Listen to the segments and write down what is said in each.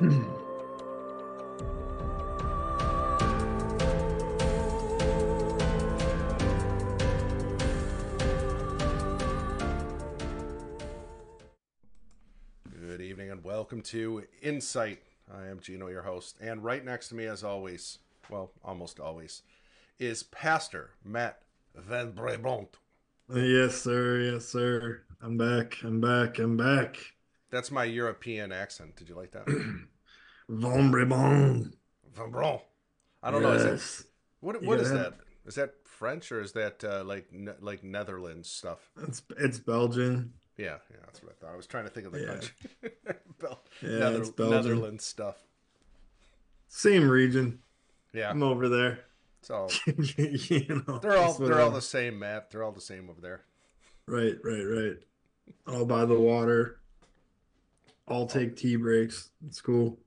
Good evening and welcome to Insite. I am Gino, your host, and right next to me, as always, well, almost always, is Pastor Matt Van Brabant. Yes, sir. Yes, sir. I'm back. I'm back. I'm back. That's my European accent. Did you like that? Brabant. Van I don't know. Is that, Yes. what what is that? Is that French or is that uh, like like Netherlands stuff? It's it's Belgian. Yeah, yeah, that's what I thought. I was trying to think of the Yeah. country. Bel- Yeah, Nether- it's Belgian. Netherlands stuff. Same region. Yeah, I'm over there. so you know, they're all they're all the same, Matt. They're all the same over there. right, right, right. All by the water. All take tea breaks. It's cool.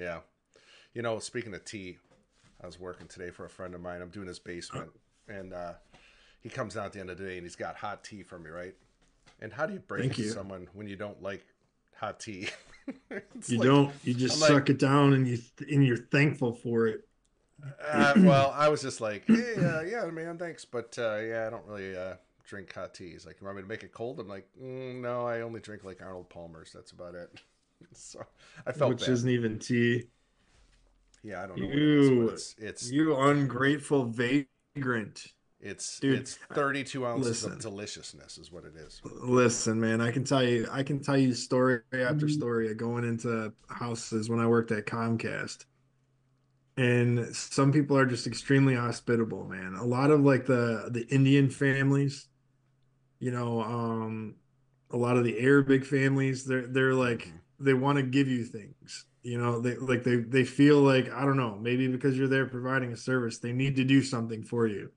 Yeah. You know, speaking of tea, I was working today for a friend of mine. I'm doing his basement, and uh, he comes out at the end of the day and he's got hot tea for me, right? And how do you break Thank it to you. someone when you don't like hot tea? You like, don't. You just I'm like- suck it down, and you and you're thankful for it. Uh, well, I was just like, hey, uh, yeah, man, thanks, but uh, yeah, I don't really uh, drink hot tea. He's like, you want me to make it cold? I'm like, mm, no, I only drink like Arnold Palmer's. That's about it. so I felt which bad. isn't even tea. yeah, I don't know what it is, You- but it's it's You ungrateful vagrant. It's Dude, it's 32 ounces listen. of deliciousness is what it is. Listen, man, I can tell you, I can tell you story after story of going into houses when I worked at Comcast. And some people are just extremely hospitable, man. A lot of like the the Indian families, you know, um, a lot of the Arabic families, they're they're like they want to give you things. You know, they like they they feel like, I don't know, maybe because you're there providing a service, they need to do something for you.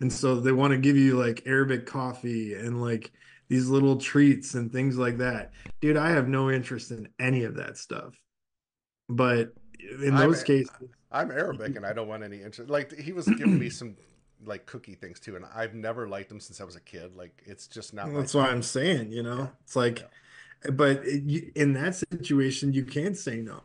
And so they want to give you like Arabic coffee and like these little treats and things like that. Dude, I have no interest in any of that stuff. But in I'm- those cases, I'm Arabic and I don't want any interest. Like he was giving me some like cookie things too, and I've never liked them since I was a kid. Like it's just not. that's why I'm saying, you know, it's like, but it, in that situation, you can't say no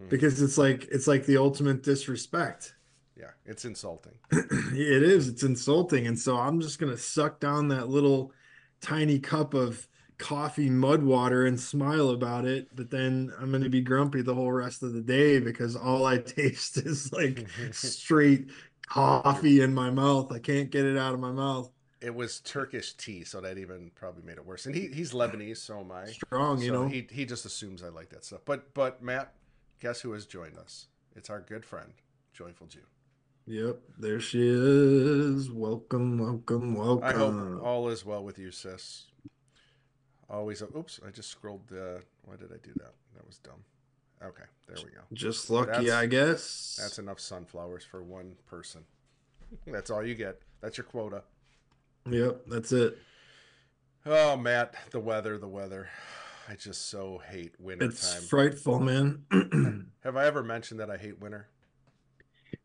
Mhm. because it's like it's like the ultimate disrespect. Yeah, it's insulting. It is. It's insulting. And so I'm just gonna suck down that little tiny cup of coffee mud water and smile about it, but then I'm gonna be grumpy the whole rest of the day because all I taste is like straight coffee in my mouth. I can't get it out of my mouth. It was Turkish tea, so that even probably made it worse. And he he's Lebanese, so am I. Strong, you know. he he just assumes I like that stuff. But but Matt, guess who has joined us? It's our good friend, Joyful June. Yep, there she is. Welcome, welcome, welcome. I hope all is well with you, sis. Always. Oops, I just scrolled. Uh, why did I do that? That was dumb. Okay, there we go. Just lucky, That's- I guess. That's enough sunflowers for one person. That's all you get. That's your quota. Yep, that's it. Oh, Matt, the weather, the weather. I just so hate winter It's time. frightful, man. Have I ever mentioned that I hate winter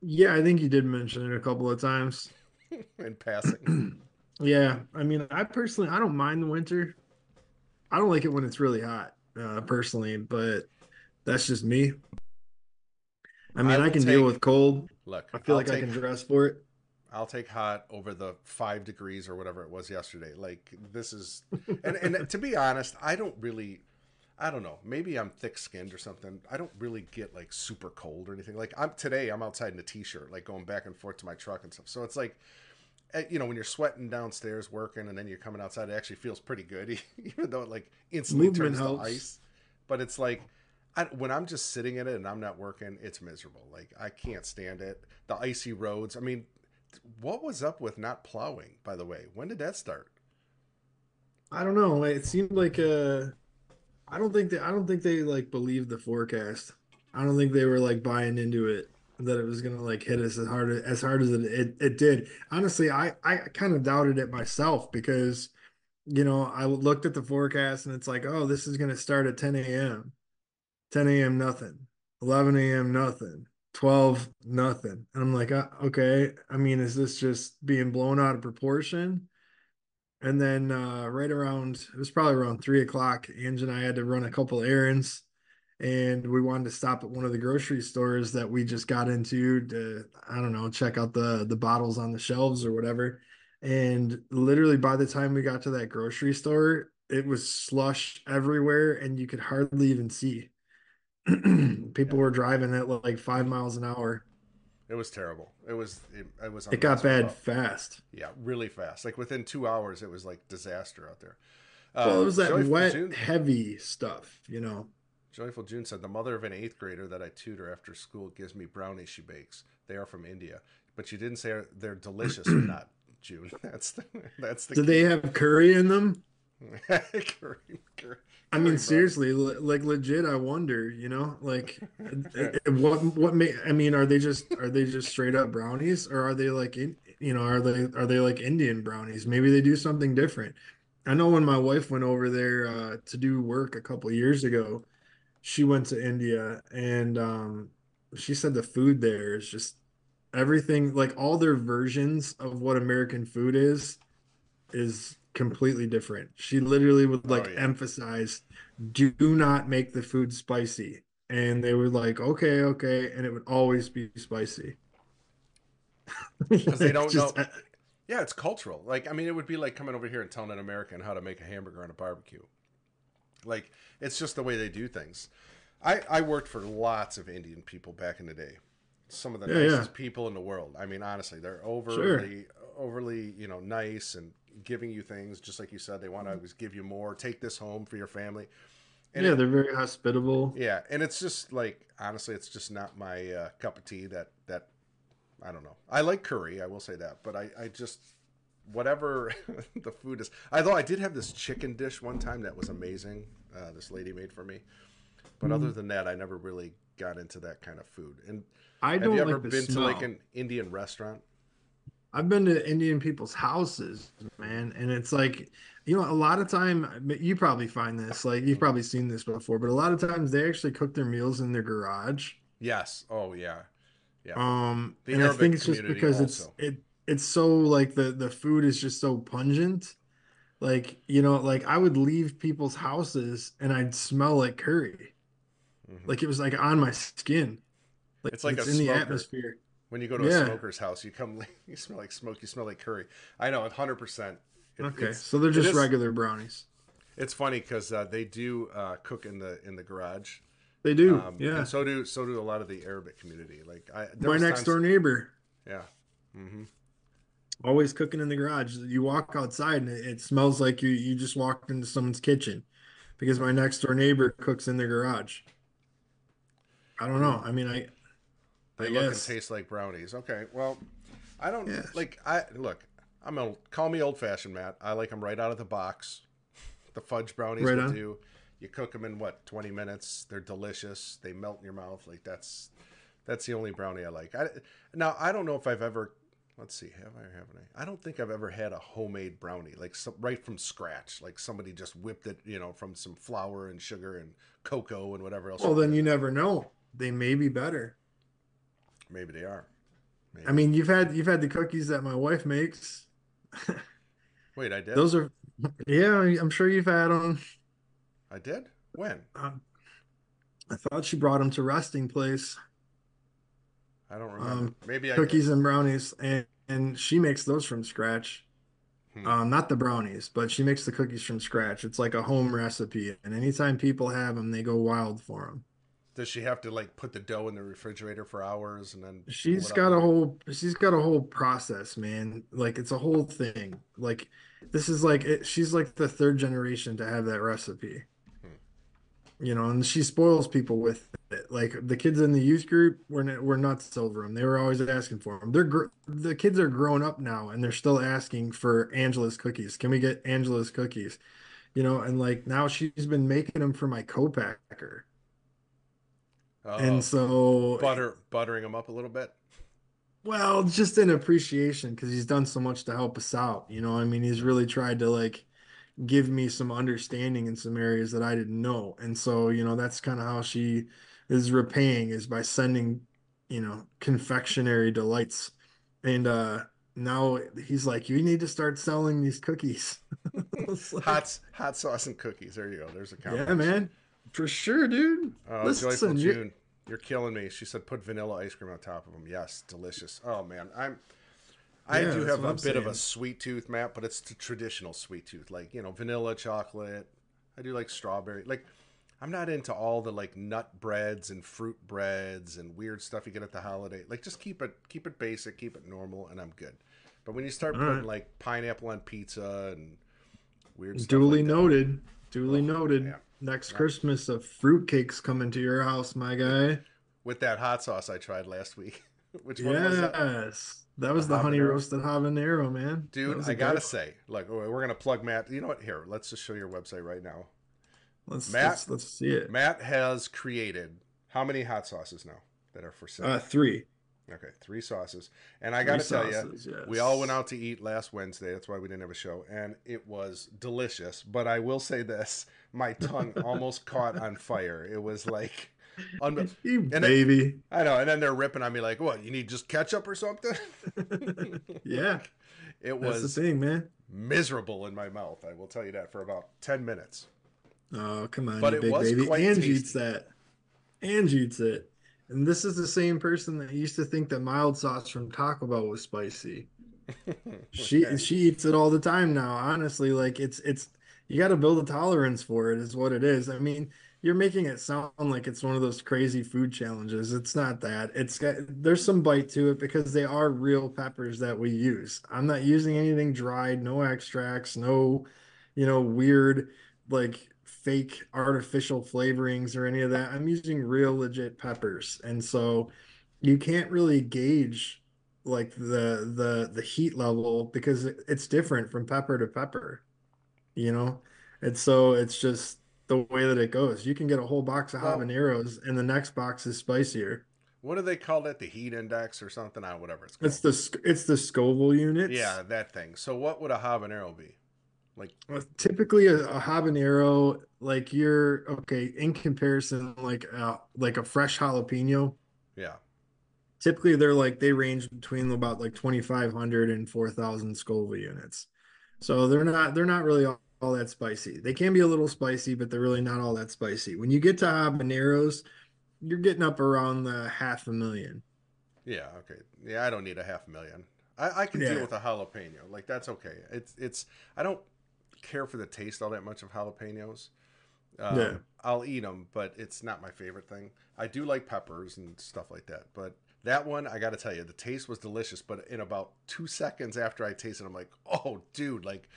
Yeah, I think you did mention it a couple of times. in passing? Yeah, I mean, I personally I don't mind the winter. I don't like it when it's really hot, uh, personally, but that's just me. I mean, I I, can deal with cold. Look, I feel I'll like take, I can dress for it. I'll take hot over the five degrees or whatever it was yesterday. Like this is, and and to be honest, I don't really, I don't know. Maybe I'm thick skinned or something. I don't really get like super cold or anything. Like I'm today, I'm outside in a t-shirt, like going back and forth to my truck and stuff. So it's like, eh, you know, when you're sweating downstairs working and then you're coming outside, it actually feels pretty good, even though it like instantly Movement turns helps. to ice. But it's like. I, when I'm just sitting in it and I'm not working, it's miserable. Like I can't stand it. The icy roads. I mean, what was up with not plowing? By the way, when did that start? I don't know. It seemed like uh I don't think they I don't think they like believed the forecast. I don't think they were like buying into it that it was gonna like hit us as hard as hard as it it, it did. Honestly, I I kind of doubted it myself because you know I looked at the forecast and it's like, oh, this is gonna start at 10 a.m. 10 a.m. nothing, 11 a.m. nothing, 12 nothing, and I'm like, uh, okay. I mean, is this just being blown out of proportion? And then uh, right around, it was probably around three o'clock, Ange and I had to run a couple errands. and we wanted to stop at one of the grocery stores that we just got into to I don't know check out the the bottles on the shelves or whatever. And literally by the time we got to that grocery store, it was slush everywhere, and you could hardly even see. People were driving at like five miles an hour. It was terrible. It was it, it was It got bad fast. Yeah, really fast. Like within two hours, it was like disaster out there. Well, Um, it was that Joyful wet, June, heavy stuff, you know. Joyful June said the mother of an eighth grader that I tutor after school gives me brownies she bakes. They are from India, but she didn't say they're delicious or not. June, that's the that's the. Do they have curry in them? I mean, seriously, like legit. I wonder, you know, like uh, uh, what what may I mean, are they just are they just straight up brownies, or are they like you know, are they are they like Indian brownies? Maybe they do something different. I know when my wife went over there uh, to do work a couple years ago, she went to India, and um, she said the food there is just everything like all their versions of what American food is is completely different. She literally would oh, like Oh, yeah. emphasize do not make the food spicy. And they were like, okay, okay, and it would always be spicy. because they don't just- know. Yeah, it's cultural. Like, I mean, it would be like coming over here and telling an American how to make a hamburger on a barbecue. Like, it's just the way they do things. I I worked for lots of Indian people back in the day. Some of the Yeah, nicest yeah. people in the world. I mean, honestly, they're overly overly you know nice and giving you things just like you said. They want to always give you more. Take this home for your family. And yeah, it- they're very hospitable. yeah, and it's just like honestly, it's just not my uh, cup of tea. That that I don't know. I like curry, I will say that, but I I just whatever the food is. Although I did have this chicken dish one time that was amazing. Uh, this lady made for me, but Mm. other than that, I never really got into that kind of food. And I have you ever like been smell. to like an Indian restaurant? I've been to Indian people's houses, man, and it's like, you know, a lot of time you probably find this, like you've probably seen this before, but a lot of times they actually cook their meals in their garage. Yes. Oh yeah. Yeah. Um, The and I think it's just because it's it it's so like the the food is just so pungent. Like, you know, like I would leave people's houses and I'd smell like curry. Mhm. Like it was like on my skin. Like It's like a in the atmosphere. When you go to a smoker's house, you come, you smell like smoke, you smell like curry. I know, hundred percent. Okay, so they're just regular brownies. It's funny because uh, they do uh, cook in the in the garage. They do. Um, yeah. And so do so do a lot of the Arabic community. Like I, My next times- door neighbor Yeah. hmm always cooking in the garage. You walk outside and it, it smells like you you just walked into someone's kitchen because my next door neighbor cooks in their garage. I don't know. I mean, I They I look guess. and taste like brownies. Okay. Well, I don't Yeah. like. I look. I'm old. Call me old fashioned, Matt. I like them right out of the box. The fudge brownies Right will on. do. You cook them in what 20 minutes. They're delicious. They melt in your mouth. Like that's that's the only brownie I like. I, now I don't know if I've ever. Let's see. Have I or haven't I? I don't think I've ever had a homemade brownie like some, right from scratch. Like somebody just whipped it, you know, from some flour and sugar and cocoa and whatever else. well then you never know. They may be better. Maybe they are. Maybe. I mean, you've had you've had the cookies that my wife makes. wait, I did. Those are, yeah, I'm sure you've had them. I did. When? Um, I thought she brought them to Resting Place, I don't remember. Um, Maybe I cookies and brownies, and and she makes those from scratch. Hmm. Um, not the brownies, but she makes the cookies from scratch. It's like a home recipe, and anytime people have them, they go wild for them. Does she have to like put the dough in the refrigerator for hours and then? she's got a whole she's got a whole process, man. Like it's a whole thing. Like this is like it, she's like the third generation to have that recipe. Hmm. You know, and she spoils people with it. Like the kids in the youth group were n- were nuts over them. They were always asking for them. They're gr- the kids are grown up now and they're still asking for Angela's cookies. Can we get Angela's cookies? You know, and like now she's been making them for my co-packer. Oh, And so butter buttering him up a little bit. Well, just in appreciation because he's done so much to help us out. You know, I mean, he's really tried to like give me some understanding in some areas that I didn't know. And so, you know, that's kind of how she is repaying is by sending, you know, confectionery delights. And uh now he's like, you need to start selling these cookies. Like, Hot hot sauce and cookies. There you go. There's a yeah, man. For sure, dude. Oh, Listen, joyful you- June, you're killing me. She said put vanilla ice cream on top of them. Yes, delicious. Oh man, I'm. I Yeah, do have a I'm bit of a sweet tooth, Matt, but it's the traditional sweet tooth, like you know, vanilla chocolate. I do like strawberry. Like, I'm not into all the like nut breads and fruit breads and weird stuff you get at the holiday. Like, just keep it keep it basic, keep it normal, and I'm good. But when you start All putting right. like pineapple on pizza and weird stuff Duly like that, noted. Duly Oh, noted. yeah. Next Yeah. Christmas, a fruitcake's coming to your house, my guy. with that hot sauce I tried last week. Which one was that? Yes. That was The the honey roasted habanero, man. Dude, I gotta say, look, we're gonna plug Matt. You know what? Here, let's just show your website right now. Let's, Matt- let's let's see it. Matt has created how many hot sauces now that are for sale? Uh, three. okay, three sauces. And I gotta tell you, yes. we all went out to eat last Wednesday. That's why we didn't have a show, and it was delicious. But I will say this: my tongue almost caught on fire. It was like, unbe- You And baby. I know. And then they're ripping on me like, "What? You need just ketchup or something?" yeah, it that's was the thing, man. miserable in my mouth. I will tell you that for about ten minutes. Oh, come on, But it big was baby. quite tasty. eats that. Ange eats it. And this is the same person that used to think that mild sauce from Taco Bell was spicy. She Okay. she eats it all the time now. Honestly, like it's it's you got to build a tolerance for it. Is what it is. I mean, you're making it sound like it's one of those crazy food challenges. It's not that. It's got there's some bite to it because they are real peppers that we use. I'm not using anything dried, no extracts, no, you know, weird like fake artificial flavorings or any of that. I'm using real legit peppers. And so you can't really gauge like the the the heat level because it's different from pepper to pepper. You know? And so it's just the way that it goes. You can get a whole box of habaneros and the next box is spicier. What do they call that? The heat index or something? I whatever it's called. It's the it's the Scoville units. yeah, that thing. So what would a habanero be? Like Well, Typically, a, a habanero, like you're okay in comparison, like uh, like a fresh jalapeno. yeah, Typically, they're like they range between about like 2,500 and 4,000 Scoville units. So they're not they're not really all, all that spicy. They can be a little spicy, but they're really not all that spicy. When you get to habaneros, you're getting up around the half a million. yeah, okay. Yeah, I don't need a half million. I, I can deal with a jalapeno. Like that's okay. It's it's I don't care for the taste all that much of jalapenos. Um, Yeah. I'll eat them, but it's not my favorite thing. I do like peppers and stuff like that, but that one I got to tell you, the taste was delicious. But in about two seconds after I tasted, I'm like, oh, dude, like,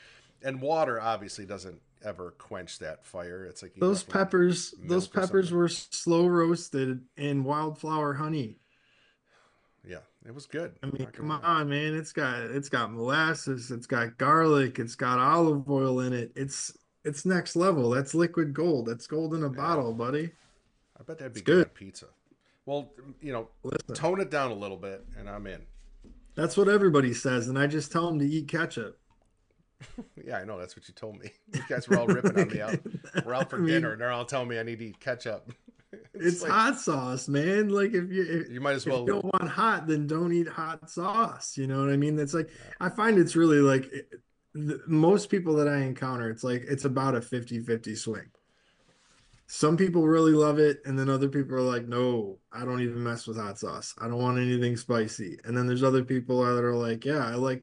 and water obviously doesn't ever quench that fire. It's like Those peppers, those peppers were slow roasted in wildflower honey. Yeah, it was good. I mean, come gonna lie. on, man. It's got it's got molasses, it's got garlic, it's got olive oil in it. It's it's next level. That's liquid gold. That's gold in a Yeah. bottle, buddy. I bet that'd be It's good. good. pizza. Well, you know, Listen, tone it down a little bit, and I'm in. that's what everybody says, and I just tell them to eat ketchup. Yeah, I know. That's what you told me. You guys were all ripping on me out. We're out for I mean, dinner, and they're all telling me I need to eat ketchup. It's like, hot sauce, man. Like if you if, You might as well. don't want hot, then don't eat hot sauce. You know what I mean? That's like I find it's really like it- the, most people that I encounter, it's like it's about a 50-50 swing. Some people really love it, and then other people are like, no, I don't even mess with hot sauce. I don't want anything spicy. And then there's other people that are like, yeah, I like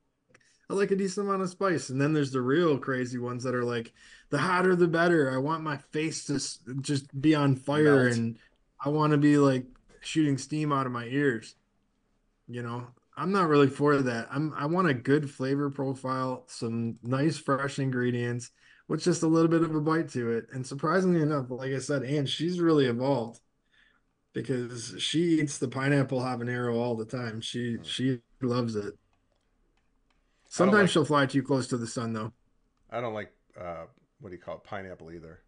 I like a decent amount of spice. And then there's the real crazy ones that are like, the hotter the better. I want my face to just be on fire Melt. and I want to be like shooting steam out of my ears. You know, I'm not really for that. I'm I want a good flavor profile, some nice fresh ingredients with just a little bit of a bite to it. And surprisingly enough, like I said, Ange, she's really evolved because she eats the pineapple habanero all the time. She she loves it. Sometimes like- she'll fly too close to the sun though. I don't like uh, what do you call it, pineapple either.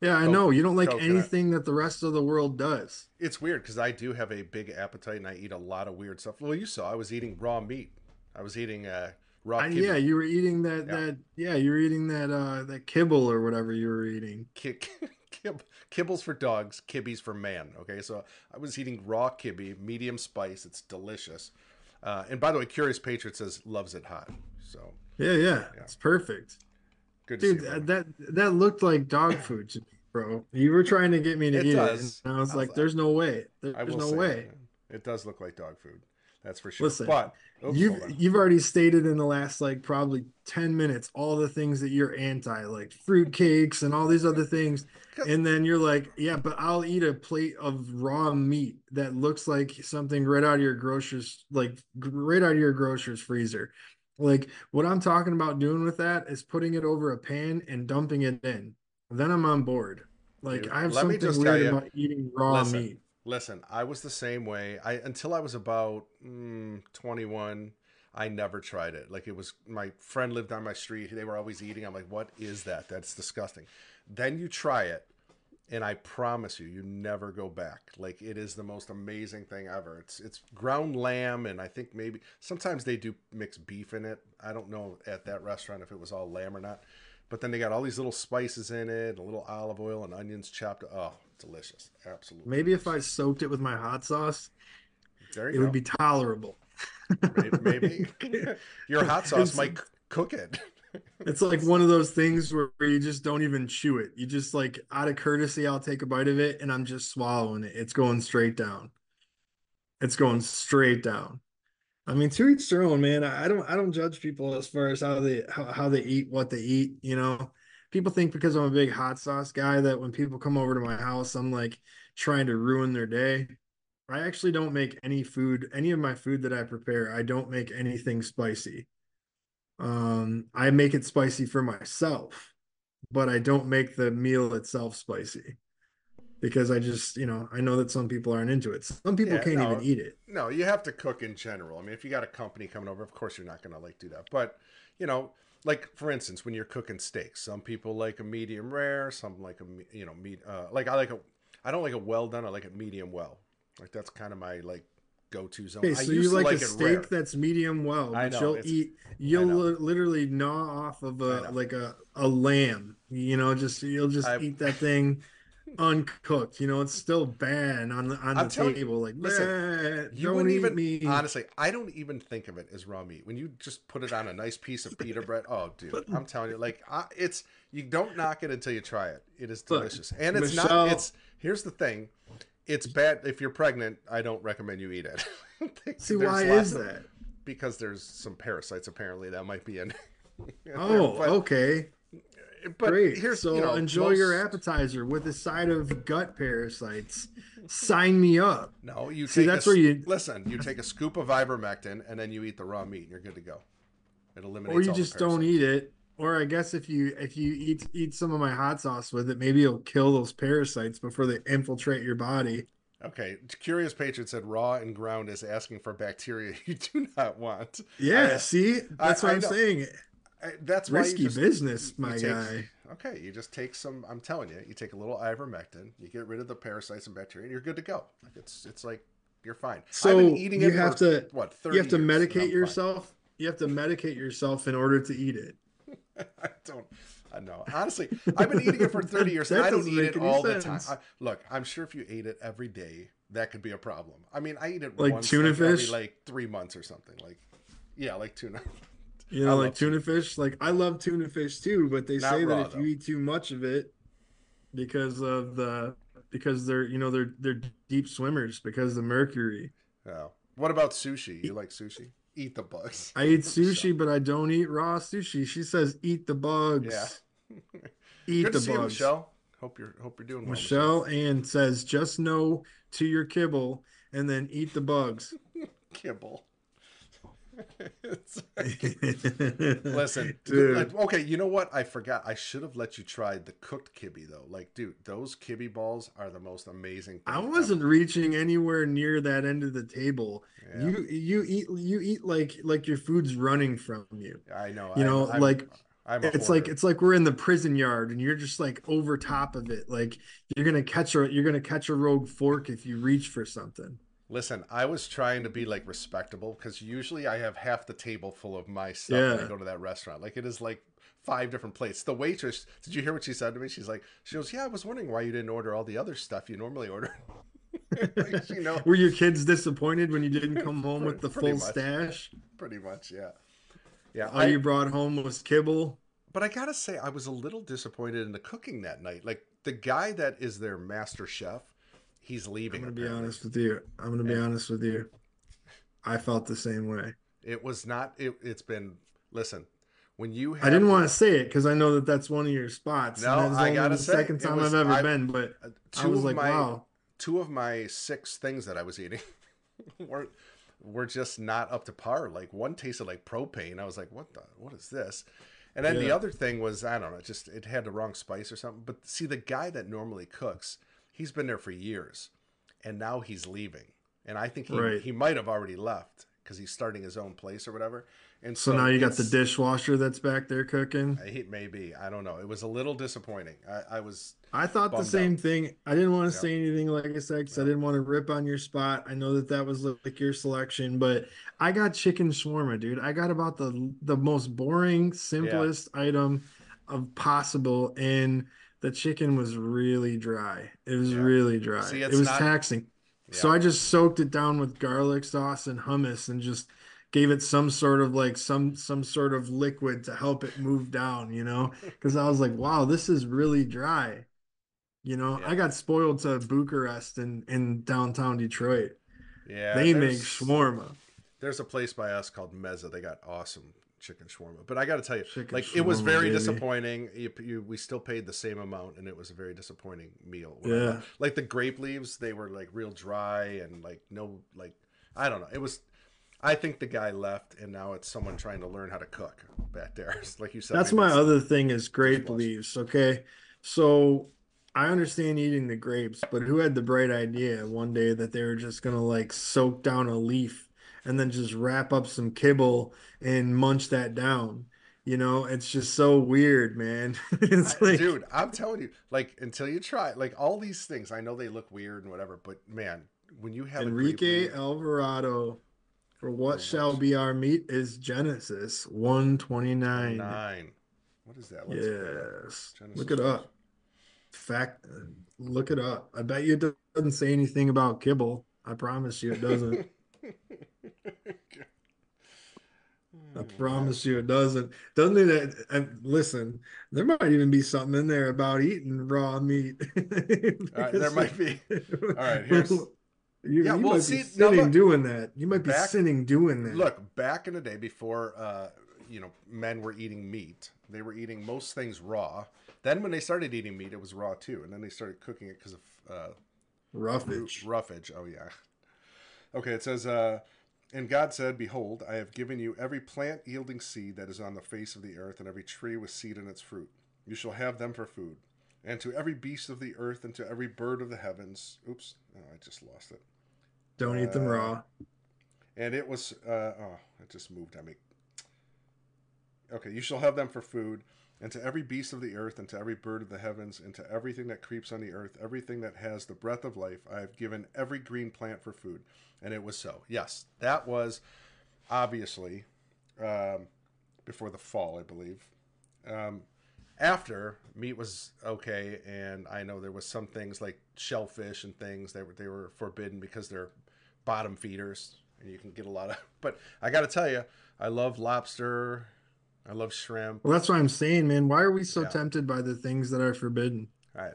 Yeah, I know. You don't like coconut. anything that the rest of the world does. It's weird because I do have a big appetite and I eat a lot of weird stuff. Well, you saw I was eating raw meat. I was eating uh, raw. I, yeah, you were eating that Yeah. that yeah, you were eating that uh that kibble or whatever you were eating. ki- kib- kibbles for dogs, kibbies for man. Okay, so I was eating raw kibby, medium spice. It's delicious. Uh, and by the way, Curious Patriot says loves it hot. So Yeah, yeah, Yeah. it's perfect. good Dude, you. that that looked like dog food to me, bro. You were trying to get me to It eat does. it, and I was I like, was- "There's no way. There's no way." It does look like dog food. That's for sure. Listen, but oops, You've you've already stated in the last like probably 10 minutes all the things that you're anti, like fruit cakes and all these other things. And then you're like, yeah, but I'll eat a plate of raw meat that looks like something right out of your grocer's like right out of your grocer's freezer. Like what I'm talking about doing with that is putting it over a pan and dumping it in. Then I'm on board. Like Dude, I have something weird you- about eating raw Listen, meat. Listen, I was the same way. I until I was about mm, 21, I never tried it. Like it was my friend lived on my street. They were always eating. I'm like, "What is that? That's disgusting." Then you try it, and I promise you, you never go back. Like it is the most amazing thing ever. It's it's ground lamb, and I think maybe sometimes they do mix beef in it. I don't know at that restaurant if it was all lamb or not. But then they got all these little spices in it, a little olive oil and onions chopped. Oh, delicious! Absolutely. Maybe if I soaked it with my hot sauce, it you would be tolerable. Maybe, your hot sauce It's- might cook it. It's like one of those things where, you just don't even chew it. You just like out of courtesy, I'll take a bite of it and I'm just swallowing it. It's going straight down. It's going straight down. I mean, to each their own, man. I I don't I don't judge people as far as how they how, how they eat, what they eat, you know. People think because I'm a big hot sauce guy that when people come over to my house, I'm like trying to ruin their day. I actually don't make any food, any of my food that I prepare, I don't make anything spicy. Um, I make it spicy for myself, but I don't make the meal itself spicy because I just, you know, I know that some people aren't into it. Some people Yeah, can't no. even eat it. no, you have to cook in general. I mean, if you got a company coming over, of course you're not going to like do that. But you know, like for instance, when you're cooking steaks, some people like a medium rare, some like a you know meat. Uh, like I like a, I don't like a well done. I like it medium well. Like that's kind of my like go-to zone. Okay, so you like, like a steak rare. that's medium well, I but know, you'll eat, you'll literally gnaw off of a like a a lamb. You know, just you'll just I- eat that thing uncooked. You know, it's still bad on the on I'm the telling you, table. Like, listen, You don't wouldn't even me. honestly. I don't even think of it as raw meat. When you just put it on a nice piece of pita bread, oh, dude, I'm telling you, like I, it's you don't knock it until you try it. It is Look, delicious, and it's Michelle- not. It's here's the thing, it's bad if you're pregnant. I don't recommend you eat it. See, why is of- that? Because there's some parasites apparently that might be in. in Oh, but, okay. But Great. here's so you know, enjoy your appetizer with a side of gut parasites. Sign me up. No, you See, that's a, where you- listen. You take a scoop of ivermectin and then you eat the raw meat, and you're good to go. It eliminates. Or you all the just don't eat it. Or I guess if you if you eat eat some of my hot sauce with it, maybe it'll kill those parasites before they infiltrate your body. Okay, Curious Patriot said raw and ground is asking for bacteria you do not want. Yeah, I- see, that's I what I'm know. saying. I- That's Risky just- business, my take- guy. Okay, you just take some. I'm telling you, you take a little ivermectin, you get rid of the parasites and bacteria, and you're good to go. Like it's it's like you're fine. So I've been eating you it have for, to what 30 you have to years, and I'm medicate fine. yourself. You have to medicate yourself in order to eat it. I don't. I know. Honestly, I've been eating it for 30 years. and I don't eat it all the time. I, look, I'm sure if you ate it every day, that could be a problem. I mean, I eat it Like once tuna like, every fish? like three months or something. Like, yeah, like tuna. You know, love like tuna fish. Like I love tuna fish too, but they Not say raw, that if though. you eat too much of it, because of the because they're you know they're they're deep swimmers because of the mercury. Oh. What about sushi? You like sushi? Eat the bugs. I eat sushi, but I don't eat raw sushi. She says eat the bugs. Yeah. Eat Good the to see you, bugs. Michelle. Hope you're hope you're doing well. Michelle Ann says just no to your kibble and then eat the bugs. Kibble. Listen, Dude. okay, you know what? I forgot. I should have let you try the cooked kibby though. Like, dude, those kibby balls are the most amazing. I wasn't reaching anywhere near that end of the table. ever. You you eat you eat like like your food's running from you. I know. you I'm- know, I'm- like, I'm It's like it's like we're in the prison yard and you're just like over top of it. Like you're gonna catch a you're gonna catch a rogue fork if you reach for something. Listen, I was trying to be like respectable because usually I have half the table full of my stuff when I go to that restaurant. Like it is like five different plates. The waitress, did you hear what she said to me? She's like, she goes, "Yeah, I was wondering why you didn't order all the other stuff you normally order." like, you know, Were your kids disappointed when you didn't come home with the full much. stash? pretty much, yeah, yeah. All I, you brought home was kibble. But I gotta say, I was a little disappointed in the cooking that night. Like the guy that is their master chef, he's leaving. I'm gonna be honest with you. I'm gonna be And- honest with you. I felt the same way. It was not. It, it's been. Listen, when you have, I didn't want to say it because I know that that's one of your spots. No, I gotta the say, second time was- I've ever I- been, but uh, I two was of like, my wow. two of my six things that I was eating were were just not up to par. Like one tasted like propane. I was like, what the what is this? And then the other thing was I don't know, just it had the wrong spice or something. But see, the guy that normally cooks, he's been there for years, and now he's leaving. And I think he Right. he might have already left because he's starting his own place or whatever. And So now you got the dishwasher that's back there cooking. I hate maybe I don't know. It was a little disappointing. I, I was I thought the same out. thing. I didn't want to Yeah. say anything, like I said, because I didn't want to rip on your spot. I know that that was like your selection, but I got chicken shawarma, dude. I got about the the most boring, simplest item of possible, and the chicken was really dry. It was Yeah. really dry. See, it was not- taxing. So I just soaked it down with garlic sauce and hummus, and just gave it some sort of like some some sort of liquid to help it move down, you know? Because I was like, wow, this is really dry. You know, Yeah. I got spoiled to Bucharest in in downtown Detroit. yeah. they make shawarma. There's a place by us called Meza. They got awesome chicken shawarma. But I got to tell you, Chicken like it was very baby. disappointing. You, you, we still paid the same amount, and it was a very disappointing meal. Yeah. like the grape leaves, they were like real dry and like no, like I don't know. It was. I think the guy left, and now it's someone trying to learn how to cook back there. like you said, That's my other thing is grape leaves. Okay. So I understand eating the grapes, but who had the bright idea one day that they were just gonna like soak down a leaf and then just wrap up some kibble and munch that down? You know, it's just so weird, man. It's like, dude, I'm telling you, like until you try, like all these things, I know they look weird and whatever, but man, when you have Enrique Alvarado for what For shall what? be our meat is Genesis 129. Nine. What is that? Let's look it up. Yes. Look it up. Fact, look it up. I bet you it doesn't say anything about kibble. I promise you it doesn't. I promise you it doesn't. Doesn't it? uh, listen, there might even be something in there about eating raw meat. All right, there might be. All right, here's- You, Yeah, you well, might see, be sinning look, doing that. You might be back- sinning doing that. Look, back in the day before uh, you know, men were eating meat, they were eating most things raw. Then when they started eating meat, it was raw too, and then they started cooking it because of uh, roughage. roughage. Oh yeah. Okay, it says, uh, and God said, Behold, I have given you every plant yielding seed that is on the face of the earth, and every tree with seed in its fruit. You shall have them for food. And to every beast of the earth, and to every bird of the heavens. Oops, oh, I just lost it. Don't eat them Uh, raw. And it was, uh, oh, it just moved on me. Okay, you shall have them for food, and to every beast of the earth, and to every bird of the heavens, and to everything that creeps on the earth, everything that has the breath of life, I have given every green plant for food. And it was so. Yes, that was obviously um, before the fall, I believe. Um, after meat was okay, and I know there was some things like shellfish and things they were they were forbidden because they're bottom feeders, and you can get a lot of. But I got to tell you, I love lobster, I love shrimp. Well, that's what I'm saying, man. Why are we so Yeah. tempted by the things that are forbidden? I don't.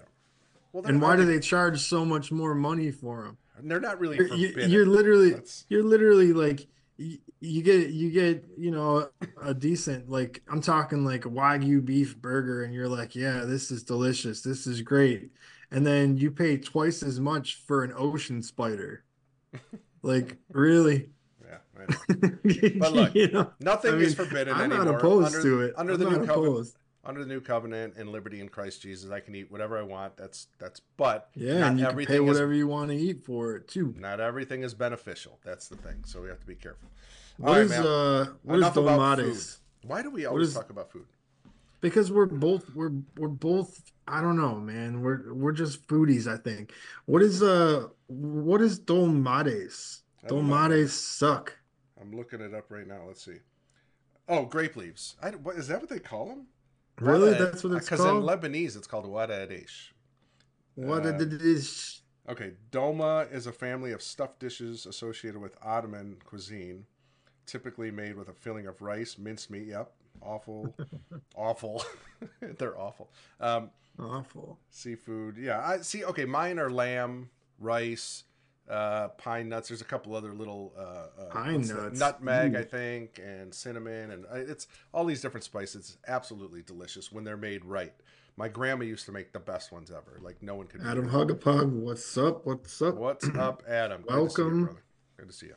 Well, And why do they charge so much more money for them? They're not really You're, you're literally, Let's- you're literally like, you, you get, you get, you know, a decent, like, I'm talking like Wagyu beef burger, and you're like, yeah, this is delicious. This is great. And then you pay twice as much for an ocean spider. Like, really? But look, you know, Nothing I is mean, forbidden I'm anymore. not opposed under, to it. Under I'm the new covenant, under the new covenant and liberty in Christ Jesus, I can eat whatever I want. That's that's. But Yeah, not and you can everything pay is whatever you want to eat for it too. not everything is beneficial. That's the thing. So we have to be careful. All What right, is uh what is Enough. Dolmades? Why do we always is- talk about food? Because we're both we're we're both I don't know, man. We're we're just foodies, I think. What is uh what is Dolmades? Dolmades suck. I'm looking it up right now. Let's see. Oh, grape leaves. I, what, is that what they call them? Really? That's what it's called? Because in? Lebanese, it's called wada adesh. Uh, Okay, dolma is a family of stuffed dishes associated with Ottoman cuisine, typically made with a filling of rice, minced meat, yep, awful, awful. They're awful. Um, Awful. seafood. Yeah, I see. Okay, mine are lamb, rice, uh, pine nuts. There's a couple other little uh, uh, Pine nuts. nutmeg, Ooh. I think, and cinnamon, and uh, it's all these different spices. Absolutely delicious when they're made right. My grandma used to make the best ones ever. Like no one could. Adam. Hugapug, what's up? What's up? What's up, Adam? Good to see you, Welcome. brother. Good to see you.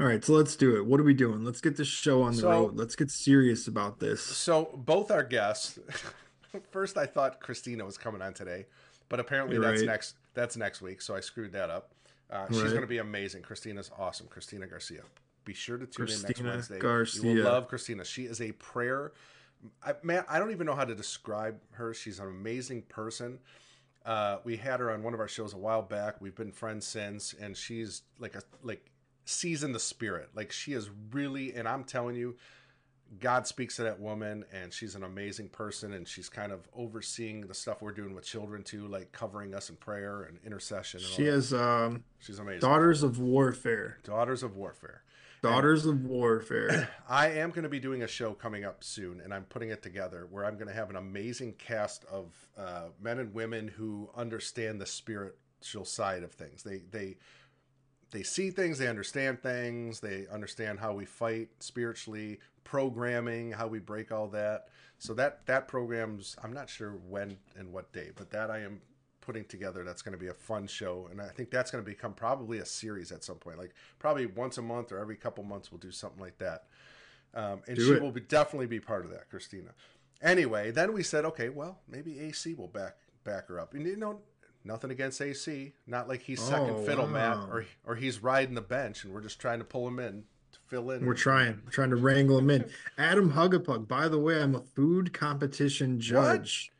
All right, so let's do it. What are we doing? Let's get this show on the So- road. Let's get serious about this. So both our guests. First, I thought Christina was coming on today, but apparently You're that's right. next. That's next week. So I screwed that up. Uh, she's going to be amazing. Christina's awesome. Christina Garcia. Be sure to tune in next Christina Wednesday. You will love Christina. She is a prayer. I, man, I don't even know how to describe her. She's an amazing person. Uh, we had her on one of our shows a while back. We've been friends since, and she's like a like seasoned the spirit. Like she is really, and I'm telling you, God speaks to that woman, and she's an amazing person, and she's kind of overseeing the stuff we're doing with children too, like covering us in prayer and intercession. And She has um, she's amazing. Daughters of Warfare. Daughters of Warfare. Daughters of Warfare. I am going to be doing a show coming up soon, and I'm putting it together where I'm going to have an amazing cast of uh, men and women who understand the spiritual side of things. They they they see things, they understand things, they understand how we fight spiritually, programming, how we break all that. So that that program's I'm not sure when and what day, but that I am putting together that's going to be a fun show and I think that's going to become probably a series at some point. Like probably once a month or every couple months we'll do something like that. Um, and Do she it. will be definitely be part of that, Christina. Anyway, then we said, okay, well, maybe AC will back back her up. And you know, nothing against AC. Not like he's second Oh, fiddle, Matt, or or he's riding the bench, and we're just trying to pull him in to fill in. We're trying, we're trying to wrangle him in. Adam Hugapug. By the way, I'm a food competition judge.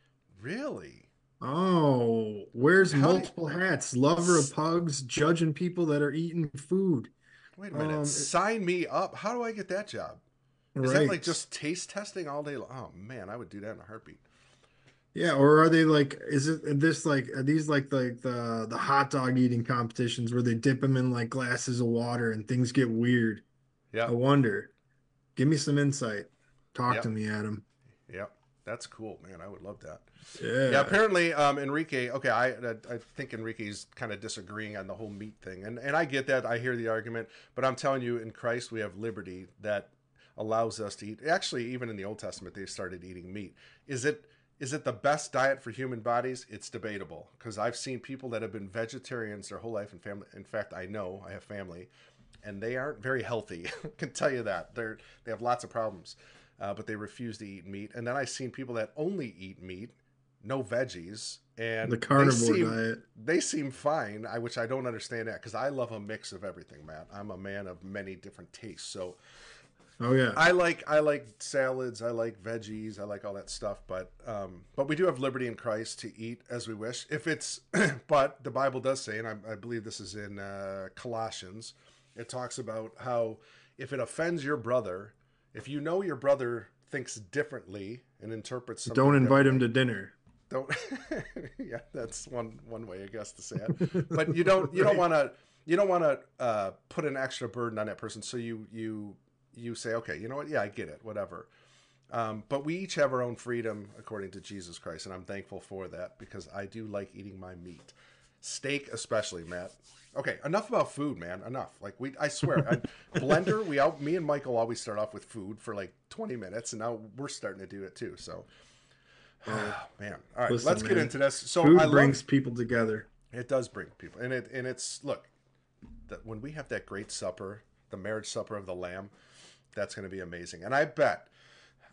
really. Oh, wears How do you- multiple hats. Lover of pugs, judging people that are eating food. Wait a minute. Um, Sign me up. How do I get that job? Is right. that like just taste testing all day long? Oh man, I would do that in a heartbeat. Yeah, or are they like? Is it this like? Are these like the the the hot dog eating competitions where they dip them in like glasses of water and things get weird? Yeah, I wonder. Give me some insight. Talk Yep. to me, Adam. yeah. That's cool, man. I would love that. Yeah. Yeah, apparently um, Enrique. Okay, I I I think Enrique's kind of disagreeing on the whole meat thing, and and I get that. I hear the argument, but I'm telling you, in Christ we have liberty that allows us to eat. Actually, even in the Old Testament, they started eating meat. Is it is it the best diet for human bodies? It's debatable because I've seen people that have been vegetarians their whole life and family. In fact, I know I have family, and they aren't very healthy. I can tell you that they're they have lots of problems, uh, but they refuse to eat meat. And then I've seen people that only eat meat, no veggies, and the they carnivore seem- diet. they seem fine I, which i don't understand that because i love a mix of everything matt i'm a man of many different tastes so Oh yeah. i like i like salads i like veggies i like all that stuff but um but we do have liberty in christ to eat as we wish if it's but the bible does say and i, I believe this is in uh, colossians it talks about how if it offends your brother if you know your brother thinks differently and interprets something Don't invite him to dinner. don't yeah that's one one way i guess to say it but you don't you don't want to you don't want to uh, put an extra burden on that person so you you you say okay you know what? Yeah i get it whatever. Um, but we each have our own freedom according to jesus christ and i'm thankful for that because i do like eating my meat. Steak especially matt. Okay enough about food man. Enough. Like we i swear I, blender we out me and michael always start off with food for like 20 minutes and now we're starting to do it too so. Man. All right Listen, let's get man, into this. So Food i love brings people together. it does bring people, and it and it's look that when we have that great supper, the marriage supper of the Lamb, that's going to be amazing. And I bet,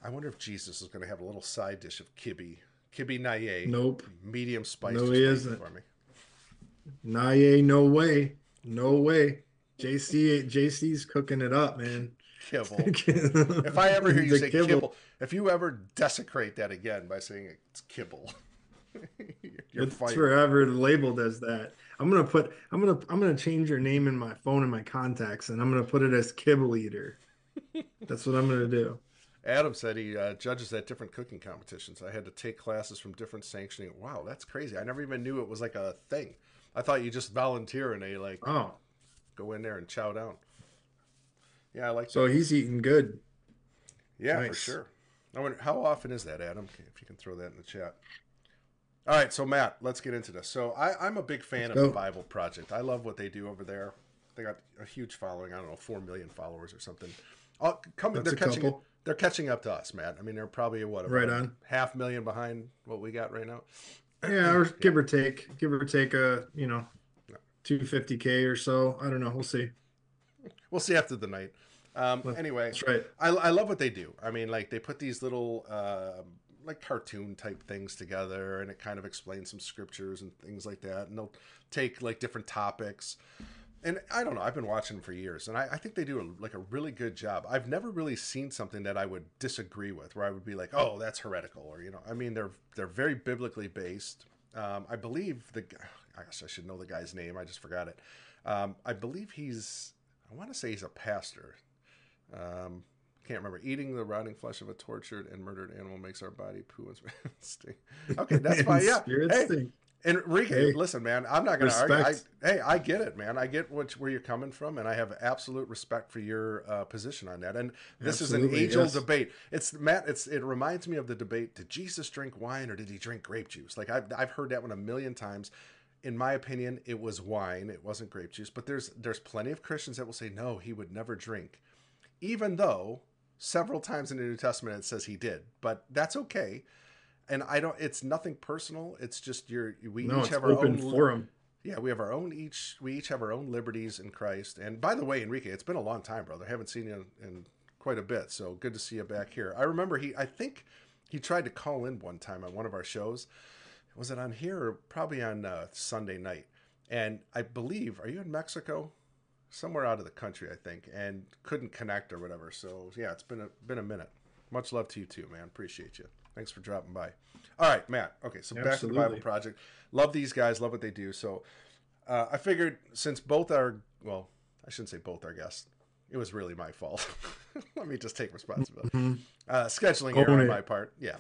I wonder if Jesus is going to have a little side dish of kibbe, kibbe naye, Nope. medium spice. No, he isn't. For me. Naye, no way. No way. JC JC's cooking it up, man. Kibble. if I ever hear you The say kibble. if you ever desecrate that again by saying it's kibble, you're it's fired. forever labeled as that. I'm gonna put I'm gonna I'm gonna change your name in my phone and my contacts and I'm gonna put it as kibble eater. That's what I'm gonna do. Adam said he uh, judges at different cooking competitions. I had to take classes from different sanctioning. Wow, that's crazy. I never even knew it was like a thing. I thought you just volunteer and they like Oh, go in there and chow down. Yeah, I like so he's eating good. Yeah, for sure. I wonder how often is that, Adam? If you can throw that in the chat. All right, so Matt, let's get into this. So I, I'm a big fan of the. Bible Project. I love what they do over there. They got a huge following. I don't know, four million followers or something. Oh, come, That's they're catching. couple. They're catching up to us, Matt. I mean, they're probably what Right on. half million behind what we got right now. Yeah, or give or take, give or take a you know, two fifty k or so. I don't know. We'll see. We'll see after the night. Um, Well, anyway, That's right. I, I love what they do. I mean, like they put these little uh, like cartoon type things together, and it kind of explains some scriptures and things like that. And they'll take like different topics. And I don't know. I've been watching for years, and I, I think they do a, like a really good job. I've never really seen something that I would disagree with, where I would be like, "Oh, that's heretical," or you know. I mean, they're they're very biblically based. Um, I believe the. I guess I should know the guy's name. I just forgot it. Um, I believe he's. I want to say he's a pastor. Um, can't remember. Eating the rotting flesh of a tortured and murdered animal makes our body poo and stink. Okay, that's fine. Yeah. Hey. Enrique, Hey. listen, man. I'm not going to argue. I, hey, I get it, man. I get what where you're coming from, and I have absolute respect for your uh, position on that. And this is an Absolutely, age-old yes. debate. It's Matt. It's it reminds me of the debate: Did Jesus drink wine or did he drink grape juice? Like I've I've heard that one a million times. In my opinion, it was wine. It wasn't grape juice. But there's there's plenty of Christians that will say no, he would never drink, even though several times in the New Testament it says he did. But that's okay. And I don't. It's nothing personal. It's just your. We No, each have our open own forum. yeah, we have our own each. We each have our own liberties in Christ. And by the way, Enrique, it's been a long time, brother. I haven't seen you in, in quite a bit, so good to see you back here. I remember he. I think he tried to call in one time on one of our shows. Was it on here or probably on uh, Sunday night? And I believe, are you in Mexico? Somewhere out of the country, I think, and couldn't connect or whatever. So yeah, it's been a been a minute. Much love to you too, man. Appreciate you. Thanks for dropping by. All right, Matt. Okay, so back to the Bible Project. Love these guys. Love what they do. So uh, I figured since both are well, I shouldn't say both our guests. It was really my fault. Let me just take responsibility. Uh, scheduling error on my part. Yeah,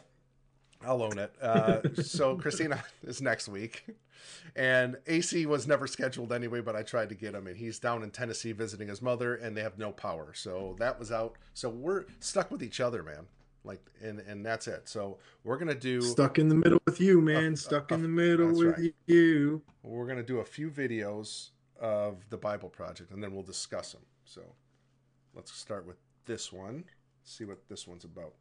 I'll own it. Uh, so Christina is next week, and AC was never scheduled anyway. But I tried to get him, and he's down in Tennessee visiting his mother, and they have no power. So that was out. So we're stuck with each other, man. Like, and and that's it. So we're gonna do. Stuck in the middle with you, man. Stuck in the middle with right. you. We're going to do a few videos of the Bible Project and then we'll discuss them. So let's start with this one, see what this one's about.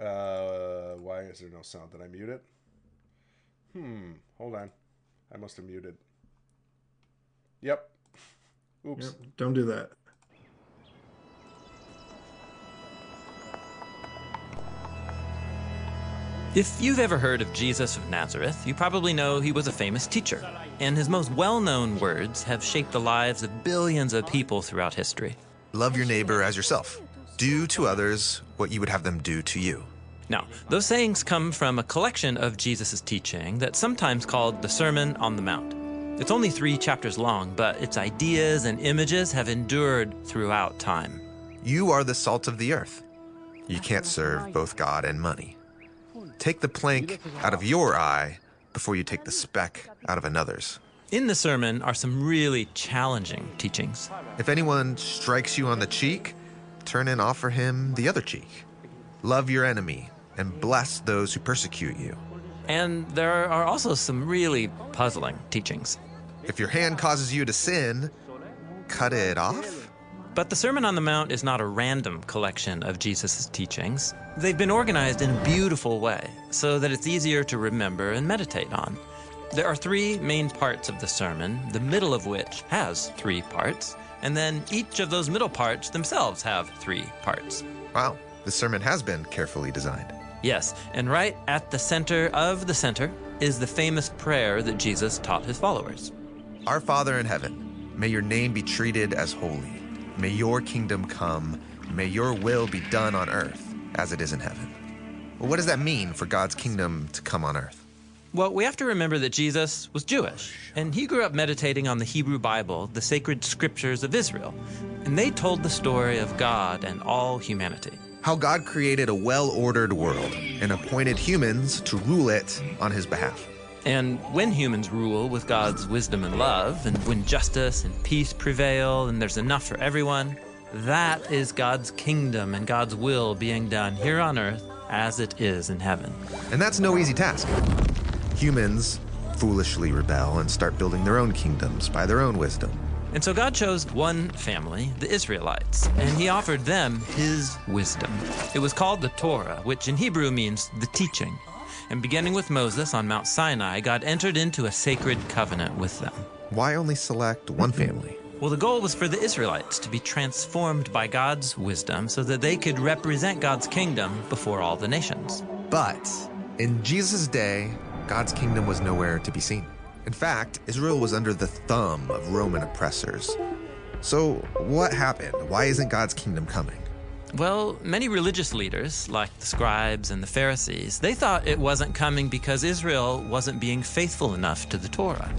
Uh, why is there no sound? Did I mute it? Hmm, hold on. I must have muted. Yep. Oops. Yep, don't do that. If you've ever heard of Jesus of Nazareth, you probably know he was a famous teacher, and his most well known words have shaped the lives of billions of people throughout history. Love your neighbor as yourself. Do to others what you would have them do to you. Now, those sayings come from a collection of Jesus' teaching that's sometimes called the Sermon on the Mount. It's only three chapters long, but its ideas and images have endured throughout time. You are the salt of the earth. You can't serve both God and money. Take the plank out of your eye before you take the speck out of another's. In the sermon are some really challenging teachings. If anyone strikes you on the cheek, turn and offer him the other cheek. Love your enemy and bless those who persecute you. And there are also some really puzzling teachings. If your hand causes you to sin, cut it off? But the Sermon on the Mount is not a random collection of Jesus' teachings. They've been organized in a beautiful way so that it's easier to remember and meditate on. There are three main parts of the sermon, the middle of which has three parts, and then each of those middle parts themselves have three parts. Wow, the sermon has been carefully designed. Yes, and right at the center of the center is the famous prayer that Jesus taught his followers. Our Father in heaven, may your name be treated as holy. May your kingdom come. May your will be done on earth as it is in heaven. Well, what does that mean for God's kingdom to come on earth? Well, we have to remember that Jesus was Jewish, and he grew up meditating on the Hebrew Bible, the sacred scriptures of Israel, and they told the story of God and all humanity. How God created a well ordered world and appointed humans to rule it on his behalf. And when humans rule with God's wisdom and love, and when justice and peace prevail, and there's enough for everyone, that is God's kingdom and God's will being done here on earth as it is in heaven. And that's no easy task. Humans foolishly rebel and start building their own kingdoms by their own wisdom. And so God chose one family, the Israelites, and he offered them his wisdom. It was called the Torah, which in Hebrew means the teaching. And beginning with Moses on Mount Sinai, God entered into a sacred covenant with them. Why only select one family? Well, the goal was for the Israelites to be transformed by God's wisdom so that they could represent God's kingdom before all the nations. But in Jesus' day, God's kingdom was nowhere to be seen. In fact, Israel was under the thumb of Roman oppressors. So, what happened? Why isn't God's kingdom coming? Well, many religious leaders, like the scribes and the Pharisees, they thought it wasn't coming because Israel wasn't being faithful enough to the Torah.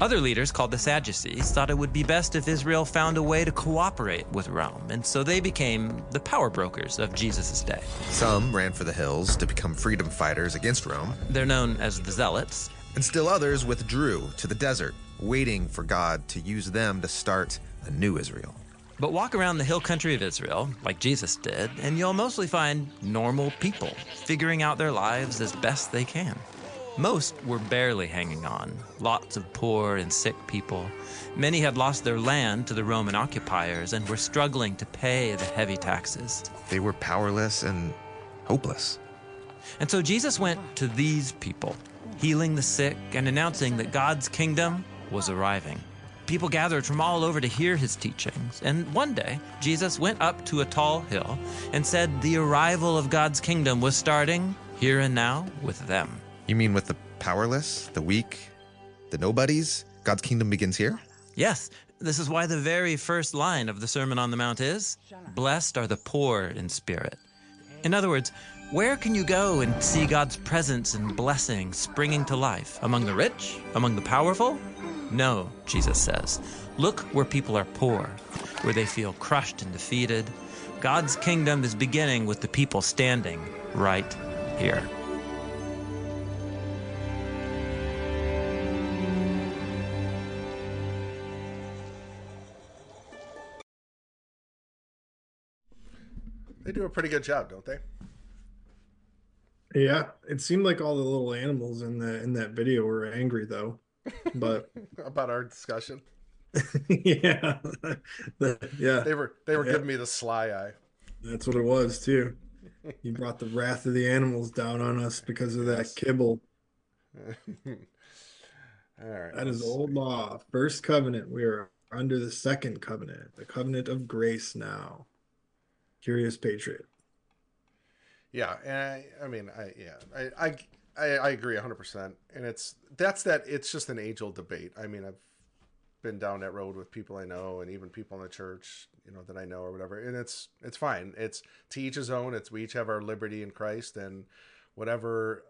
Other leaders, called the Sadducees, thought it would be best if Israel found a way to cooperate with Rome, and so they became the power brokers of Jesus' day. Some ran for the hills to become freedom fighters against Rome, They're known as the Zealots. and still others withdrew to the desert, waiting for God to use them to start a new Israel. But walk around the hill country of Israel, like Jesus did, and you'll mostly find normal people figuring out their lives as best they can. Most were barely hanging on, lots of poor and sick people. Many had lost their land to the Roman occupiers and were struggling to pay the heavy taxes. They were powerless and hopeless. And so Jesus went to these people, healing the sick and announcing that God's kingdom was arriving. People gathered from all over to hear his teachings. And one day, Jesus went up to a tall hill and said the arrival of God's kingdom was starting here and now with them. You mean with the powerless, the weak, the nobodies? God's kingdom begins here? Yes, this is why the very first line of the Sermon on the Mount is Blessed are the poor in spirit. In other words, where can you go and see God's presence and blessing springing to life? Among the rich? Among the powerful? No, Jesus says. Look where people are poor, where they feel crushed and defeated. God's kingdom is beginning with the people standing right here. They do a pretty good job, don't they? Yeah, it seemed like all the little animals in the in that video were angry though. But About our discussion. yeah. Yeah, They were they were Yeah. giving me the sly eye. that's what it was too. You brought the wrath of the animals down on us because of that kibble. All right. That is old law. First covenant. We are under the second covenant, the covenant of grace now. Curious Patriot. Yeah, and I, I mean, I yeah, I I I, I agree hundred percent. And it's that's that. It's just an age old debate. I mean, I've been down that road with people I know, and even people in the church, you know, that I know or whatever. And it's it's fine. It's to each his own. It's we each have our liberty in Christ, and whatever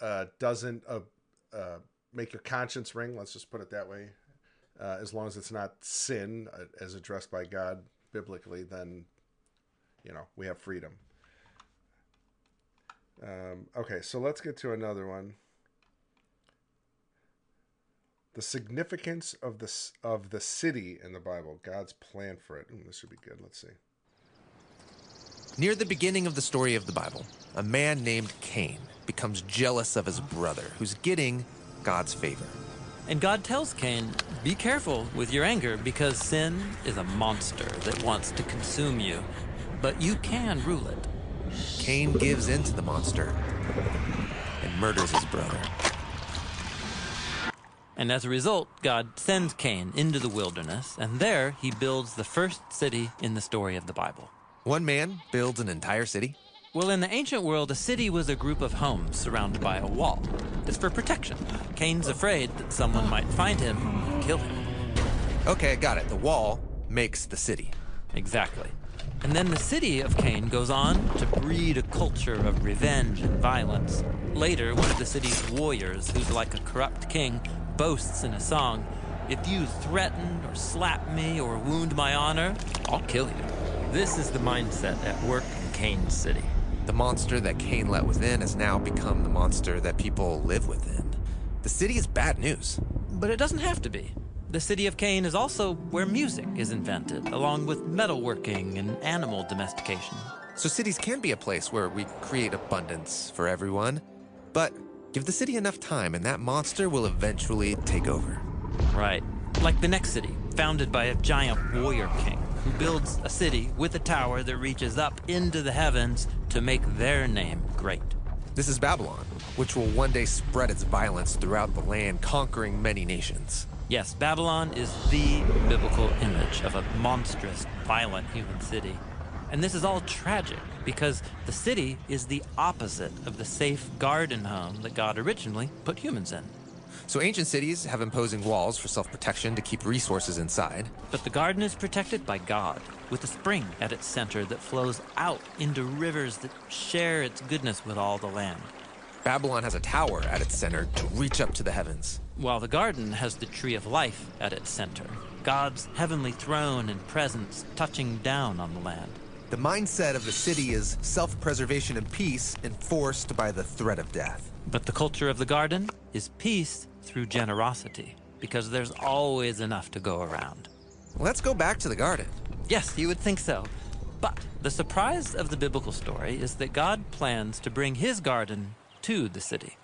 uh, doesn't uh, uh, make your conscience ring. Let's just put it that way. Uh, as long as it's not sin uh, as addressed by God biblically, then you know we have freedom. Um, okay, so let's get to another one. The significance of the of the city in the Bible, God's plan for it. Ooh, this would be good. Let's see. Near the beginning of the story of the Bible, a man named Cain becomes jealous of his brother, who's getting God's favor. And God tells Cain, Be careful with your anger because sin is a monster that wants to consume you, but you can rule it. Cain gives in to the monster and murders his brother. And as a result, God sends Cain into the wilderness, and there he builds the first city in the story of the Bible. One man builds an entire city. Well, in the ancient world, a city was a group of homes surrounded by a wall. It's for protection. Cain's afraid that someone might find him and kill him. Okay, I got it. The wall makes the city. Exactly. And then the city of Cain goes on to breed a culture of revenge and violence. Later, one of the city's warriors, who's like a corrupt king, boasts in a song If you threaten or slap me or wound my honor, I'll kill you. This is the mindset at work in Cain's city. The monster that Cain let within has now become the monster that people live within. The the city is bad news. But it doesn't have to be. The city of Cain is also where music is invented, along with metalworking and animal domestication. So cities can be a place where we create abundance for everyone. But give the city enough time and that monster will eventually take over. Right. Like the next city, founded by a giant warrior king who builds a city with a tower that reaches up into the heavens to make their name great. This is Babylon, which will one day spread its violence throughout the land, conquering many nations. Yes, Babylon is the biblical image of a monstrous, violent human city. And this is all tragic because the city is the opposite of the safe garden home that God originally put humans in. So ancient cities have imposing walls for self protection to keep resources inside. But the garden is protected by God, with a spring at its center that flows out into rivers that share its goodness with all the land. Babylon has a tower at its center to reach up to the heavens. While the garden has the tree of life at its center, God's heavenly throne and presence touching down on the land. The mindset of the city is self preservation and peace enforced by the threat of death. But the culture of the garden is peace through generosity, because there's always enough to go around. Let's go back to the garden. Yes, you would think so. But the surprise of the biblical story is that God plans to bring his garden to the city.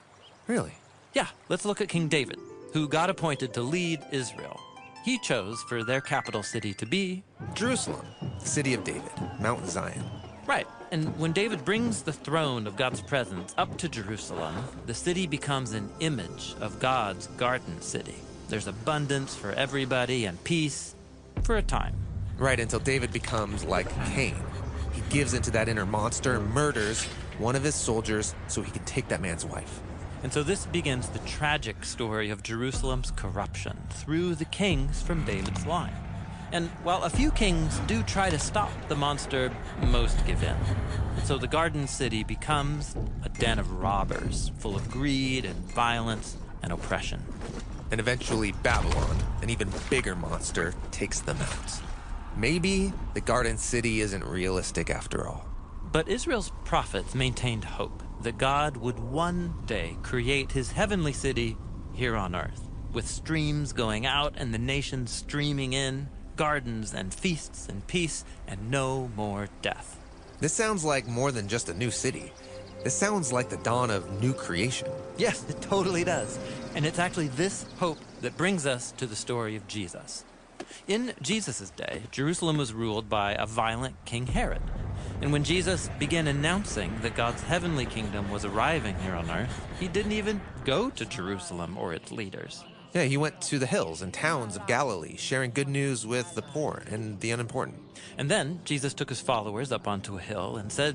Really? Yeah, let's look at King David, who God appointed to lead Israel. He chose for their capital city to be Jerusalem, the city of David, Mount Zion. Right. And when David brings the throne of God's presence up to Jerusalem, the city becomes an image of God's garden city. There's abundance for everybody and peace for a time. Right until David becomes like Cain. He gives into that inner monster and murders one of his soldiers so he can take that man's wife. And so this begins the tragic story of Jerusalem's corruption through the kings from David's line. And while a few kings do try to stop the monster, most give in. And so the Garden City becomes a den of robbers, full of greed and violence and oppression. And eventually, Babylon, an even bigger monster, takes them out. Maybe the Garden City isn't realistic after all. But Israel's prophets maintained hope that God would one day create his heavenly city here on earth, with streams going out and the nations streaming in, gardens and feasts and peace, and no more death. This sounds like more than just a new city. This sounds like the dawn of new creation. Yes, it totally does. And it's actually this hope that brings us to the story of Jesus. In Jesus' day, Jerusalem was ruled by a violent King Herod. And when Jesus began announcing that God's heavenly kingdom was arriving here on earth, he didn't even go to Jerusalem or its leaders. Yeah, he went to the hills and towns of Galilee, sharing good news with the poor and the unimportant. And then Jesus took his followers up onto a hill and said,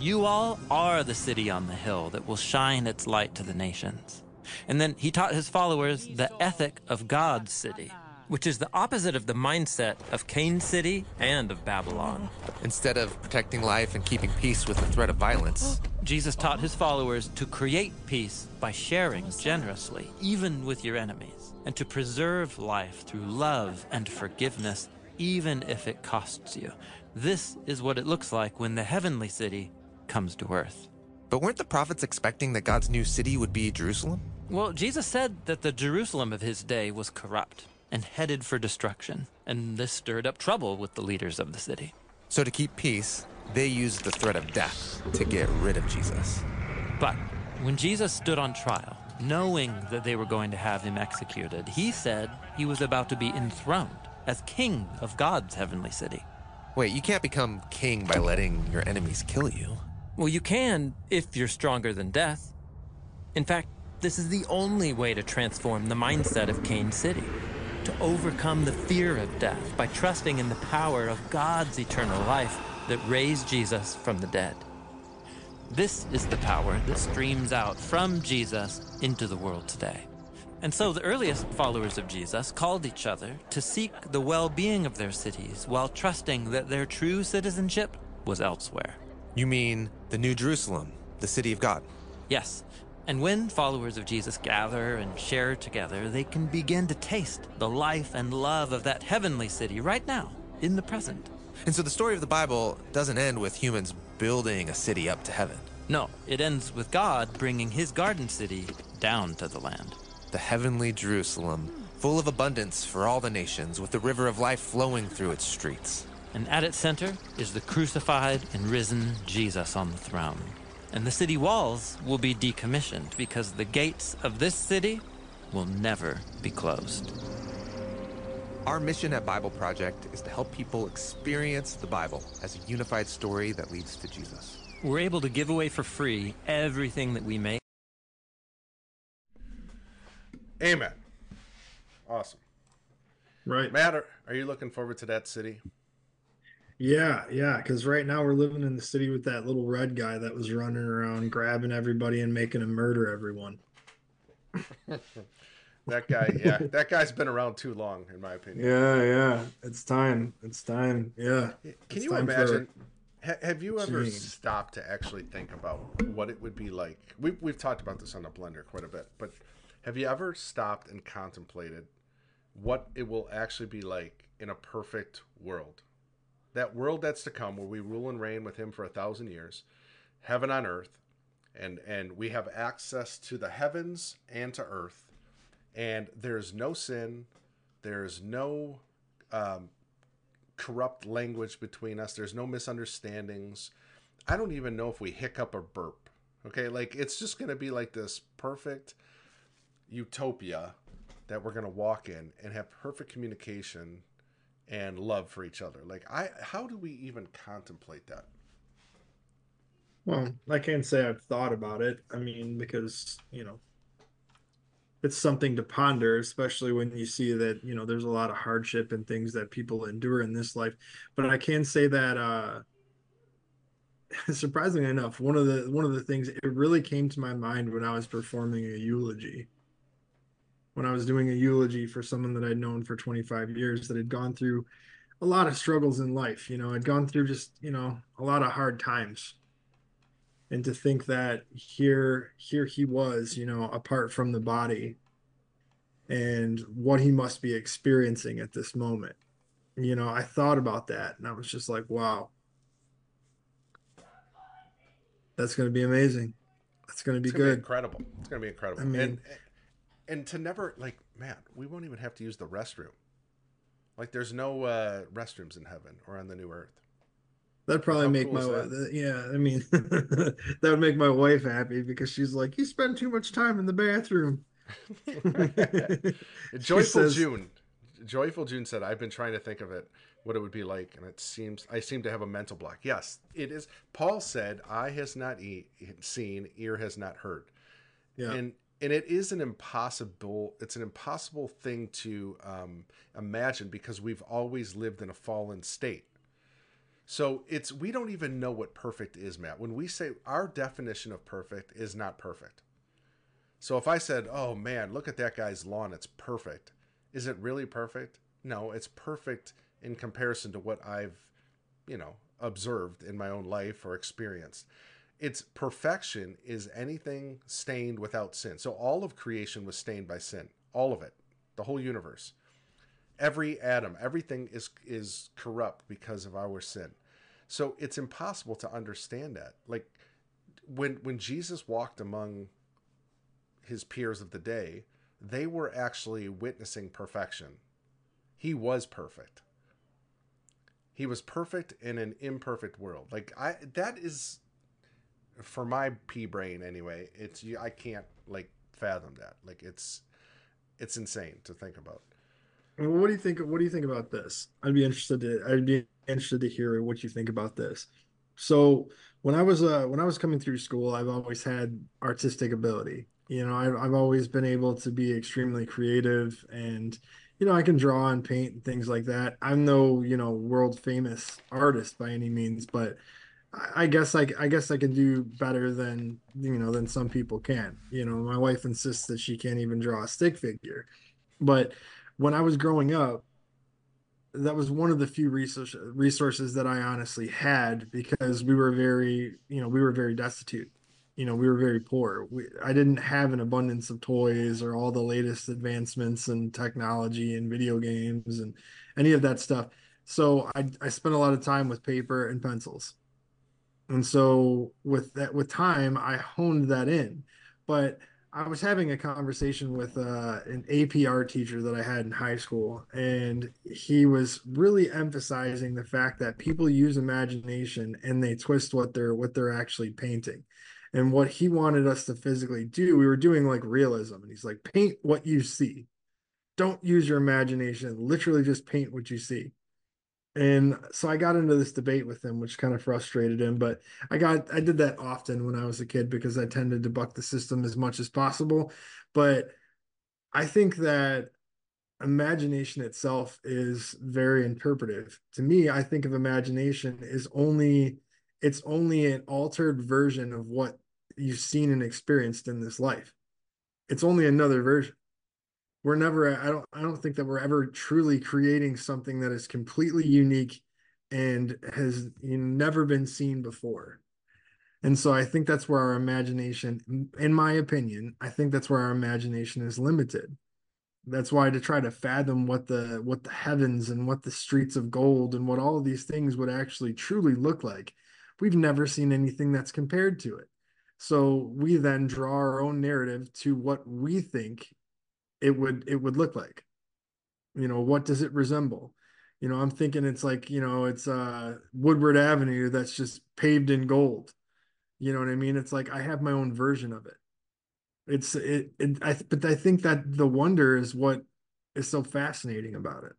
You all are the city on the hill that will shine its light to the nations. And then he taught his followers the ethic of God's city, which is the opposite of the mindset of Cain City and of Babylon. Instead of protecting life and keeping peace with the threat of violence, Jesus taught his followers to create peace by sharing generously, even with your enemies, and to preserve life through love and forgiveness, even if it costs you. This is what it looks like when the heavenly city comes to earth. but weren't the prophets expecting that God's new city would be Jerusalem? Well, Jesus said that the Jerusalem of his day was corrupt and headed for destruction, and this stirred up trouble with the leaders of the city. So, to keep peace, they used the threat of death to get rid of Jesus. But when Jesus stood on trial, knowing that they were going to have him executed, he said he was about to be enthroned as king of God's heavenly city. Wait, you can't become king by letting your enemies kill you. Well, you can if you're stronger than death. In fact, this is the only way to transform the mindset of Cain City. To overcome the fear of death by trusting in the power of God's eternal life that raised Jesus from the dead. This is the power that streams out from Jesus into the world today. And so the earliest followers of Jesus called each other to seek the well being of their cities while trusting that their true citizenship was elsewhere. You mean the New Jerusalem, the city of God. Yes. And when followers of Jesus gather and share together, they can begin to taste the life and love of that heavenly city right now, in the present. And so the story of the Bible doesn't end with humans building a city up to heaven. No, it ends with God bringing his garden city down to the land. the heavenly Jerusalem, full of abundance for all the nations, with the river of life flowing through its streets. And at its center is the crucified and risen Jesus on the throne. And the city walls will be decommissioned because the gates of this city will never be closed. Our mission at Bible Project is to help people experience the Bible as a unified story that leads to Jesus. We're able to give away for free everything that we make. Amen. Awesome. Right. Matt, are, are you looking forward to that city? Yeah, yeah, because right now we're living in the city with that little red guy that was running around grabbing everybody and making them murder everyone. That guy, yeah, that guy's been around too long, in my opinion. Yeah, yeah. It's time. It's time. Yeah. Can It's you time for imagine? Have you ever change. stopped to actually think about what it would be like? We've, we've talked about this on the blender quite a bit, but have you ever stopped and contemplated what it will actually be like in a perfect world? That world that's to come, where we rule and reign with Him for a thousand years, heaven on earth, and and we have access to the heavens and to earth, and there's no sin, there's no um, corrupt language between us. There's no misunderstandings. I don't even know if we hiccup or burp. Okay, like it's just going to be like this perfect utopia that we're going to walk in and have perfect communication and love for each other. Like I how do we even contemplate that? Well, I can't say I've thought about it. I mean, because, you know, it's something to ponder, especially when you see that, you know, there's a lot of hardship and things that people endure in this life. But I can say that uh surprisingly enough, one of the one of the things it really came to my mind when I was performing a eulogy. When I was doing a eulogy for someone that I'd known for 25 years that had gone through a lot of struggles in life, you know, I'd gone through just, you know, a lot of hard times. And to think that here here he was you know apart from the body and what he must be experiencing at this moment. You know i thought about that and i was just like wow. That's going to be amazing. That's going to be It's gonna be good. incredible. It's gonna be incredible. I mean- and and to never like, man, we won't even have to use the restroom. Like, there's no uh, restrooms in heaven or on the new earth. that'd probably How make cool my that? yeah i mean that would make my wife happy because she's like you spend too much time in the bathroom Joyful says- June. Joyful June said, "I've been trying to think of it, what it would be like, and it seems I seem to have a mental block." Yes, it is. Paul said, "Eye has not e- seen, ear has not heard," yeah and and it is an impossible. It's an impossible thing to um, imagine because we've always lived in a fallen state. So it's we don't even know what perfect is, Matt. When we say our definition of perfect is not perfect. So if I said, "Oh man, look at that guy's lawn, it's perfect." Is it really perfect? No, it's perfect in comparison to what I've, you know, observed in my own life or experienced. Its perfection is anything stained without sin. So all of creation was stained by sin. All of it. The whole universe. Every atom, everything is is corrupt because of our sin. So it's impossible to understand that. Like when when Jesus walked among his peers of the day, they were actually witnessing perfection. He was perfect. He was perfect in an imperfect world. Like I that is for my pea brain anyway, it's I can't like fathom that. Like it's it's insane to think about. Well, what do you think? What do you think about this? I'd be interested to. I'd be interested to hear what you think about this. So when I was uh when I was coming through school, I've always had artistic ability. You know, I've I've always been able to be extremely creative, and you know, I can draw and paint and things like that. I'm no you know world famous artist by any means, but I guess I I guess I can do better than you know than some people can. You know, my wife insists that she can't even draw a stick figure, but when I was growing up, that was one of the few resource, resources that I honestly had because we were very, you know, we were very destitute. You know, we were very poor. We, I didn't have an abundance of toys or all the latest advancements in technology and video games and any of that stuff. So I, I spent a lot of time with paper and pencils. And so with that, with time, I honed that in. But I was having a conversation with uh, an APR teacher that I had in high school, and he was really emphasizing the fact that people use imagination and they twist what they're what they're actually painting. And what he wanted us to physically do, we were doing like realism, and he's like, paint what you see. Don't use your imagination. Literally, just paint what you see and so I got into this debate with him, which kind of frustrated him. But I got I did that often when I was a kid because I tended to buck the system as much as possible. But I think that imagination itself is very interpretive. To me, I think of imagination is only it's only an altered version of what you've seen and experienced in this life. It's only another version we're never i don't i don't think that we're ever truly creating something that is completely unique and has never been seen before. And so i think that's where our imagination in my opinion i think that's where our imagination is limited. That's why to try to fathom what the what the heavens and what the streets of gold and what all these things would actually truly look like we've never seen anything that's compared to it. So we then draw our own narrative to what we think it would it would look like? You know what does it resemble? You know i'm thinking it's like you know it's uh woodward avenue that's just paved in gold. You know what i mean? It's like i have my own version of it. It's it, it i but i think that the wonder is what is so fascinating about it.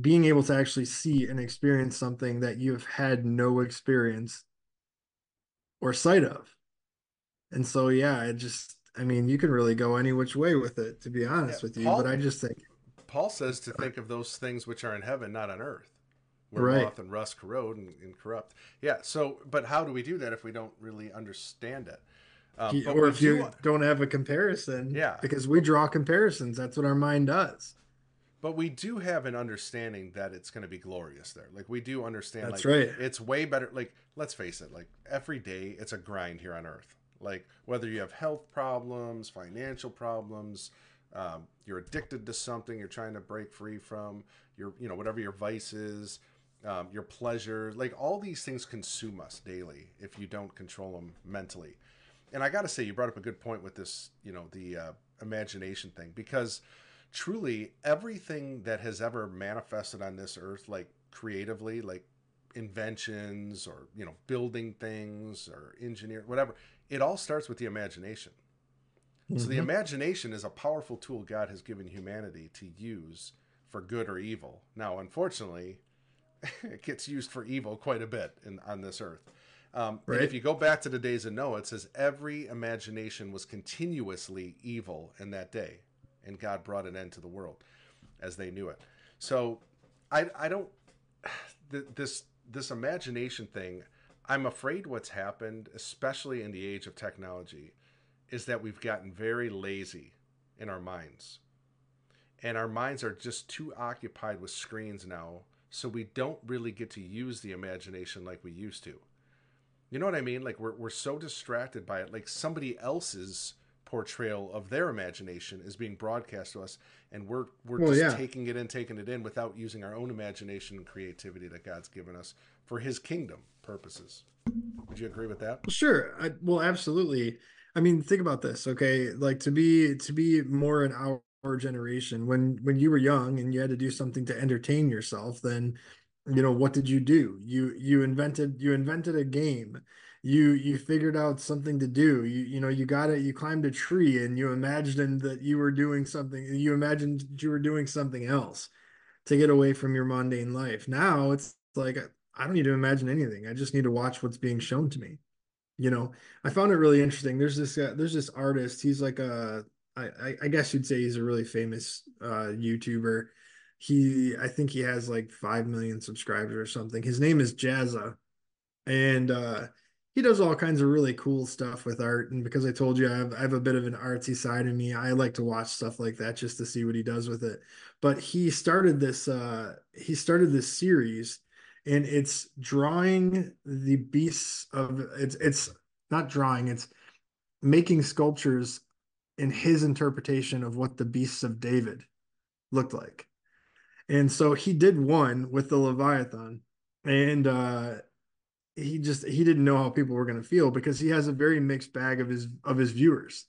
Being able to actually see and experience something that you've had no experience or sight of. And so yeah it just I mean, you can really go any which way with it, to be honest yeah, with you. Paul, but I just think Paul says to think of those things which are in heaven, not on earth, where right. moth and rust corrode and, and, corrupt. Yeah. So, but how do we do that if we don't really understand it? Um, or if you do, not have a comparison, yeah, because we draw comparisons. That's what our mind does. But we do have an understanding that it's going to be glorious there. Like we do understand. That's like, right. It's way better. Like let's face it. Like every day, it's a grind here on Earth. Like whether you have health problems, financial problems, um, you're addicted to something you're trying to break free from, your you know whatever your vice is, um, your pleasure, like all these things consume us daily if you don't control them mentally. And I got to say, you brought up a good point with this, you know, the uh, imagination thing because truly everything that has ever manifested on this earth, like creatively, like inventions or you know building things or engineer whatever it all starts with the imagination. Mm-hmm. So the mm-hmm. imagination is a powerful tool God has given humanity to use for good or evil. Now, unfortunately, it gets used for evil quite a bit in, on this earth. Um, right. if you go back to the days of Noah, it says every imagination was continuously evil in that day, and God brought an end to the world as they knew it. So, I I don't this this imagination thing. I'm afraid what's happened, especially in the age of technology, is that we've gotten very lazy in our minds. And our minds are just too occupied with screens now, so we don't really get to use the imagination like we used to. You know what I mean? Like we're we're so distracted by it. Like somebody else's portrayal of their imagination is being broadcast to us, and we're we're well, just yeah. taking it in, taking it in without using our own imagination and creativity that God's given us for His kingdom purposes. Would you agree with that? Sure. I, well, absolutely. I mean, think about this. Okay, like to be to be more in our, our generation when when you were young and you had to do something to entertain yourself, then you know what did you do? You you invented you invented a game. You you figured out something to do. You you know you got it. You climbed a tree and you imagined that you were doing something. You imagined you were doing something else to get away from your mundane life. Now it's like I don't need to imagine anything. I just need to watch what's being shown to me. You know, I found it really interesting. There's this uh, there's this artist. He's like a I, I guess you'd say he's a really famous uh, YouTuber. He I think he has like five million subscribers or something. His name is Jazza, and uh, he does all kinds of really cool stuff with art. And because I told you I have, I have a bit of an artsy side in me, I like to watch stuff like that just to see what he does with it. But he started this uh, he started this series and it's drawing the beasts of it's it's not drawing it's making sculptures in his interpretation of what the beasts of david looked like. And so he did one with the leviathan and uh he just he didn't know how people were going to feel because he has a very mixed bag of his of his viewers.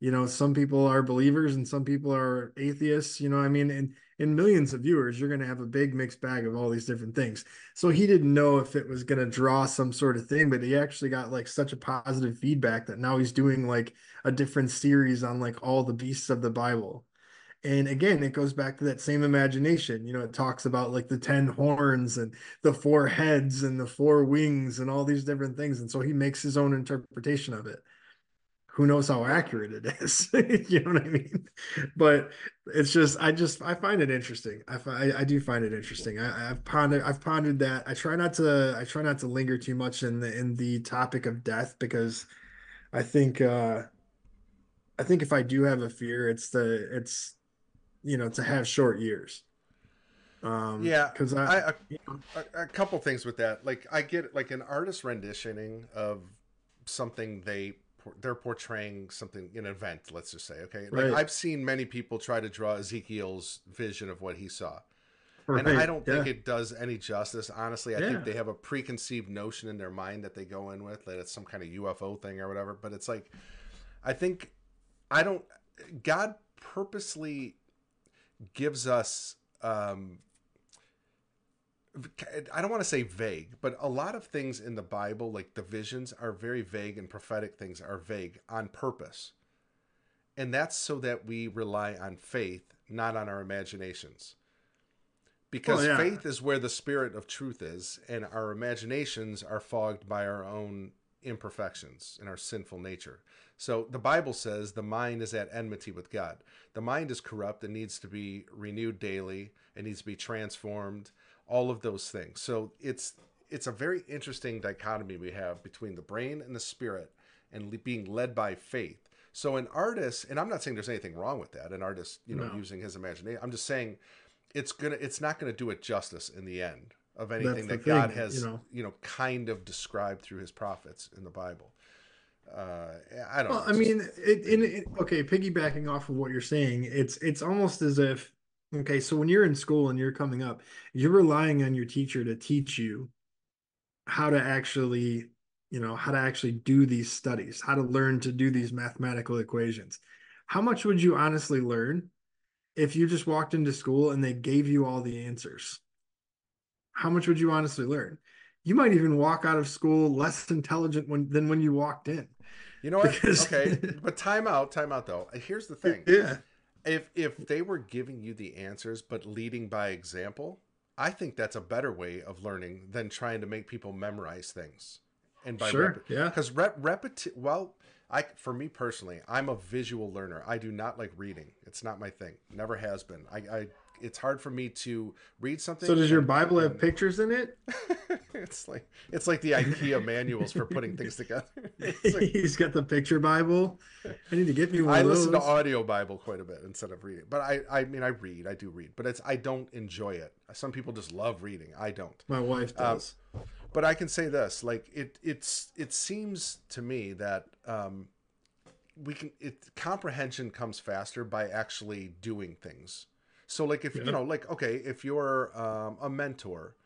You know some people are believers and some people are atheists you know i mean? And in millions of viewers you're going to have a big mixed bag of all these different things. So he didn't know if it was going to draw some sort of thing but he actually got like such a positive feedback that now he's doing like a different series on like all the beasts of the bible. And again it goes back to that same imagination you know it talks about like the 10 horns and the four heads and the four wings and all these different things. And so he makes his own interpretation of it who knows how accurate it is. You know what i mean? But it's just i just i find it interesting. I i, I do find it interesting. I, i've pondered i've pondered that. I try not to i try not to linger too much in the in the topic of death because i think uh i think if i do have a fear it's the it's you know to have short years. Um yeah because I, I, a, a couple things with that. Like i get like an artist renditioning of something they they're portraying something an event let's just say okay like right. i've seen many people try to draw ezekiel's vision of what he saw right. and i don't yeah. think it does any justice honestly i yeah. think they have a preconceived notion in their mind that they go in with that it's some kind of ufo thing or whatever but it's like i think i don't god purposely gives us um I don't want to say vague, but a lot of things in the Bible, like the visions, are very vague and prophetic things are vague on purpose. And that's so that we rely on faith, not on our imaginations. Because yeah. faith is where the spirit of truth is, and our imaginations are fogged by our own imperfections and our sinful nature. So the Bible says the mind is at enmity with God. The mind is corrupt and needs to be renewed daily, it needs to be transformed all of those things. So it's it's a very interesting dichotomy we have between the brain and the spirit and being led by faith. So an artist, and I'm not saying there's anything wrong with that, an artist, you know, no. using his imagination. I'm just saying it's gonna it's not gonna do it justice in the end of anything that thing, God has you know. you know kind of described through his prophets in the Bible. Uh, I don't. Well. I mean, it, in, it, okay, piggybacking off of what you're saying, it's it's almost as if Okay, so when you're in school and you're coming up, you're relying on your teacher to teach you how to actually, you know, how to actually do these studies, how to learn to do these mathematical equations. How much would you honestly learn if you just walked into school and they gave you all the answers? How much would you honestly learn? You might even walk out of school less intelligent when, than when you walked in. You know what? Because... okay, but time out, time out though. Here's the thing. Yeah if if they were giving you the answers but leading by example, I think that's a better way of learning than trying to make people memorize things. And by sure, rep- yeah, because rep repeti- well, I for me personally, I'm a visual learner. I do not like reading. It's not my thing. Never has been. I, I it's hard for me to read something. So does your Bible and, have pictures in it? it's like it's like the IKEA manuals for putting things together. Like, He's got the picture Bible. I need to get me one. I listen to audio Bible quite a bit instead of reading, but I I mean I read. I do read, but it's I don't enjoy it. Some people just love reading. I don't. My wife um, does. Um, but I can say this: like it it's it seems to me that. um we can it comprehension comes faster by actually doing things so like if yeah. you know like okay, if you're um, a mentor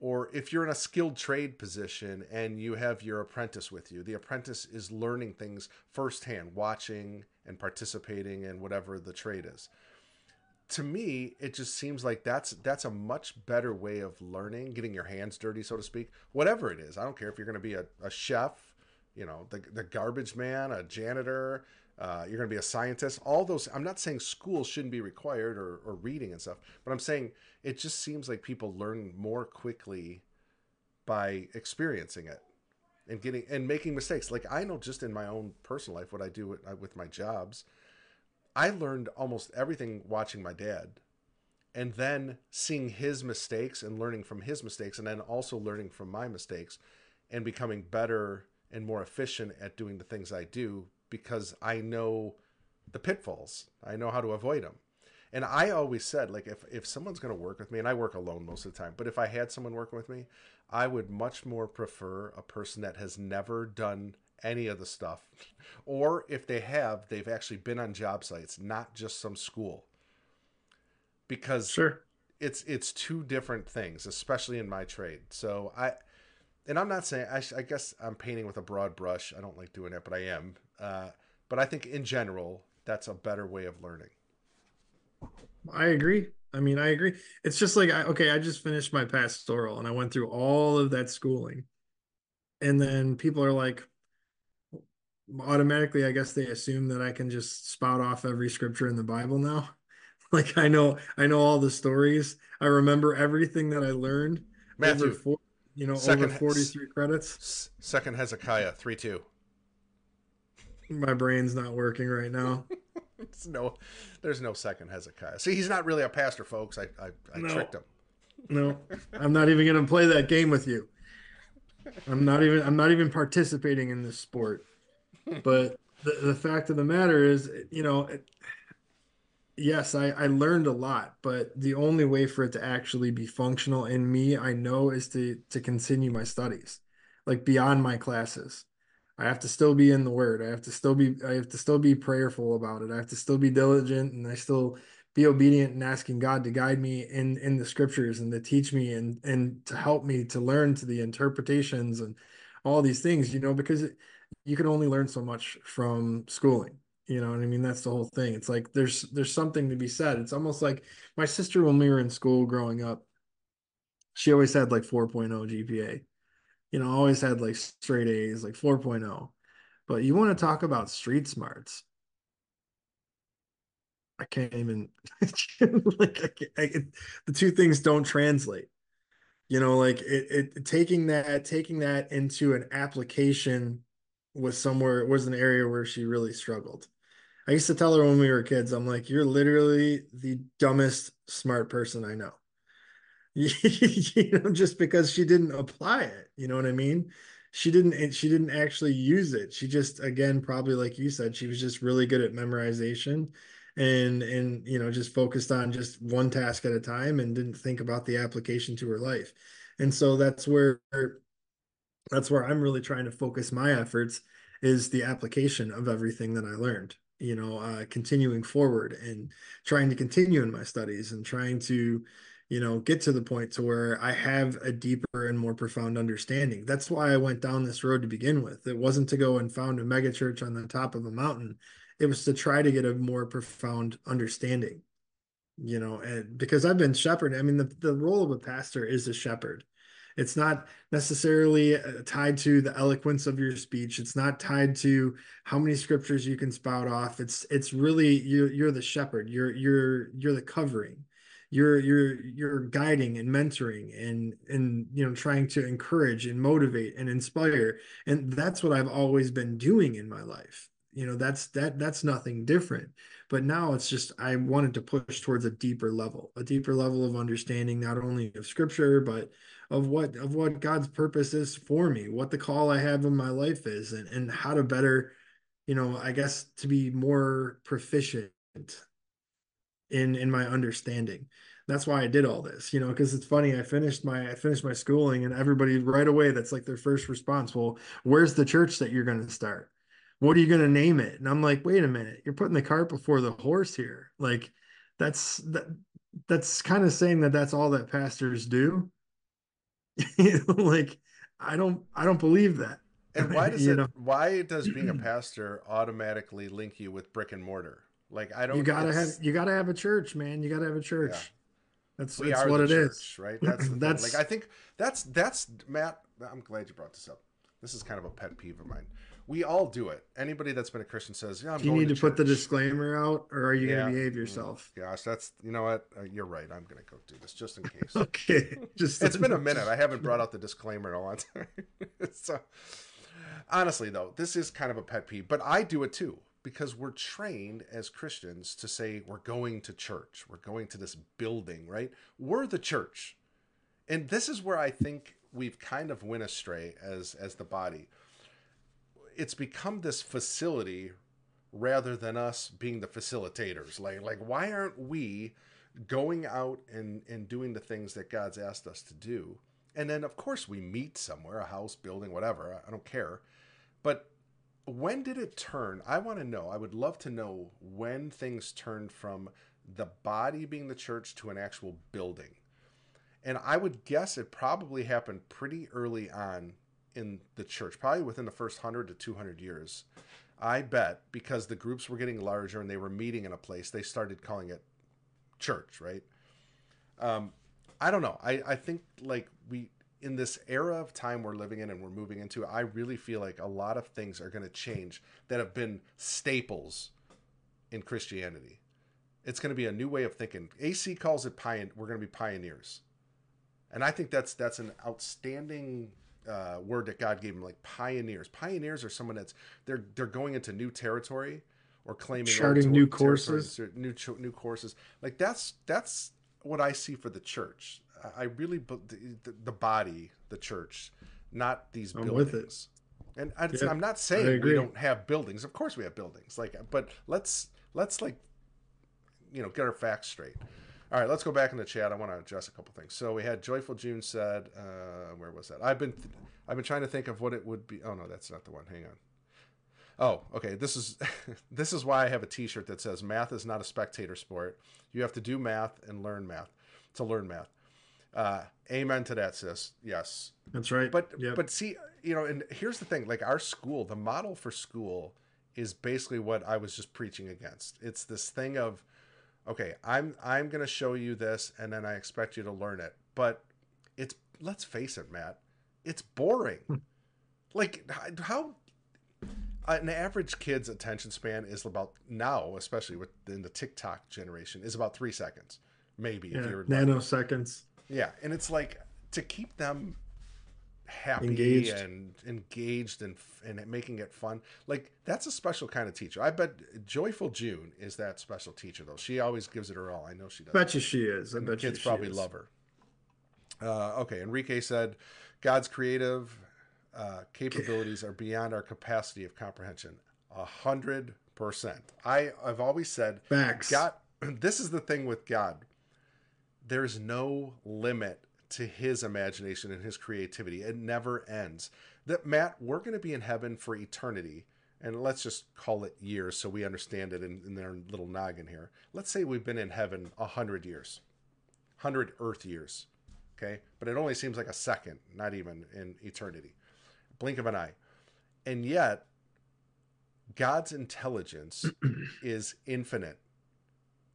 or if you're in a skilled trade position and you have your apprentice with you, the apprentice is learning things firsthand, watching and participating in whatever the trade is. To me, it just seems like that's that's a much better way of learning, getting your hands dirty, so to speak. Whatever it is, I don't care if you're going to be a, a chef, you know, the the garbage man, a janitor, uh, you're going to be a scientist. All those, I'm not saying school shouldn't be required or, or reading and stuff, but I'm saying it just seems like people learn more quickly by experiencing it and getting and making mistakes. Like I know just in my own personal life, what I do with, with my jobs, I learned almost everything watching my dad and then seeing his mistakes and learning from his mistakes and then also learning from my mistakes and becoming better and more efficient at doing the things I do because I know the pitfalls. I know how to avoid them. And I always said, like, if, if someone's going to work with me, and I work alone most of the time, but if I had someone working with me, I would much more prefer a person that has never done any of the stuff. Or if they have, they've actually been on job sites, not just some school. Because sure. it's it's two different things, especially in my trade. So I and I'm not saying I, sh- I guess I'm painting with a broad brush. I don't like doing it, but I am. Uh, but I think in general, that's a better way of learning. I agree. I mean, I agree. It's just like I, okay, I just finished my pastoral and I went through all of that schooling, and then people are like, automatically, I guess they assume that I can just spout off every scripture in the Bible now. Like I know, I know all the stories. I remember everything that I learned. Matthew, four, you know, second- over forty-three credits. Second Hezekiah three two. My brain's not working right now. It's no, there's no second Hezekiah. See, he's not really a pastor, folks. I I, I No. tricked him. No, I'm not even gonna play that game with you. I'm not even I'm not even participating in this sport. But the, the fact of the matter is, you know, it, yes, I, I learned a lot, but the only way for it to actually be functional in me, I know, is to to continue my studies, like beyond my classes. I have to still be in the word. I have to still be I have to still be prayerful about it. I have to still be diligent and I still be obedient and asking God to guide me in in the scriptures and to teach me and and to help me to learn to the interpretations and all these things, you know, because it, you can only learn so much from schooling. You know what I mean? That's the whole thing. It's like there's there's something to be said. It's almost like my sister when we were in school growing up, she always had like 4.0 GPA. You know, always had like straight A's, like 4.0. But you want to talk about street smarts. I can't even like I can't, I, it, the two things don't translate. You know, like it, it taking that taking that into an application was somewhere was an area where she really struggled. I used to tell her when we were kids, I'm like, you're literally the dumbest smart person I know. you know, just because she didn't apply it, you know what I mean? She didn't she didn't actually use it. She just again, probably like you said, she was just really good at memorization and and you know, just focused on just one task at a time and didn't think about the application to her life. And so that's where that's where I'm really trying to focus my efforts is the application of everything that I learned. You know, uh, continuing forward and trying to continue in my studies and trying to, you know, get to the point to where I have a deeper and more profound understanding. That's why I went down this road to begin with. It wasn't to go and found a megachurch on the top of a mountain. It was to try to get a more profound understanding. You know, and because I've been shepherd, I mean, the, the role of a pastor is a shepherd it's not necessarily uh, tied to the eloquence of your speech it's not tied to how many scriptures you can spout off it's it's really you're you're the shepherd you're you're you're the covering you're you're you're guiding and mentoring and and you know trying to encourage and motivate and inspire. And that's what I've always been doing in my life. You know that's that that's nothing different. But now it's just i wanted to push towards a deeper level a deeper level of understanding not only of scripture but of what of what god's purpose is for me what the call i have in my life is and, and how to better you know i guess to be more proficient in in my understanding that's why i did all this you know because it's funny i finished my i finished my schooling and everybody right away that's like their first response well where's the church that you're going to start what are you going to name it and i'm like wait a minute you're putting the cart before the horse here like that's that that's kind of saying that that's all that pastors do like i don't i don't believe that And why does You it? know? Why does being a pastor automatically link you with brick and mortar? Like I don't. you gotta have you gotta have a church man you gotta have a church Yeah. that's, we that's what it is. church, right? That's That's- thing. like I think that's that's Matt. I'm glad you brought this up. This is kind of a pet peeve of mine. We all do it. Anybody that's been a Christian says, "Yeah, I'm do you going need to, put the disclaimer out or are you Yeah. gonna behave Mm, yourself Gosh, that's you know what? Uh, you're right. I'm gonna go do this just in case. okay just it's been a minute. I haven't brought out the disclaimer in a long time. so, honestly, though, this is kind of a pet peeve, but I do it too because we're trained as Christians to say we're going to church, we're going to this building, right? We're the church, and this is where I think we've kind of went astray as as the body. It's become this facility rather than us being the facilitators. Like like why aren't we going out and and doing the things that God's asked us to do? And then of course we meet somewhere, a house, building, whatever. I- don't care. But when did it turn? I want to know. I would love to know when things turned from the body being the church to an actual building. And I would guess it probably happened pretty early on in the church, probably within the first 100 to 200 years. I bet because the groups were getting larger and they were meeting in a place, they started calling it church, right? Um, I don't know. I, I think like we in this era of time we're living in and we're moving into, I really feel like a lot of things are going to change that have been staples in Christianity. It's going to be a new way of thinking. AC calls it pioneer. We're going to be pioneers, and I think that's that's an outstanding uh, word that God gave him. Like pioneers. Pioneers are someone that's they're they're going into new territory or claiming Charting new courses. or new new courses. Like that's that's what I see for the church. I- really the, the body, the church, not these I'm buildings. with it. And I, Yeah, I'm not saying we don't have buildings. Of course we have buildings. Like, but let's let's like, you know, get our facts straight. All right, let's go back in the chat. I want to address a couple things. So we had joyful June said, uh, where was that? I've been I've been trying to think of what it would be. Oh no, that's not the one. Hang on. Oh, okay. This is this is why I have a T-shirt that says "Math is not a spectator sport. You have to do math and learn math to learn math." Uh, amen to that, sis. Yes, That's right. but Yep. but see, you know, and here's the thing: like our school, the model for school is basically what I was just preaching against. It's this thing of, okay, I'm I'm gonna show you this, and then I expect you to learn it. But it's let's face it, Matt, it's boring. like how an average kid's attention span is about now, especially within the TikTok generation, is about three seconds, maybe yeah, if you're nanoseconds. Yeah, and it's like to keep them happy Engaged. and engaged and and making it fun. Like that's a special kind of teacher. I bet Joyful June is that special teacher though. She always gives it her all. I know she does. Bet you she is. I And the bet you kids probably is. love her. Uh, okay, Enrique said, "God's creative uh, capabilities are beyond our capacity of comprehension." A hundred percent. I I've always said Facts. God, this is the thing with God. There's no limit to his imagination and his creativity. It never ends. That Matt, we're going to be in heaven for eternity, and let's just call it years so we understand it in, in their little noggin here. Let's say we've been in heaven a hundred years, hundred Earth years, okay? But it only seems like a second, not even in eternity, blink of an eye, and yet God's intelligence is infinite.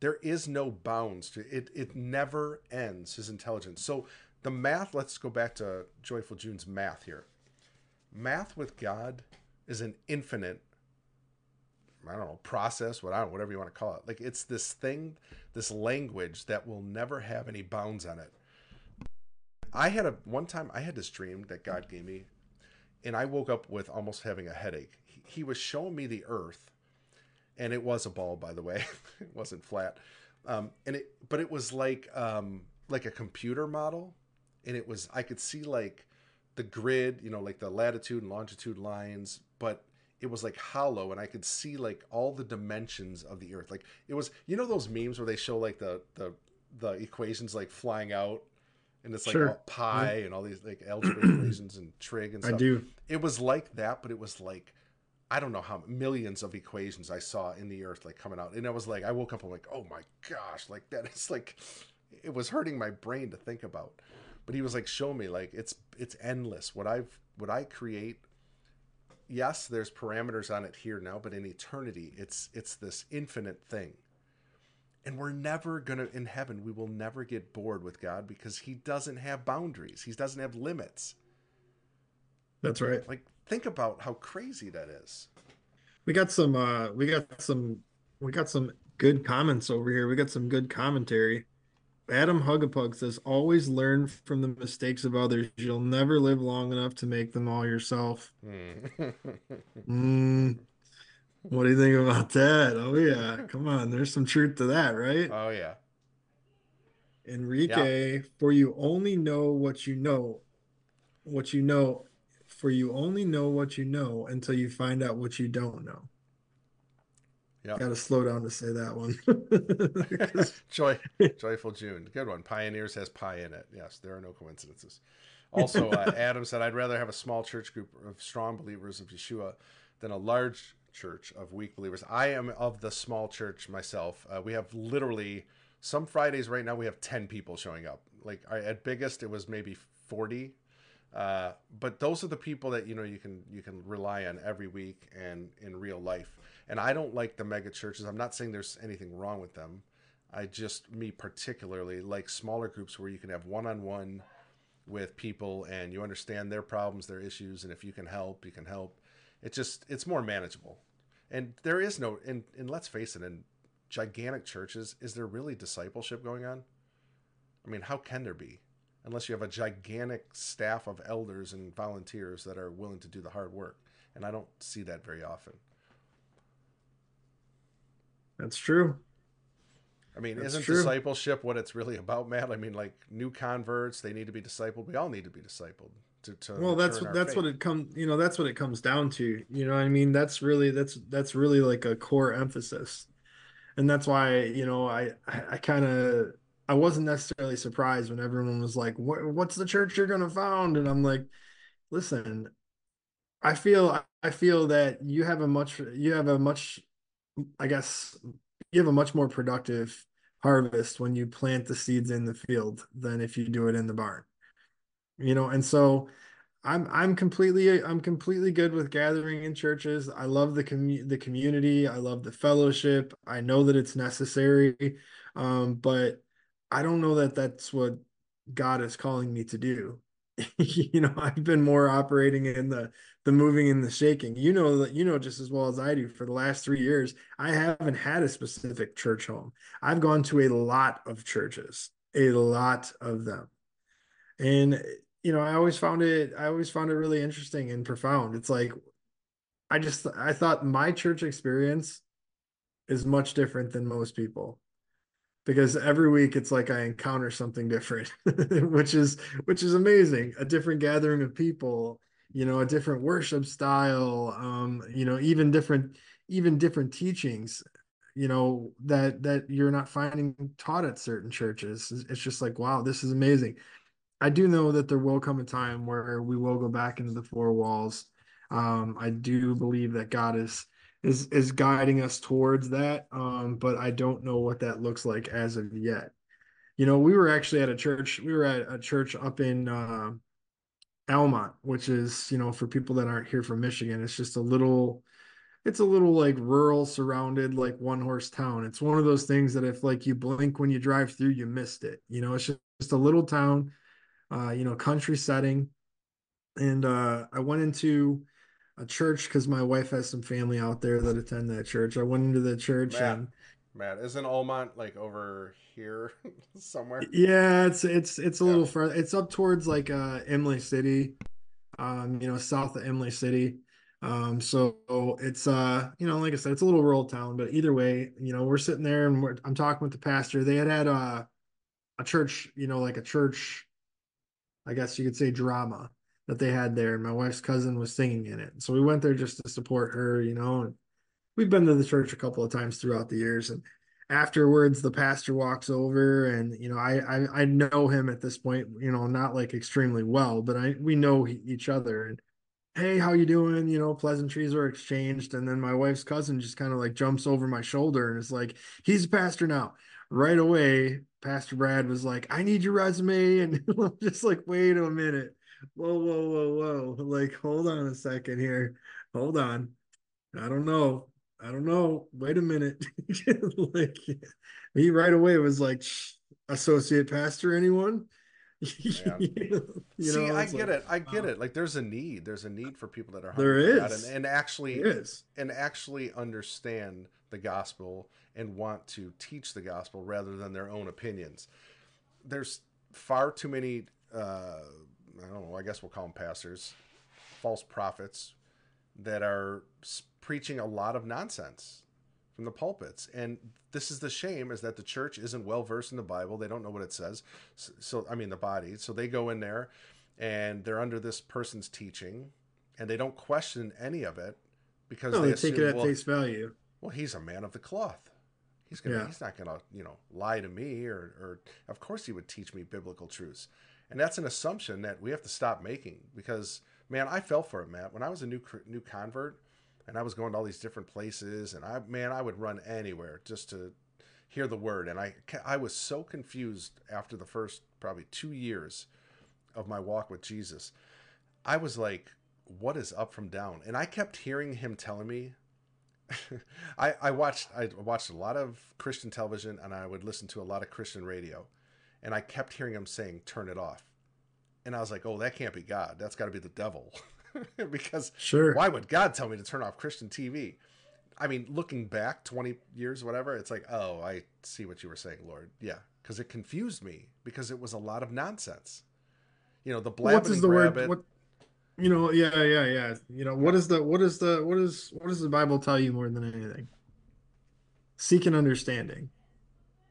There is no bounds to it. It never ends. His intelligence. So the math. Let's go back to Joyful June's math here. Math with God is an infinite. I don't know process. What I don't, whatever you want to call it. Like it's this thing, this language that will never have any bounds on it. I had a one time. I had this dream that God gave me, and I woke up with almost having a headache. He, he was showing me the Earth and it was a ball by the way. It wasn't flat. Um, and it but it was like um, like a computer model. And it was i could see like the grid you know like the latitude and longitude lines but it was like hollow. And i could see like all the dimensions of the earth. Like it was you know those memes where they show like the the the equations like flying out? And it's like Sure. pi and all these like algebra equations and trig and I stuff. do. it was like that, but it was like I don't know how millions of equations I saw in the earth like coming out. And I was like I woke up I'm like, "Oh my gosh, like that is like it was hurting my brain to think about." But he was like, "Show me like it's it's endless. What I've what I create Yes, there's parameters on it here now, but in eternity, it's it's this infinite thing. And we're never going to in heaven, we will never get bored with God because he doesn't have boundaries. He doesn't have limits. That's right. Like think about how crazy that is. We got some uh we got some we got some good comments over here. We got some good commentary. Adam Hugapug says, always learn from the mistakes of others. You'll never live long enough to make them all yourself. Mm, what do you think about that? Oh yeah. Come on, there's some truth to that, right? oh yeah. Enrique, for you only know what you know, what you know, for you only know what you know until you find out what you don't know. Yeah. Got to slow down to say that one. Joy Joyful June. Good one. Pioneers has pie in it. Yes, there are no coincidences. Also, uh, Adam said, I'd rather have a small church group of strong believers of Yeshua than a large church of weak believers. I am of the small church myself. Uh, we have literally some Fridays right now we have 10 people showing up. Like I, at biggest it was maybe 40. Uh, but those are the people that you know you can you can rely on every week and in real life. And I don't like the mega churches. I'm not saying there's anything wrong with them. I just me particularly like smaller groups where you can have one-on-one with people and you understand their problems, their issues, and if you can help, you can help. It just it's more manageable. And there is no and, and let's face it, in gigantic churches, is there really discipleship going on? I mean, how can there be? Unless you have a gigantic staff of elders and volunteers that are willing to do the hard work. And I don't see that very often. That's true. I mean, That's isn't true. discipleship what it's really about, Matt? I mean, like new converts, they need to be discipled. We all need to be discipled. To, to well that's our that's what it comes you know that's what it comes down to you know what i mean that's really that's that's really like a core emphasis and that's why you know i i, I kind of i wasn't necessarily surprised when everyone was like what, what's the church you're gonna found? And i'm like listen i feel i feel that you have a much you have a much i guess you have a much more productive harvest when you plant the seeds in the field than if you do it in the barn. You know and so i'm i'm completely i'm completely good with gathering in churches. I love the commu- the community. I love the fellowship. I know that it's necessary um but i don't know that that's what god is calling me to do. You know i've been more operating in the the moving and the shaking. You know that you know just as well as i do for the last 3 years i haven't had a specific church home. I've gone to a lot of churches a lot of them. And you know i always found it i always found it really interesting and profound. It's like i just i thought my church experience is much different than most people because every week it's like i encounter something different which is which is amazing. A different gathering of people you know a different worship style um you know even different even different teachings you know that that you're not finding taught at certain churches. It's just like wow this is amazing. I do know that there will come a time where we will go back into the four walls. Um, I do believe that God is is is guiding us towards that, um, but I don't know what that looks like as of yet. You know, we were actually at a church. We were at a church up in uh, which is you know for people that aren't here from Michigan, it's just a little. It's a little like rural, surrounded like one horse town. It's one of those things that if like you blink when you drive through, you missed it. You know, it's just a little town uh, you know, country setting. And uh, I went into a church because my wife has some family out there that attend that church. I went into the church Matt, and Matt, isn't Almont like over here somewhere? yeah, it's it's it's a Yeah. little further. It's up towards like uh Imlay City, um, you know, south of Imlay City. Um, so it's uh, you know, like I said, it's a little rural town, but either way, you know, we're sitting there and we're I'm talking with the pastor. They had had uh, a church, you know, like a church I guess you could say drama that they had there. And my wife's cousin was singing in it. So we went there just to support her, you know, and we've been to the church a couple of times throughout the years. And afterwards the pastor walks over and you know I, I i know him at this point you know not like extremely well but i we know each other and hey how you doing you know pleasantries are exchanged and then my wife's cousin just kind of like jumps over my shoulder and is like he's a pastor now right away pastor brad was like i need your resume and i'm just like wait a minute whoa whoa whoa whoa like hold on a second here hold on i don't know i don't know wait a minute like he right away was like associate pastor anyone Yeah. you See, know, I get like, it. I get wow. it. Like there's a need. There's a need for people that are There hungry God and, and actually is. and actually understand the gospel and want to teach the gospel rather than their own opinions. There's far too many. Uh, I don't know. I guess we'll call them pastors, false prophets, that are preaching a lot of nonsense from the pulpits. And this is the shame: is that the church isn't well versed in the Bible. They don't know what it says. So, so I mean, the body. So they go in there, and they're under this person's teaching, and they don't question any of it because no, they, they take it at well, face value. well, he's a man of the cloth. He's gonna. Yeah. He's not gonna, you know, lie to me, or, or of course he would teach me biblical truths, and that's an assumption that we have to stop making because, man, I fell for it, Matt. When I was a new new convert, and I was going to all these different places, and I, man, I would run anywhere just to hear the word. And I, I was so confused after the first probably two years of my walk with Jesus. I was like, what is up from down? And I kept hearing him telling me. I, I watched I watched a lot of Christian television and I would listen to a lot of Christian radio, and I kept hearing him saying, "Turn it off," and I was like, "Oh, that can't be God. That's got to be the devil," because Sure. why would God tell me to turn off Christian TV? I mean, looking back 20 years, whatever, it's like, oh, I see what you were saying, Lord. Yeah, because it confused me because it was a lot of nonsense. You know, the blabbing what is the word? What you know? Yeah, yeah, yeah. You know, what is the what is the what is what does the Bible tell you more than anything? Seek an understanding.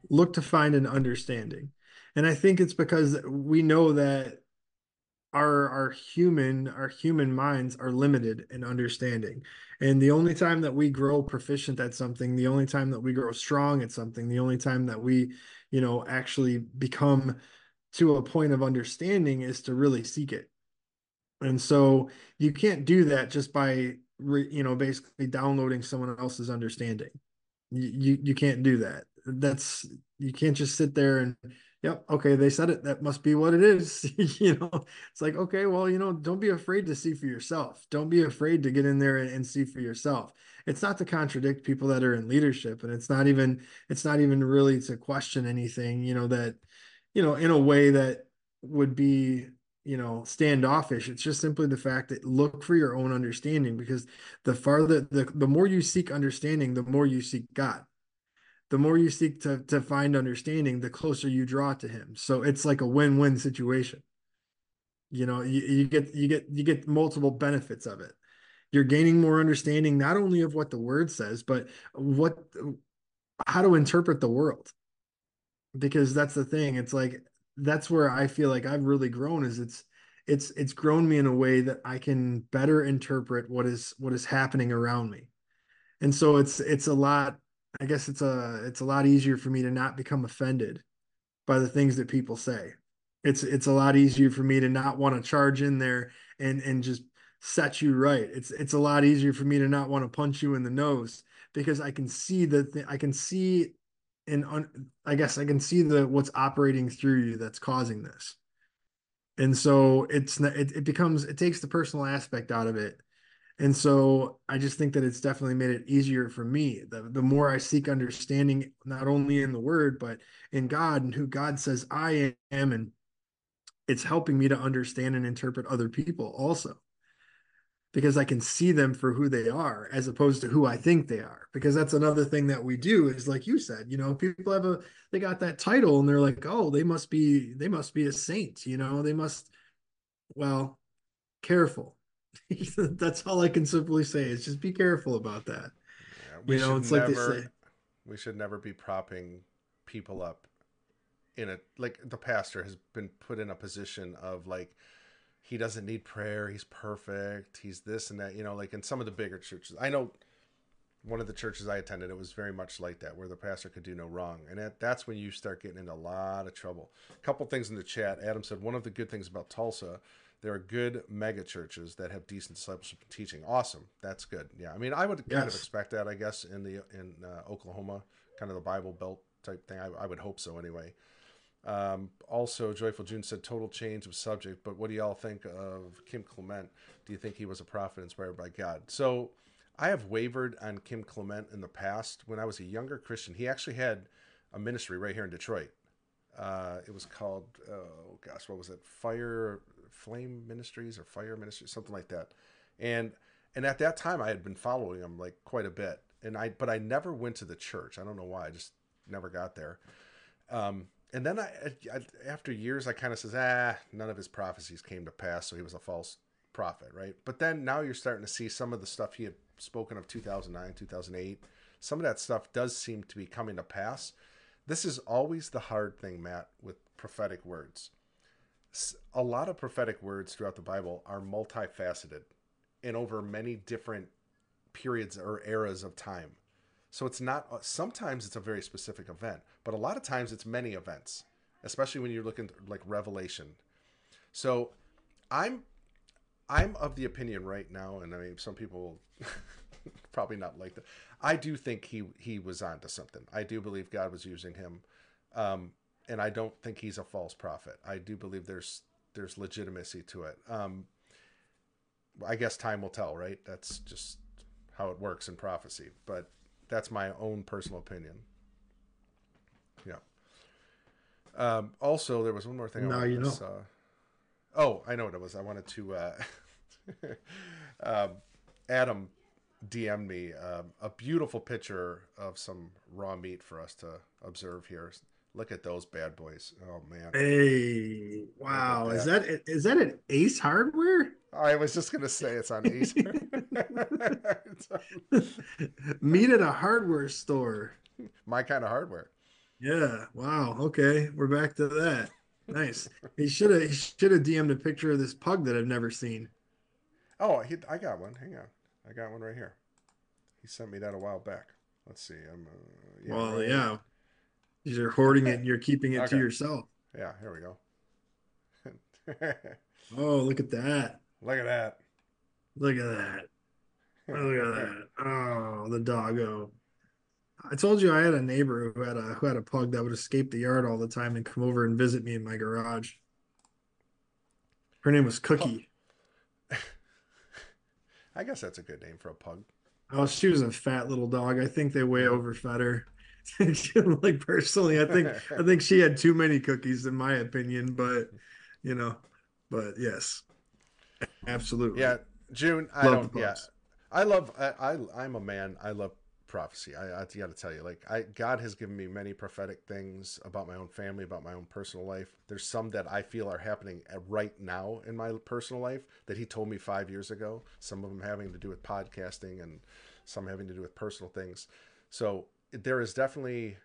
Look to find an understanding, and I think it's because we know that our our human our human minds are limited in understanding. And the only time that we grow proficient at something the only time that we grow strong at something the only time that we you know actually become to a point of understanding is to really seek it. And so you can't do that just by re, you know basically downloading someone else's understanding. You, you you can't do that. That's you can't just sit there and yep okay they said it that must be what it is you know? It's like okay well you know don't be afraid to see for yourself. Don't be afraid to get in there and, and, see for yourself. It's not to contradict people that are in leadership and it's not even it's not even really to question anything you know that you know in a way that would be you know standoffish. It's just simply the fact that look for your own understanding because the farther the, the more you seek understanding the more you seek god the more you seek to to find understanding, the closer you draw to him. So it's like a win-win situation. You know, you, you get you get you get multiple benefits of it. You're gaining more understanding not only of what the word says, but what how to interpret the world. Because that's the thing. It's like that's where I feel like I've really grown is it's it's it's grown me in a way that I can better interpret what is what is happening around me. And so it's it's a lot I guess it's a it's a lot easier for me to not become offended by the things that people say. It's it's a lot easier for me to not want to charge in there and and just set you right. It's it's a lot easier for me to not want to punch you in the nose because I can see that I can see and I guess I can see the what's operating through you that's causing this. And so it's it, it becomes it takes the personal aspect out of it and so I just think that it's definitely made it easier for me. The, the more I seek understanding, not only in the word, but in God and who God says I am. And it's helping me to understand and interpret other people also because I can see them for who they are as opposed to who I think they are. Because that's another thing that we do is like you said, you know, people have a they got that title and they're like, oh, they must be they must be a saint, you know, they must well, careful That's all I can simply say is just be careful about that. Yeah, you know, it's never, like they say. We should never be propping people up in a like the pastor has been put in a position of like he doesn't need prayer, he's perfect, he's this and that, you know, like in some of the bigger churches. I know one of the churches I attended, it was very much like that, where the pastor could do no wrong, and that, that's when you start getting into a lot of trouble. A couple things in the chat. Adam said one of the good things about Tulsa there are good mega churches that have decent discipleship teaching. Awesome, that's good. Yeah, I mean, I would yes. kind of expect that, I guess, in the in uh, Oklahoma, kind of the Bible Belt type thing. I, I would hope so, anyway. Um, also, Joyful June said total change of subject, but what do y'all think of Kim Clement? Do you think he was a prophet inspired by God? So, I have wavered on Kim Clement in the past. When I was a younger Christian, he actually had a ministry right here in Detroit. Uh, it was called, oh gosh, what was it? Fire Flame Ministries or Fire Ministries, something like that. And and at that time, I had been following him like quite a bit, and I but I never went to the church. I don't know why. I just never got there. Um, and then I, I, after years, I kind of says, ah, none of his prophecies came to pass, so he was a false prophet, right? But then now you're starting to see some of the stuff he had spoken of 2009, 2008. Some of that stuff does seem to be coming to pass. This is always the hard thing, Matt, with prophetic words a lot of prophetic words throughout the Bible are multifaceted and over many different periods or eras of time. So it's not, uh, sometimes it's a very specific event, but a lot of times it's many events, especially when you're looking like Revelation. So I'm, I'm of the opinion right now, and I mean, some people probably not like that. I do think he he was onto something. I do believe God was using him, um, and I don't think he's a false prophet. I do believe there's there's legitimacy to it. Um, I guess time will tell, right? That's just how it works in prophecy. But that's my own personal opinion. Yeah. Um, also, there was one more thing. Now I you wanted to, know. Uh, oh, I know what it was. I wanted to. Uh, um, Adam DM'd me um, a beautiful picture of some raw meat for us to observe here. Look at those bad boys. Oh man. Hey, wow. Is that is that an Ace Hardware? I was just gonna say it's on Ace. It's on Meet at a hardware store. my kind of hardware. Yeah. Wow. Okay. We're back to that. Nice. He should have he should have DM'd a picture of this pug that I've never seen. Oh, he, I got one. Hang on, I got one right here. He sent me that a while back. Let's see. I'm. Uh, well, right- yeah. You're hoarding it and you're keeping it to yourself. Yeah. Here we go. Oh, look at that. Look at that. Look at that. Look at that. Oh, the doggo. I told you I had a neighbor who had a who had a pug that would escape the yard all the time and come over and visit me in my garage. Her name was Cookie. I guess that's a good name for a pug. Oh, she was a fat little dog. I think they way overfed her. like personally, I think I think she had too many cookies in my opinion, but you know, but yes. Absolutely. Yeah, June. I Love don't. Yeah. I love. I, I I'm a man. I love prophecy. I, I got to tell you, like, I God has given me many prophetic things about my own family, about my own personal life. There's some that I feel are happening right now in my personal life that He told me five years ago. Some of them having to do with podcasting, and some having to do with personal things. So there is definitely.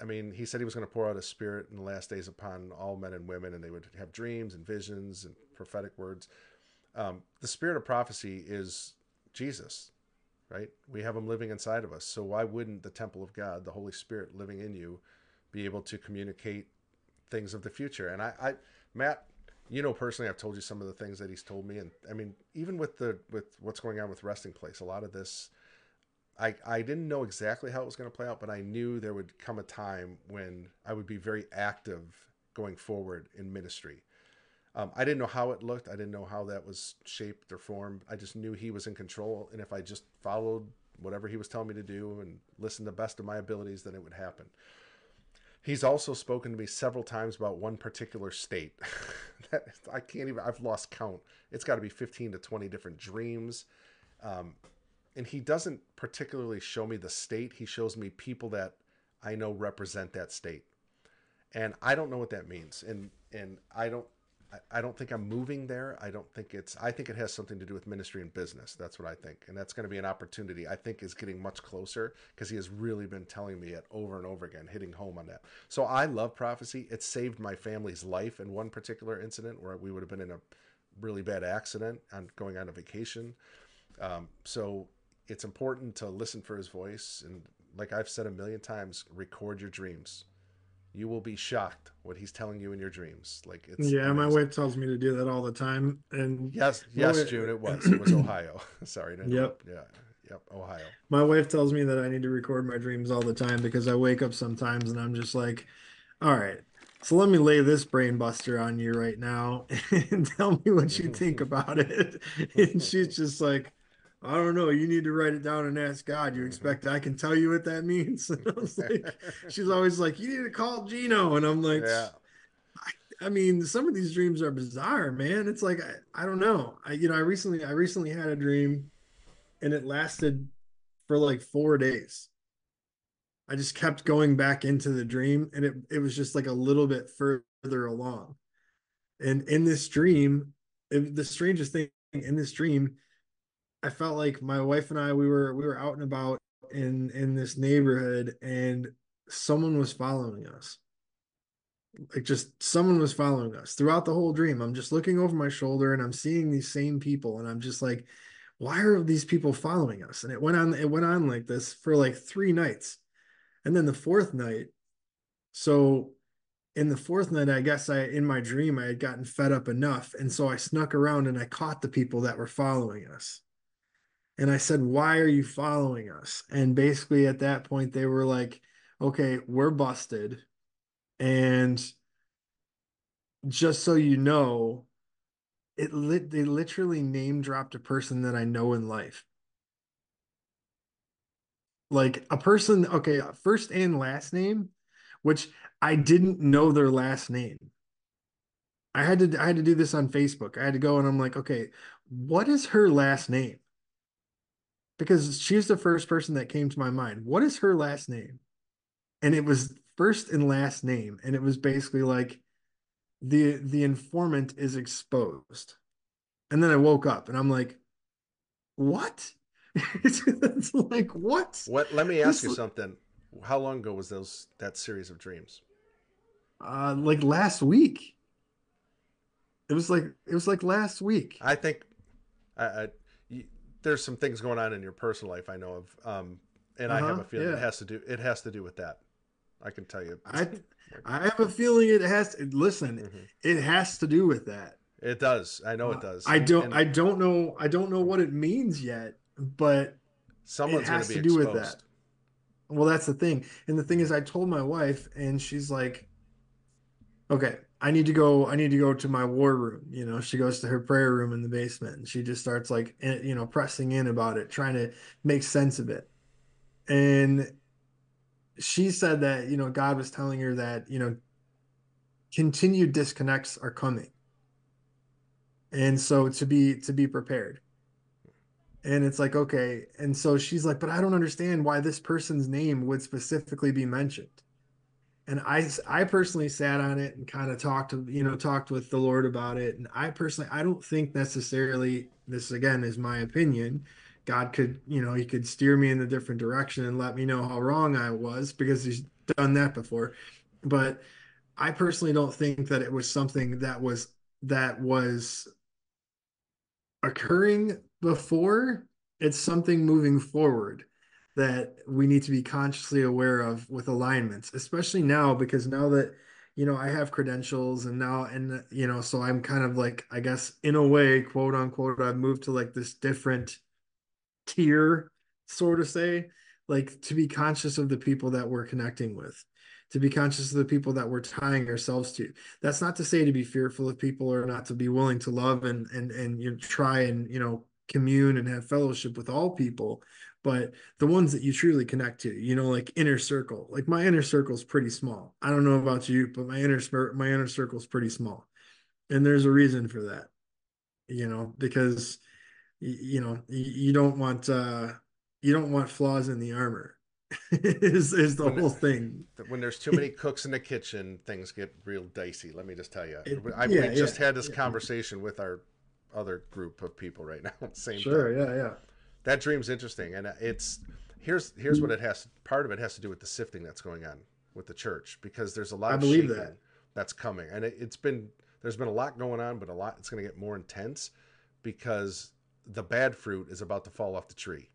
I mean, he said he was going to pour out his spirit in the last days upon all men and women, and they would have dreams and visions and prophetic words um, the spirit of prophecy is Jesus, right? We have him living inside of us. So why wouldn't the temple of God, the Holy Spirit living in you, be able to communicate things of the future? And I, I Matt, you know personally, I've told you some of the things that he's told me, and I mean, even with the with what's going on with Resting Place, a lot of this. I, I didn't know exactly how it was going to play out, but I knew there would come a time when I would be very active going forward in ministry. Um, I didn't know how it looked. I didn't know how that was shaped or formed. I just knew he was in control, and if I just followed whatever he was telling me to do and listened the best of my abilities, then it would happen. He's also spoken to me several times about one particular state. that I can't even. I've lost count. It's got to be fifteen to twenty different dreams, um, and he doesn't particularly show me the state. He shows me people that I know represent that state, and I don't know what that means. And and I don't I- don't think I'm moving there. I don't think it's. I think it has something to do with ministry and business. That's what I think, and that's going to be an opportunity. I think is getting much closer because he has really been telling me it over and over again, hitting home on that. So I love prophecy. It saved my family's life in one particular incident where we would have been in a really bad accident and going on a vacation. Um, so it's important to listen for his voice, and like I've said a million times, record your dreams. You will be shocked what he's telling you in your dreams. Like it's yeah, my wife tells me to do that all the time. And Yes, yes, wa- June. It was. It was Ohio. Sorry. Interrupt. Yeah. Yep. Ohio. my wife tells me that I need to record my dreams all the time because I wake up sometimes and I'm just like, all right, so let me lay this brain buster on you right now and tell me what you think about it. And she's just like, I don't know. You need to write it down and ask God. You mm-hmm. expect I can tell you what that means? And I was like, she's always like, you need to call Gino. And I'm like, yeah. I mean, some of these dreams are bizarre, man. It's like I, I don't know. I you know, I recently I recently had a dream and it lasted for like 4 days. I just kept going back into the dream and it it was just like a little bit further along. And in this dream, it, the strangest thing in this dream, I felt like my wife and I we were we were out and about in in this neighborhood and someone was following us like just someone was following us throughout the whole dream. I'm just looking over my shoulder and I'm seeing these same people and I'm just like, why are these people following us? And it went on, it went on like this for like three nights. And then the fourth night, so in the fourth night, I guess I in my dream I had gotten fed up enough. And so I snuck around and I caught the people that were following us. And I said, Why are you following us? And basically, at that point, they were like, Okay, we're busted. And just so you know, it lit they literally name dropped a person that I know in life. Like a person, okay, first and last name, which I didn't know their last name. I had to I had to do this on Facebook. I had to go and I'm like, okay, what is her last name? Because she's the first person that came to my mind. What is her last name? And it was first and last name. And it was basically like the the informant is exposed. And then I woke up and I'm like, what? it's, like what? What let me ask this, you something. How long ago was those that series of dreams? Uh like last week. It was like it was like last week. I think I, I there's some things going on in your personal life I know of um and uh-huh, I have uh-huh, a feeling yeah. it has to do it has to do with that. I can tell you. I I have a feeling it has to listen. Mm-hmm. It has to do with that. It does. I know it does. I don't. And, I don't know. I don't know what it means yet, but someone's going to be do exposed. with that. Well, that's the thing. And the thing is, I told my wife, and she's like, "Okay, I need to go. I need to go to my war room." You know, she goes to her prayer room in the basement, and she just starts like, eh, you know, pressing in about it, trying to make sense of it. And she said that you know God was telling her that you know continued disconnects are coming, and so to be to be prepared. And it's like okay, and so she's like, but I don't understand why this person's name would specifically be mentioned. And I I personally sat on it and kind of talked to you know talked with the Lord about it, and I personally I don't think necessarily this again is my opinion God could, you know, he could steer me in a different direction and let me know how wrong I was because he's done that before. But I personally don't think that it was something that was that was occurring before. It's something moving forward that we need to be consciously aware of with alignments, especially now because now that you know I have credentials and now and you know so I'm kind of like I guess in a way quote unquote I've moved to like this different tier, sort of say, like to be conscious of the people that we're connecting with, to be conscious of the people that we're tying ourselves to. That's not to say to be fearful of people or not to be willing to love and and and you know, try and you know commune and have fellowship with all people but the ones that you truly connect to you know like inner circle like my inner circle is pretty small. I don't know about you but my inner my inner circle is pretty small. And there's a reason for that you know because you know you don't want uh you don't want flaws in the armor is is the when whole thing. when there's too many cooks in the kitchen things get real dicey let me just tell you it, I, yeah, we just yeah, had this yeah. conversation with our other group of people right now same sure yeah yeah that dream's interesting and uh, it's here's here's what it has part of it has to do with the sifting that's going on with the church because there's a lot I of believe that that's coming and it, it's been there's been a lot going on but a lot it's going to get more intense because the bad fruit is about to fall off the tree.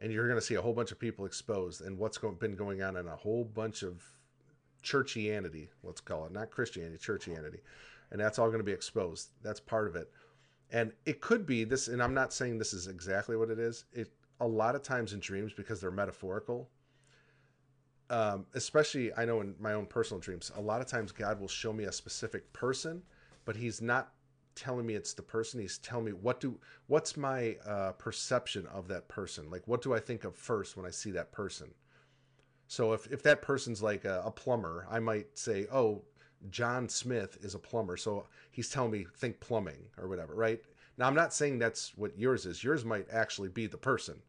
And you're going to see a whole bunch of people exposed and what's go- been going on in a whole bunch of churchianity, let's call it, not Christianity, churchianity. And that's all going to be exposed. That's part of it. And it could be this, and I'm not saying this is exactly what it is. It a lot of times in dreams because they're metaphorical. Um, especially, I know in my own personal dreams, a lot of times God will show me a specific person, but He's not telling me it's the person he's telling me what do what's my uh, perception of that person like what do i think of first when i see that person so if, if that person's like a, a plumber i might say oh john smith is a plumber so he's telling me think plumbing or whatever right? Now i'm not saying that's what yours is. Yours might actually be the person.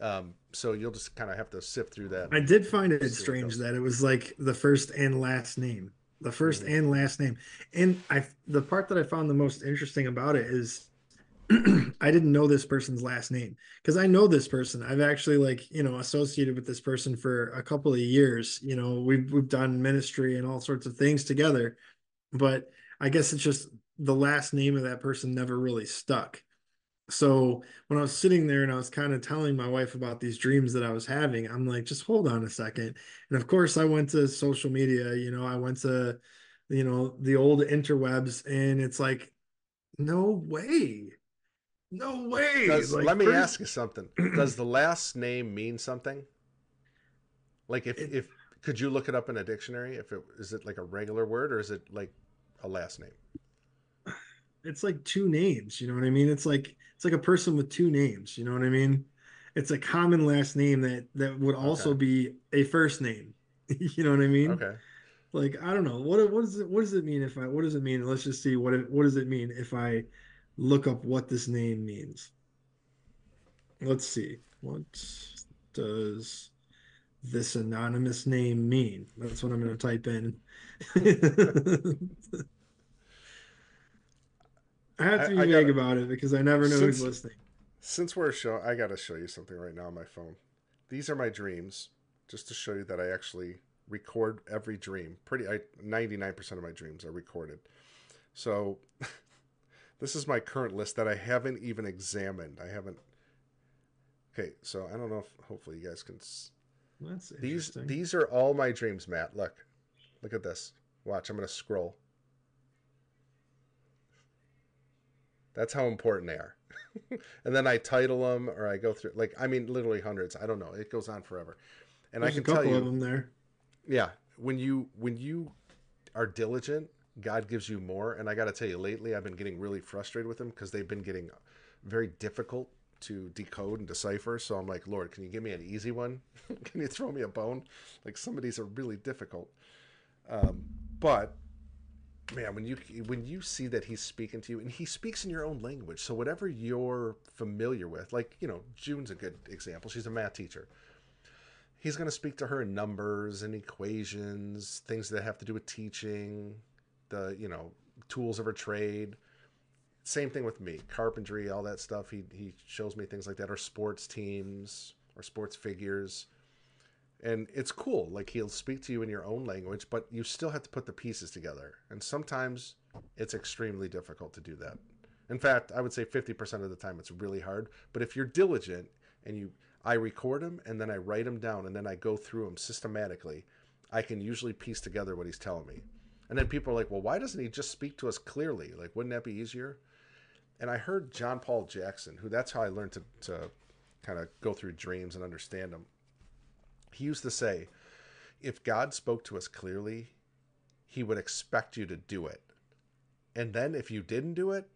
Um, so you'll just kind of have to sift through that. I did find it strange that it was like the first and last name. The 1st mm-hmm. and last name. And I the part that I found the most interesting about it is I didn't know this person's last name because I know this person. I've actually like, you know, associated with this person for a couple of years. You know, we've we've done ministry and all sorts of things together. But I guess it's just the last name of that person never really stuck so when I was sitting there and I was kind of telling my wife about these dreams that I was having, I'm like, just hold on a second. And of course, I went to social media, you know, I went to, you know, the old interwebs, and it's like, no way. No way. Does, Like, let me first- ask you something. Does the last name mean something? Like if It- if could you look it up in a dictionary? If it is it like a regular word or is it like a last name? It's like two names. You know what I mean? It's like it's like a person with two names. You know what I mean? It's a common last name that that would also Okay. be a first name. you know what I mean? Okay. Like I don't know what what does it what does it mean if I what does it mean? Let's just see what it, what does it mean if I look up what this name means. Let's see. What does this anonymous name mean? That's what I'm going to type in. I have to be I- I vague gotta- about it because I never know who's Since- listening. Since we're a show, I gotta show you something right now on my phone. These are my dreams, just to show you that I actually record every dream. Pretty, I ninety nine percent of my dreams are recorded. So, this is my current list that I haven't even examined. I haven't. Okay, so I don't know if hopefully you guys can. That's These these are all my dreams, Matt. Look, look at this. Watch, I'm gonna scroll. That's how important they are. and then I title them or I go through like I mean literally hundreds. I don't know. It goes on forever. And There's I can a couple tell you of them there. yeah, when you when you are diligent, God gives you more. And I got to tell you, lately I've been getting really frustrated with them because they've been getting very difficult to decode and decipher. So I'm like, Lord, can you give me an easy one? can you throw me a bone? Like some of these are really difficult. Um, but man, when you when you see that He's speaking to you, and He speaks in your own language, so whatever you're familiar with, like you know, June's a good example. She's a math teacher he's going to speak to her in numbers and equations, things that have to do with teaching, the, you know, tools of her trade. Same thing with me, carpentry, all that stuff. He he shows me things like that or sports teams or sports figures. And it's cool. Like he'll speak to you in your own language, but you still have to put the pieces together. And sometimes it's extremely difficult to do that. In fact, I would say 50% of the time it's really hard, but if you're diligent and you I record them and then I write them down and then I go through them systematically, I can usually piece together what he's telling me. And then people are like, well, why doesn't he just speak to us clearly? Like, wouldn't that be easier? And I heard John Paul Jackson, who that's how I learned to, to kind of go through dreams and understand them. He used to say, if God spoke to us clearly, he would expect you to do it. And then if you didn't do it,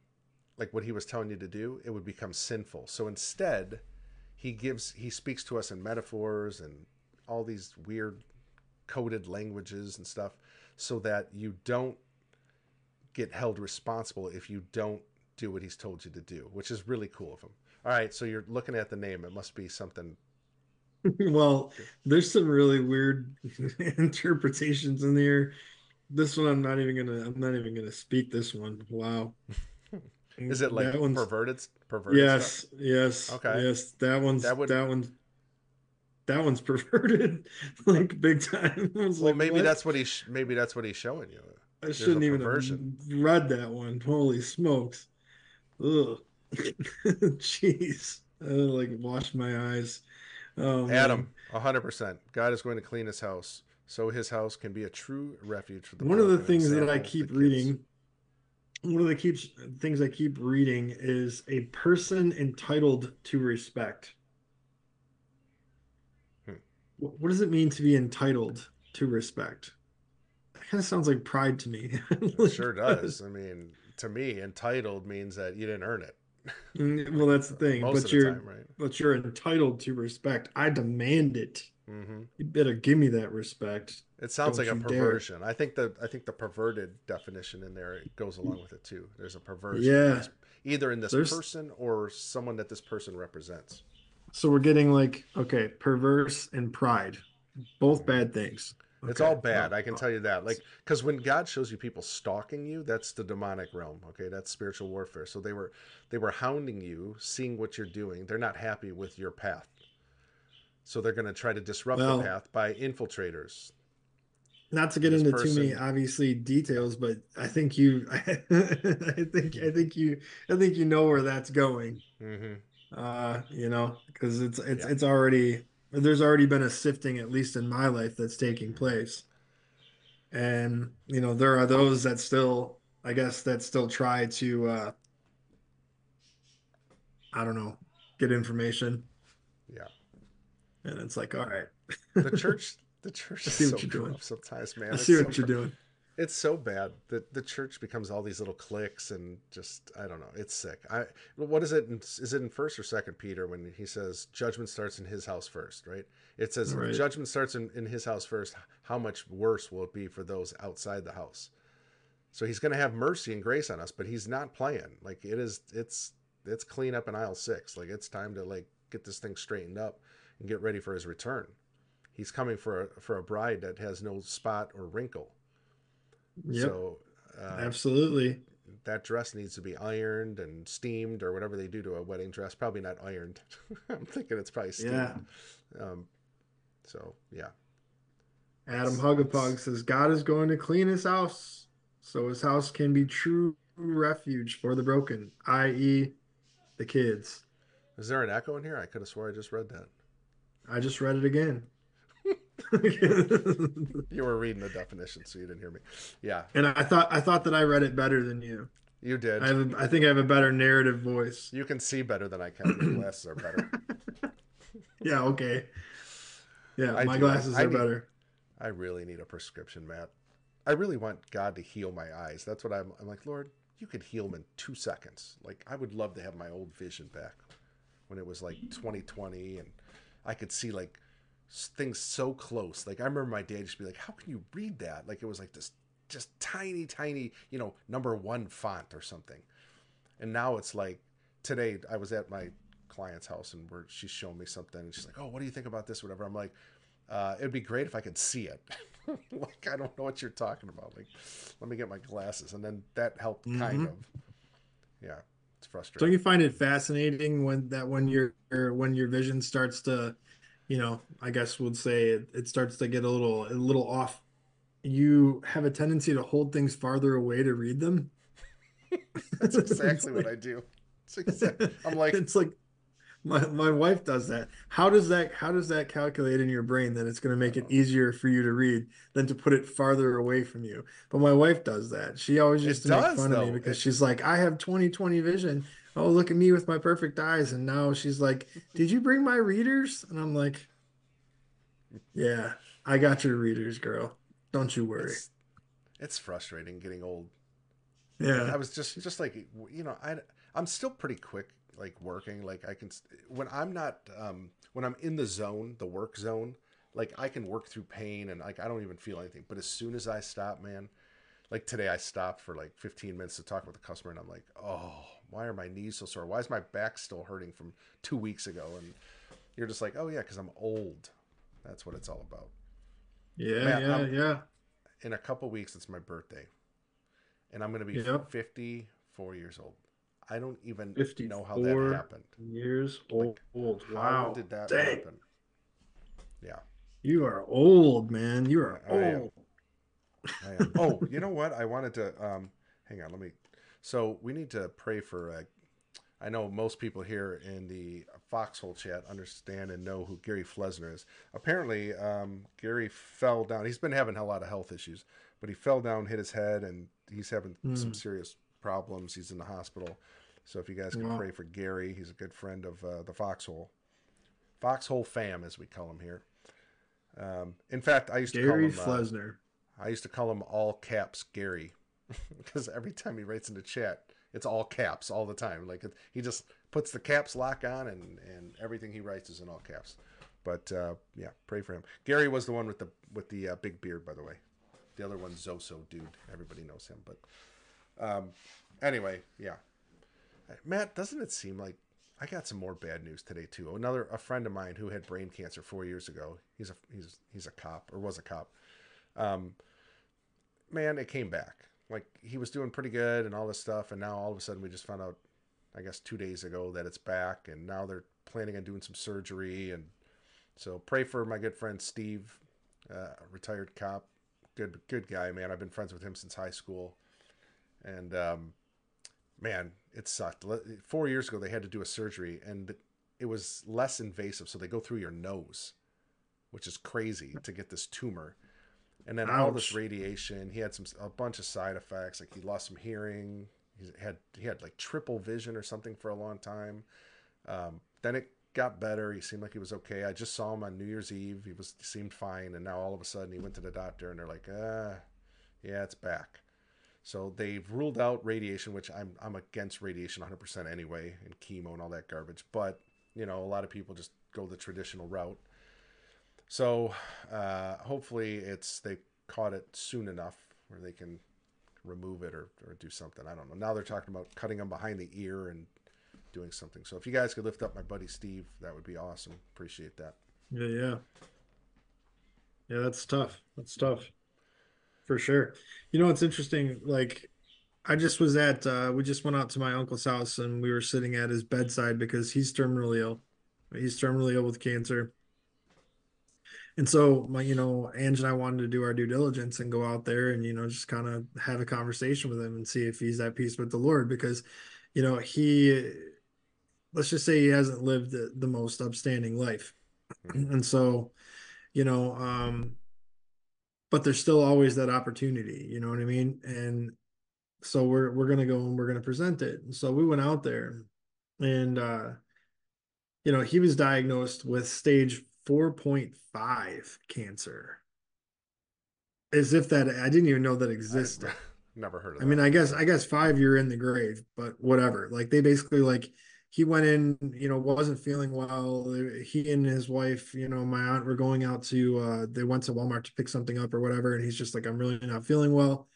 like what he was telling you to do, it would become sinful. So instead, he gives he speaks to us in metaphors and all these weird coded languages and stuff so that you don't get held responsible if you don't do what he's told you to do which is really cool of him all right so you're looking at the name it must be something well, there's some really weird interpretations in here. This one I'm not even gonna I'm not even gonna speak this one. Wow. is it like that one's perverted perverted yes, stuff? yes, Okay. yes. That one's That that, would- one's that one's perverted like big time. I was well like, maybe what? that's what he's maybe that's what he's showing you I there's shouldn't even have read that one. Holy smokes. Ugh. Jeez. I like washed my eyes. Oh, adam 100% god is going to clean his house so his house can be a true refuge for the one of the things that I keep reading, one of the keeps things I keep reading is a person entitled to respect. Wh- What does it mean to be entitled to respect? That kind of sounds like pride to me. It sure does. I mean, to me, entitled means that you didn't earn it. Mm, Well, that's the thing. Most but you're time, right? but you're entitled to respect. I demand it. hmm You better give me that respect. It sounds Don't like a you dare. perversion. I think the I think the perverted definition in there goes along with it too. There's a perversion, Yeah. Either in this There's- person or someone that this person represents. So we're getting like okay, perverse and pride, both bad things. It's all bad. I can tell you that. Like, because when God shows you people stalking you, that's the demonic realm. Okay, that's spiritual warfare. So they were they were hounding you, seeing what you're doing. They're not happy with your path, so they're going to try to disrupt Well- the path by infiltrators. Not to get this into too many obviously details, but I think you, I think I think you, I think you know where that's going. hmm Uh, you know, because it's it's Yeah. it's already there's already been a sifting at least in my life that's taking place, and you know there are those that still, I guess, that still try to uh I don't know, get information. Yeah. And it's like, all right. The church, the church I is see so what you're doing. sometimes, man. I It's see so what you're doing. It's so bad that the church becomes all these little cliques and just I don't know. It's sick. I what is it? in- Is it in First or Second Peter when he says judgment starts in his house first? Right. It says Right. judgment starts in, in his house first. How much worse will it be for those outside the house? So he's going to have mercy and grace on us, but he's not playing. Like it is. It's it's clean up in aisle six. Like it's time to like get this thing straightened up and get ready for his return. He's coming for a for a bride that has no spot or wrinkle. Yep. So uh, Absolutely. that dress needs to be ironed and steamed or whatever they do to a wedding dress. Probably not ironed. I'm thinking it's probably steamed. Yeah. Um, so yeah, Adam Hugapug says God is going to clean his house so his house can be true refuge for the broken, i.e., the kids. is there an echo in here? I could have swore I just read that. I just read it again. You were reading the definition, so you didn't hear me. Yeah, and I thought I thought that I read it better than you. you did. I have a, I think I have a better narrative voice. You can see better than I can. Your glasses are better. Yeah, okay. Yeah, I my do. glasses I are need- better. I really need a prescription, Matt. I really want God to heal my eyes. That's what I'm. I'm like, Lord, you could heal them in two seconds. Like, I would love to have my old vision back when it was like 2020 and I could see like things so close. Like, I remember my dad used to be like, How can you read that? Like, it was like this just tiny, tiny, you know, number one font or something. And now it's like, today I was at my client's house and where she's showing me something and she's like, Oh, what do you think about this? Whatever. I'm like, uh, it'd be great if I could see it. like I don't know what you're talking about. Like, let me get my glasses, and then that helped kind Mhm. of. Yeah, it's Don't you find it fascinating when that when your when your vision starts to, you know, I guess would say it, it starts to get a little a little off. You have a tendency to hold things farther away to read them. That's exactly what I do. It's exact- I'm like, it's like my my wife does that. How does that how does that calculate in your brain that it's going to make it uh-huh. easier for you to read than to put it farther away from you? But my wife does that. She always It used to make does, fun of me because It- she's like, I have 20/20 vision. Oh, look at me with my perfect eyes. And now she's like, Did you bring my readers? And I'm like, Yeah, I got your readers, girl. Don't you worry. it's, it's frustrating getting old. Yeah. I was just just like you know I I'm still pretty quick like working like I can when I'm not um when I'm in the zone the work zone like I can work through pain and like I don't even feel anything but as soon as I stop man like today I stopped for like 15 minutes to talk with the customer and I'm like oh why are my knees so sore why is my back still hurting from 2 weeks ago and you're just like oh yeah cuz I'm old that's what it's all about Yeah, Man, yeah, I'm- yeah. in a couple weeks it's my birthday and i'm going to be Yep. 54 years old i don't even know how that happened Years Like, old. how Wow. did that Dang. happen yeah You are old, man. You are I am. old. I am. oh you know what i wanted to um hang on let me so we need to pray for uh, i know most people here in the foxhole chat understand and know who gary flesner is. Apparently um gary fell down. He's been having a lot of health issues but he fell down hit his head and he's having some serious problems. He's in the hospital. So if you guys can Wow. pray for gary he's a good friend of uh, the foxhole foxhole fam as we call him here. Um, in fact i used to Gary call him uh, Flesner. I used to call him all caps Gary because every time he writes in the chat, it's all caps all the time. Like it, he just puts the caps lock on, and and everything he writes is in all caps. But uh, yeah, pray for him. Gary was the one with the with the uh, big beard, by the way. The other one's Zoso dude. Everybody knows him. But um, anyway, yeah. Matt, doesn't it seem like I got some more bad news today too? Another a friend of mine who had brain cancer four years ago. He's a he's he's a cop or was a cop. Um, man, it came back. Like he was doing pretty good and all this stuff, and now all of a sudden we just found out, I guess two days ago that it's back, and now they're planning on doing some surgery, and so pray for my good friend Steve, uh, retired cop, good good guy, man. I've been friends with him since high school, and um, man, it sucked. Four years ago they had to do a surgery, and it was less invasive, so they go through your nose, which is crazy to get this tumor and then all this radiation. He had some a bunch of side effects, like he lost some hearing. He had he had like triple vision or something for a long time. Um, then it got better. He seemed like he was okay. I just saw him on New Year's Eve. He was he seemed fine, and now all of a sudden he went to the doctor, and they're like, ah, yeah, it's back. So they've ruled out radiation, which I'm I'm against radiation 100% anyway, and chemo and all that garbage. But you know, a lot of people just go the traditional route. So uh, hopefully, it's they caught it soon enough where they can remove it or, or do something. I don't know. Now they're talking about cutting them behind the ear and doing something. So if you guys could lift up my buddy Steve, that would be awesome. Appreciate that. Yeah, yeah. Yeah, that's tough. That's tough. For sure. You know what's interesting? Like I just was at uh we just went out to my uncle's house and we were sitting at his bedside because he's terminally ill. He's terminally ill with cancer. And so my, you know, Ange and I wanted to do our due diligence and go out there and, you know, just kind of have a conversation with him and see if he's at peace with the Lord because, you know, he let's just say he hasn't lived the, the most upstanding life. And so, you know, um, but there's still always that opportunity, you know what I mean? And so we're we're gonna go and we're gonna present it. And so we went out there and uh you know, he was diagnosed with stage 4.5 cancer. As if that I didn't even know that existed. Never heard of I that. mean, I guess I guess five you're in the grave, but whatever. Like they basically like he went in, you know, wasn't feeling well. He and his wife, you know, my aunt were going out to uh they went to Walmart to pick something up or whatever, and he's just like, I'm really not feeling well.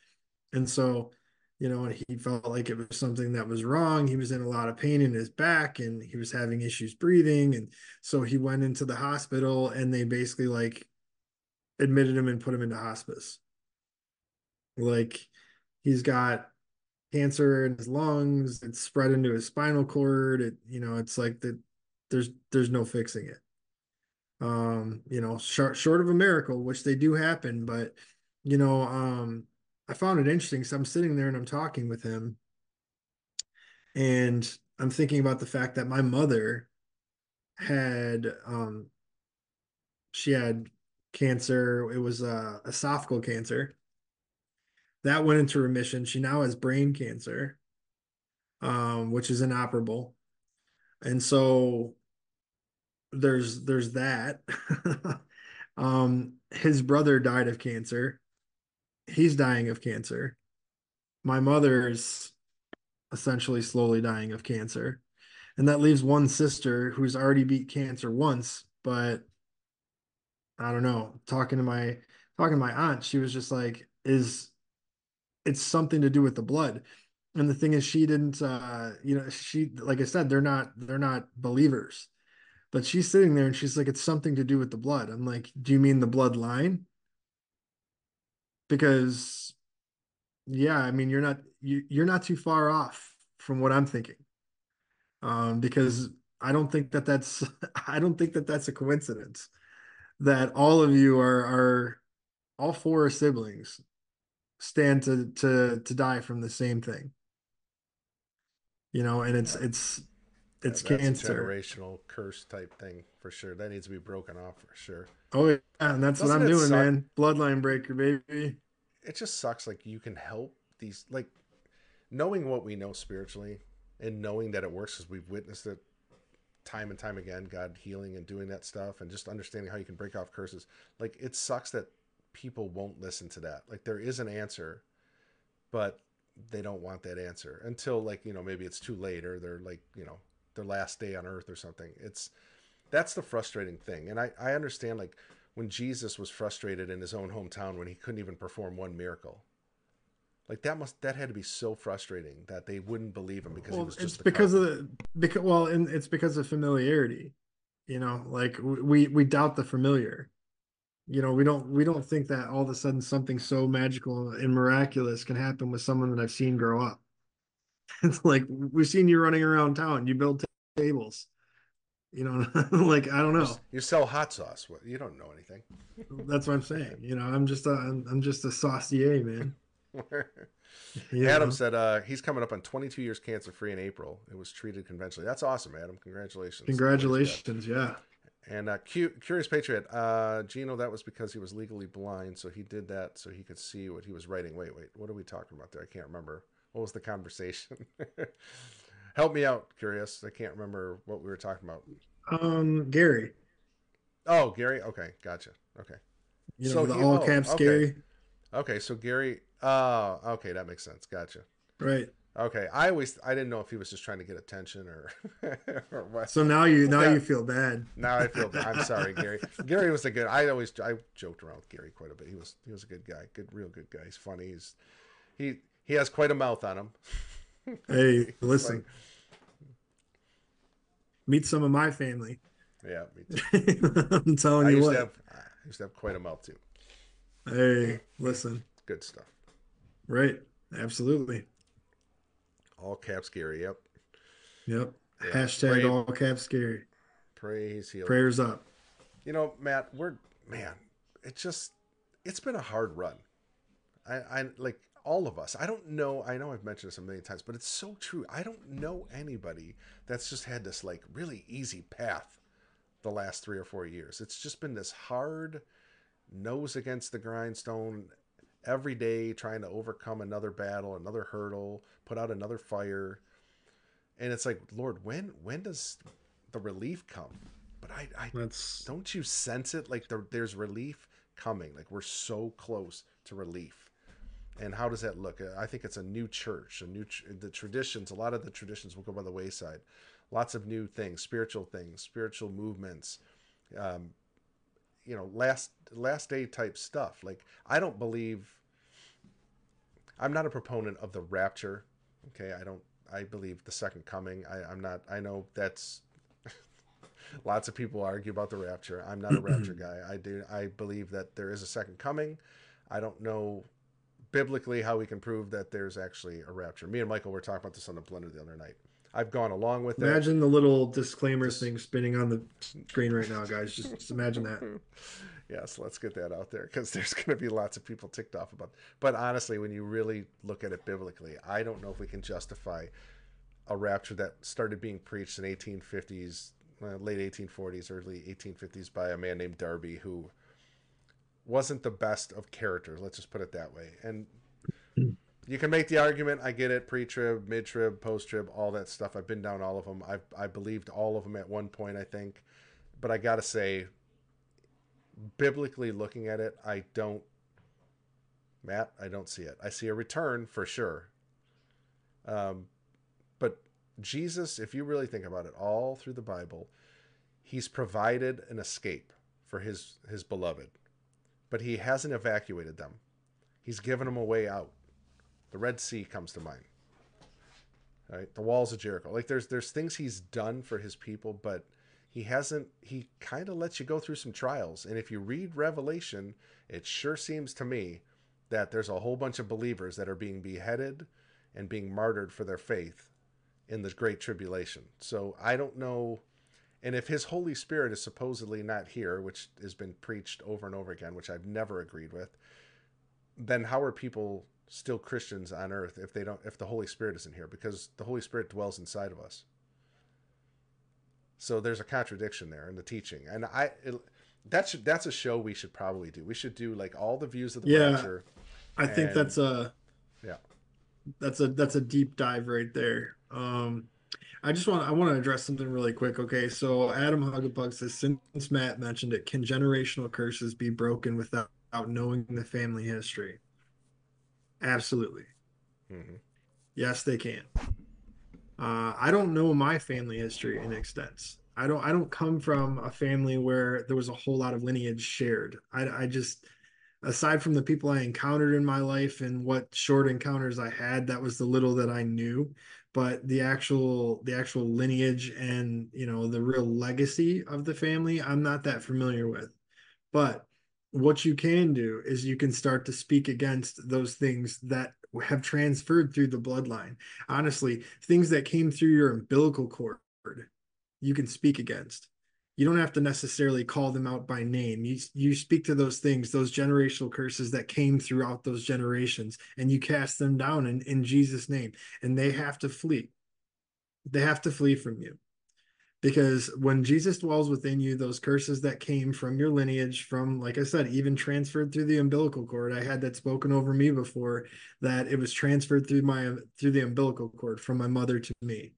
And so, you know, and he felt like it was something that was wrong. He was in a lot of pain in his back and he was having issues breathing. And so he went into the hospital and they basically like admitted him and put him into hospice. Like he's got cancer in his lungs it's spread into his spinal cord it you know it's like that there's there's no fixing it um you know short short of a miracle which they do happen but you know um i found it interesting so i'm sitting there and i'm talking with him and i'm thinking about the fact that my mother had um she had cancer it was uh esophageal cancer that went into remission. She now has brain cancer, um, which is inoperable. And so there's there's that. um, his brother died of cancer. He's dying of cancer. My mother's essentially slowly dying of cancer. And that leaves one sister who's already beat cancer once, but I don't know. Talking to my talking to my aunt, she was just like, is it's something to do with the blood and the thing is she didn't uh you know she like i said they're not they're not believers but she's sitting there and she's like it's something to do with the blood i'm like do you mean the bloodline because yeah i mean you're not you, you're not too far off from what i'm thinking. Um because i don't think that that's i don't think that that's a coincidence that all of you are are all four siblings stand to to to die from the same thing. You know and it's it's it's That's cancer a generational curse type thing for sure. That needs to be broken off for sure. oh yeah and that's Doesn't what i'm doing suck? man bloodline breaker baby It just sucks. Like you can help these, like knowing what we know spiritually and knowing that it works because we've witnessed it time and time again. God healing and doing that stuff, and just understanding how you can break off curses. Like it sucks that people won't listen to that. Like there is an answer, but they don't want that answer until like you know maybe it's too late or they're like you know their last day on earth or something. It's that's the frustrating thing, and I I understand like when Jesus was frustrated in his own hometown when he couldn't even perform one miracle. Like that must that had to be so frustrating that they wouldn't believe him because he well was it's because of the because well and it's because of familiarity you know like we we doubt the familiar you know we don't we don't think that all of a sudden something so magical and miraculous can happen with someone that i've seen grow up it's like we've seen you running around town you build tables you know like i don't know You sell hot sauce. What you don't know anything. that's what i'm saying you know i'm just a i'm, I'm just a saucier man Adam said uh, he's coming up on 22 years cancer free in April. It was treated conventionally. That's awesome, Adam. Congratulations. congratulations yeah And uh, Cu- Curious Patriot, uh, Gino, that was because he was legally blind, so he did that so he could see what he was writing. Wait, wait, what are we talking about there? I can't remember. What was the conversation? Help me out, curious. I can't remember what we were talking about. Um, Gary. Oh, Gary. Okay, gotcha. Okay, You know, So the he- all oh, caps okay. Gary. okay. So Gary. Oh, okay, that makes sense. Gotcha. Right. Okay, I always I didn't know if he was just trying to get attention or or what. So now you now Yeah. you feel bad. Now I feel bad. I'm sorry, Gary. Gary was a good. I always I joked around with Gary quite a bit. He was he was a good guy, good real good guy. He's funny. He's he he has quite a mouth on him. Hey, listen. Meet some of my family. Yeah, me too. I'm telling I you what. have I used to have quite a mouth too. Hey, listen. Good stuff. Right. Absolutely. All caps Gary. Yep. Yep. Yeah. Hashtag Pray- all caps scary. Pray he's healed. Prayers up. You know, Matt, we're man. It's just it's been a hard run. I, I like all of us. I don't know. I know I've mentioned this a million times, but it's so true. I don't know anybody that's just had this like really easy path the last three or four years. It's just been this hard nose against the grindstone every day, trying to overcome another battle, another hurdle, put out another fire. And it's like, Lord, when when does the relief come? But I, I That's don't you sense it like there, there's relief coming like we're so close to relief and how does that look? I think it's a new church a new ch- the traditions a lot of the traditions will go by the wayside. Lots of new things spiritual things spiritual movements um, you know last last day type stuff. Like i don't believe i'm not a proponent of the rapture okay? I don't i believe the second coming. I, i'm not i know that's lots of people argue about the rapture. I'm not a rapture guy. I do i believe that there is a second coming. I don't know biblically how we can prove that there's actually a rapture me and michael were talking about this on the blender the other night i've gone along with it imagine the little disclaimer Just- thing spinning on the screen right now, guys. Just, just imagine that. yes let's get that out there because there's going to be lots of people ticked off about but honestly when you really look at it biblically i don't know if we can justify a rapture that started being preached in 1850s uh, late 1840s early 1850s by a man named darby who wasn't the best of characters let's just put it that way. And you can make the argument i get it pre-trib mid-trib post-trib all that stuff. I've been down all of them. I've, i believed all of them at one point i think. But i gotta say biblically looking at it, I don't, Matt, I don't see it. I see a return for sure. Um, but Jesus, if you really think about it, all through the Bible, he's provided an escape for his his beloved, but he hasn't evacuated them. He's given them a way out. The Red Sea comes to mind. Right, the walls of Jericho. Like there's there's things he's done for his people, but he hasn't he kind of lets you go through some trials and if you read revelation it sure seems to me that there's a whole bunch of believers that are being beheaded and being martyred for their faith in the great tribulation so i don't know and if his holy spirit is supposedly not here which has been preached over and over again which i've never agreed with then how are people still christians on earth if they don't if the holy spirit isn't here because the holy spirit dwells inside of us so there's a contradiction there in the teaching, and I it, that's that's a show we should probably do. We should do like all the views of the Yeah. rapture. I think And- that's a Yeah. that's a that's a deep dive right there. Um, I just want I want to address something really quick. Okay, so Adam Huggabug says since Matt mentioned it, can generational curses be broken without, without knowing the family history? Absolutely. hmm Yes, they can. Uh, I don't know my family history in extents. I don't. I don't come from a family where there was a whole lot of lineage shared. I, I just, aside from the people I encountered in my life and what short encounters I had, that was the little that I knew. But the actual, the actual lineage and you know the real legacy of the family, I'm not that familiar with. But what you can do is you can start to speak against those things that have transferred through the bloodline. Honestly, things that came through your umbilical cord, you can speak against. You don't have to necessarily call them out by name. You you speak to those things, those generational curses that came throughout those generations, and you cast them down in, in Jesus' name. And they have to flee. They have to flee from you because when Jesus dwells within you, those curses that came from your lineage, from like I said, even transferred through the umbilical cord. I had that spoken over me before that it was transferred through my through the umbilical cord from my mother to me.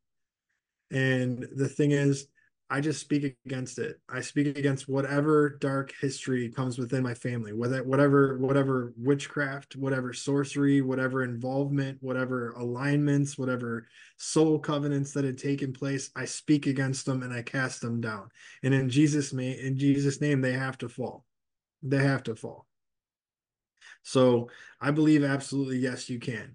And the thing is, I just speak against it. I speak against whatever dark history comes within my family, whether whatever whatever witchcraft, whatever sorcery, whatever involvement, whatever alignments, whatever soul covenants that had taken place. I speak against them and I cast them down. And in Jesus' name, in Jesus' name, they have to fall. They have to fall. So I believe absolutely yes, you can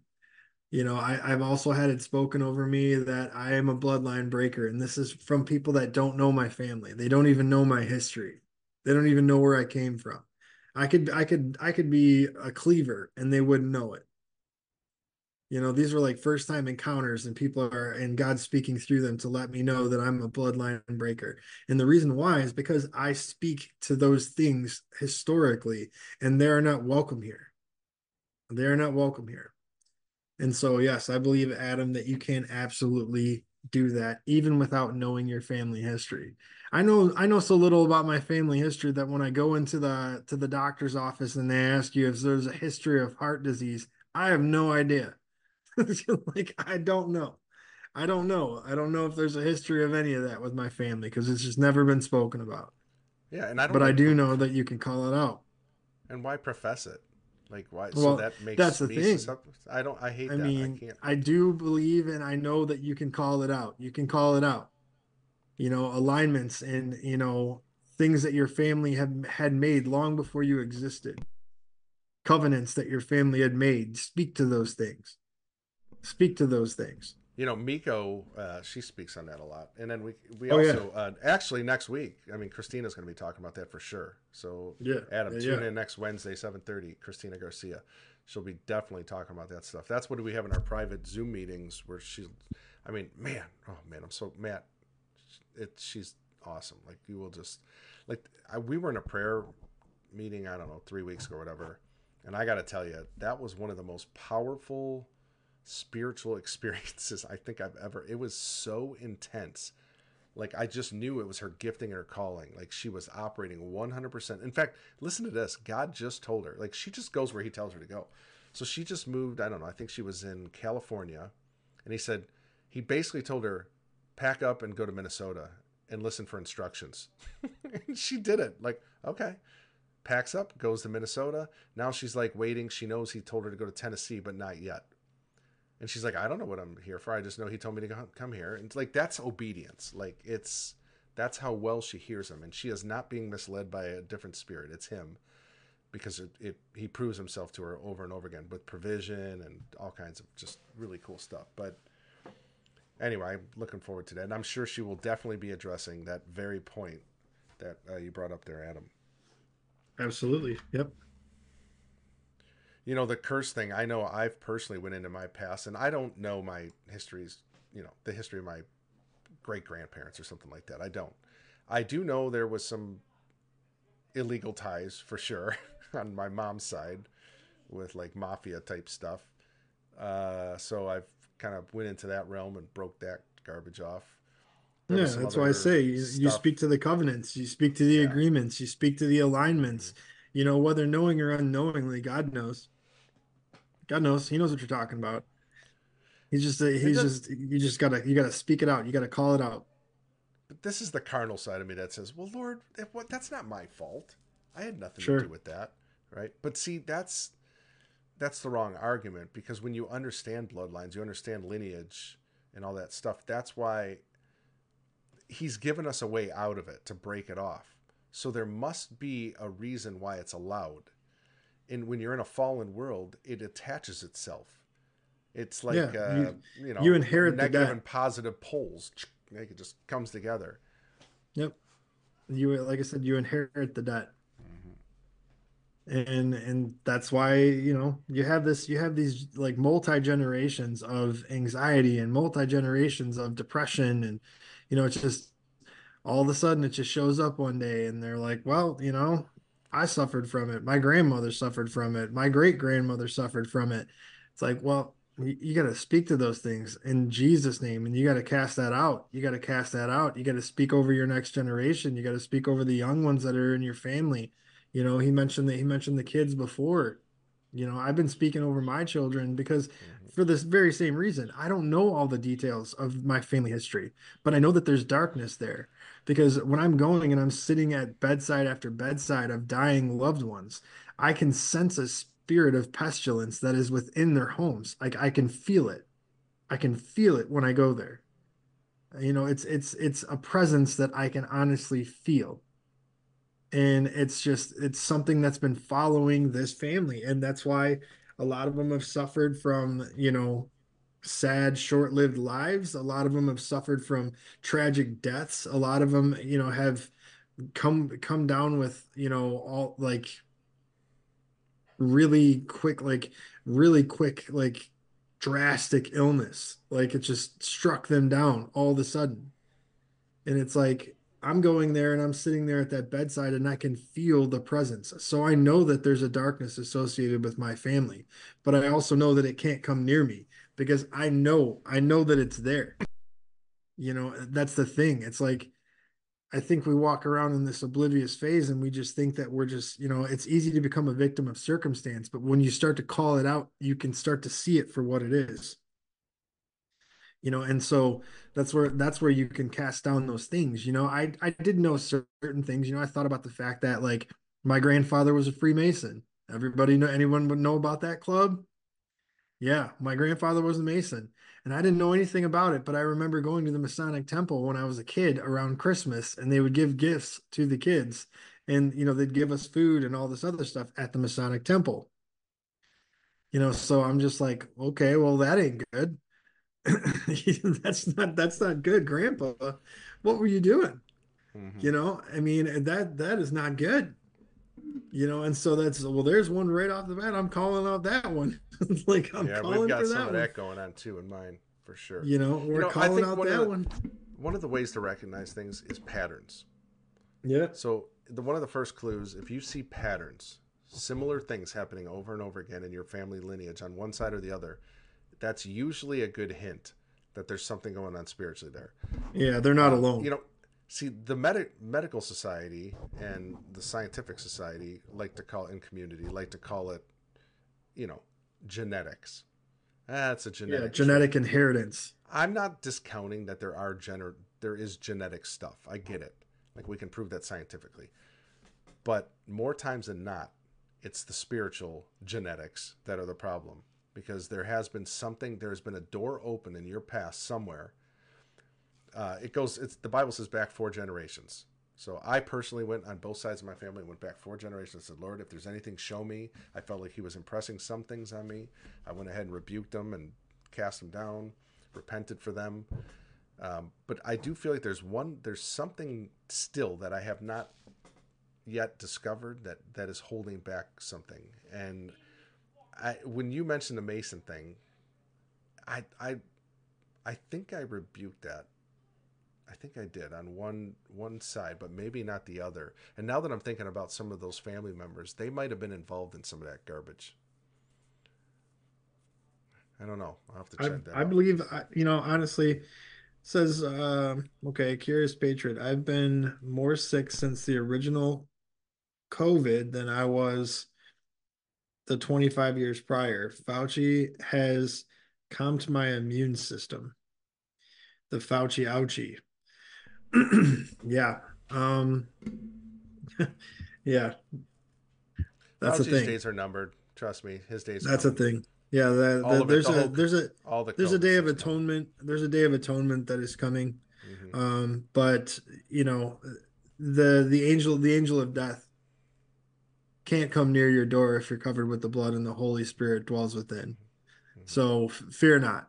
you know I, i've also had it spoken over me that i am a bloodline breaker and this is from people that don't know my family. They don't even know my history. They don't even know where i came from. I could i could i could be a cleaver and they wouldn't know it. You know these were like first time encounters and people are and god speaking through them to let me know that i'm a bloodline breaker. And the reason why is because i speak to those things historically and they are not welcome here. They are not welcome here and so, yes, I believe, Adam, that you can absolutely do that even without knowing your family history. I know I know so little about my family history that when I go into the to the doctor's office and they ask you if there's a history of heart disease, I have no idea. like I don't know. I don't know. I don't know if there's a history of any of that with my family because it's just never been spoken about. Yeah, and I don't. But I do know that you can call it out. And why profess it? Like why? Well, so that makes that's the thing. I don't. I hate I that. mean, I can't. I do believe and I know that you can call it out. You can call it out. You know, alignments and, you know, things that your family had had made long before you existed. Covenants that your family had made. Speak to those things. Speak to those things. You know, Miko, uh, she speaks on that a lot. And then we we Oh, yeah. also uh, actually next week. I mean, Christina's going to be talking about that for sure. So Yeah, Adam, yeah, tune yeah. in next Wednesday, seven thirty. Christina Garcia, she'll be definitely talking about that stuff. That's what we have in our private Zoom meetings where she's. I mean, man, oh man, I'm so Matt. It she's awesome. Like you will just like I, we were in a prayer meeting. I don't know three weeks ago, or whatever. And I got to tell you, that was one of the most powerful spiritual experiences I think I've ever. It was so intense. Like I just knew it was her gifting and her calling. Like she was operating 100%. In fact, listen to this. God just told her. Like she just goes where he tells her to go. So she just moved, I don't know, I think she was in California, and he said he basically told her pack up and go to Minnesota and listen for instructions. she did it. Like, okay. Packs up, goes to Minnesota. Now she's like waiting. She knows he told her to go to Tennessee, but not yet. And she's like, I don't know what I'm here for. I just know he told me to come here. And it's like that's obedience. Like it's that's how well she hears him, and she is not being misled by a different spirit. It's him, because it, it he proves himself to her over and over again with provision and all kinds of just really cool stuff. But anyway, I'm looking forward to that, and I'm sure she will definitely be addressing that very point that uh, you brought up there, Adam. Absolutely. Yep. You know the curse thing i know i've personally went into my past and i don't know my histories you know the history of my great grandparents or something like that i don't i do know there was some illegal ties for sure on my mom's side with like mafia type stuff uh, so i've kind of went into that realm and broke that garbage off There Yeah, that's why I say you, you speak to the covenants, you speak to the Yeah. Mm-hmm. agreements, you speak to the alignments. You know, whether knowing or unknowingly, God knows. God knows. He knows what you're talking about. He's just uh, a, he's just you just gotta you gotta speak it out. You gotta call it out. But this is the carnal side of me that says, "Well, Lord, what, that's not my fault. I had nothing Sure. to do with that." Right? But see, that's that's the wrong argument because when you understand bloodlines, you understand lineage and all that stuff. That's why he's given us a way out of it to break it off. So there must be a reason why it's allowed. And when you're in a fallen world, it attaches itself. It's like Yeah, uh, you- you, know you inherit negative and positive poles. Like it just comes together. Yep. You like I said, you inherit the debt. And and that's why, you know, you have this you have these like multi generations of anxiety and multi generations of depression and you know, it's just all of a sudden it just shows up one day and they're like, well, you know, I suffered from it. My grandmother suffered from it. My great grandmother suffered from it. It's like, well, you, you got to speak to those things in Jesus' name and you got to cast that out. You got to cast that out. You got to speak over your next generation. You got to speak over the young ones that are in your family. You know, he mentioned that he mentioned the kids before. You know, I've been speaking over my children because mm-hmm. for this very same reason, I don't know all the details of my family history, but I know that there's darkness there because when I'm going and I'm sitting at bedside after bedside of dying loved ones, I can sense a spirit of pestilence that is within their homes. Like I can feel it. I can feel it when I go there. You know, it's it's it's a presence that I can honestly feel. And it's just it's something that's been following this family and that's why a lot of them have suffered from, you know, sad short-lived lives. A lot of them have suffered from tragic deaths. A lot of them, you know, have come come down with, you know, all like really quick like really quick like drastic illness. Like it just struck them down all of a sudden. And it's like, I'm going there and I'm sitting there at that bedside and I can feel the presence. So I know that there's a darkness associated with my family, but I also know that it can't come near me because I know, I know that it's there. You know, that's the thing. It's like, I think we walk around in this oblivious phase and we just think that we're just, you know, it's easy to become a victim of circumstance, but when you start to call it out, you can start to see it for what it is. You know, and so that's where that's where you can cast down those things. You know, I I did know certain things. You know, I thought about the fact that like my grandfather was a Freemason. Everybody know anyone would know about that club? Yeah, my grandfather was a Mason and I didn't know anything about it, but I remember going to the Masonic Temple when I was a kid around Christmas, and they would give gifts to the kids, and you know they'd give us food and all this other stuff at the Masonic Temple. You know, so I'm just like, okay, well that ain't good. that's not that's not good, Grandpa. What were you doing? Mm-hmm. You know, I mean that that is not good you know, and so that's well, there's one right off the bat. I'm calling out that one. like I'm yeah, calling we've got for some that of one. that going on too in mine for sure. You know, we're you know, calling out that the, one. One of the ways to recognize things is patterns. Yeah. So the one of the first clues, if you see patterns, similar things happening over and over again in your family lineage on one side or the other, that's usually a good hint that there's something going on spiritually there. Yeah, they're not alone. You know, see the med- medical society and the scientific society like to call it in community like to call it you know genetics. That's a genetic yeah, genetic inheritance. I'm not discounting that there are gener there is genetic stuff. I get it. Like we can prove that scientifically. But more times than not it's the spiritual genetics that are the problem. Because there has been something there's been a door open in your past somewhere uh, it goes. It's the Bible says back four generations. So I personally went on both sides of my family, went back four generations. and Said, Lord, if there's anything, show me. I felt like He was impressing some things on me. I went ahead and rebuked them and cast them down, repented for them. Um, but I do feel like there's one, there's something still that I have not yet discovered that that is holding back something. And I, when you mentioned the Mason thing, I, I, I think I rebuked that I think I did on one one side, but maybe not the other. And now that I'm thinking about some of those family members, they might have been involved in some of that garbage. I don't know. I'll have to check I, that. I out. believe, you know, honestly, says, uh, okay, Curious Patriot, I've been more sick since the original COVID than I was the 25 years prior. Fauci has calmed my immune system. The Fauci ouchie. yeah. Um yeah. That's Fauci's the thing. days are numbered. Trust me, his days. That's a thing. Yeah, the, the, there's, the a, whole, there's a all the there's a day of atonement. There's a day of atonement that is coming. Mm-hmm. Um, but you know, the the angel the angel of death can't come near your door if you're covered with the blood and the Holy Spirit dwells within. Mm-hmm. So f- fear not.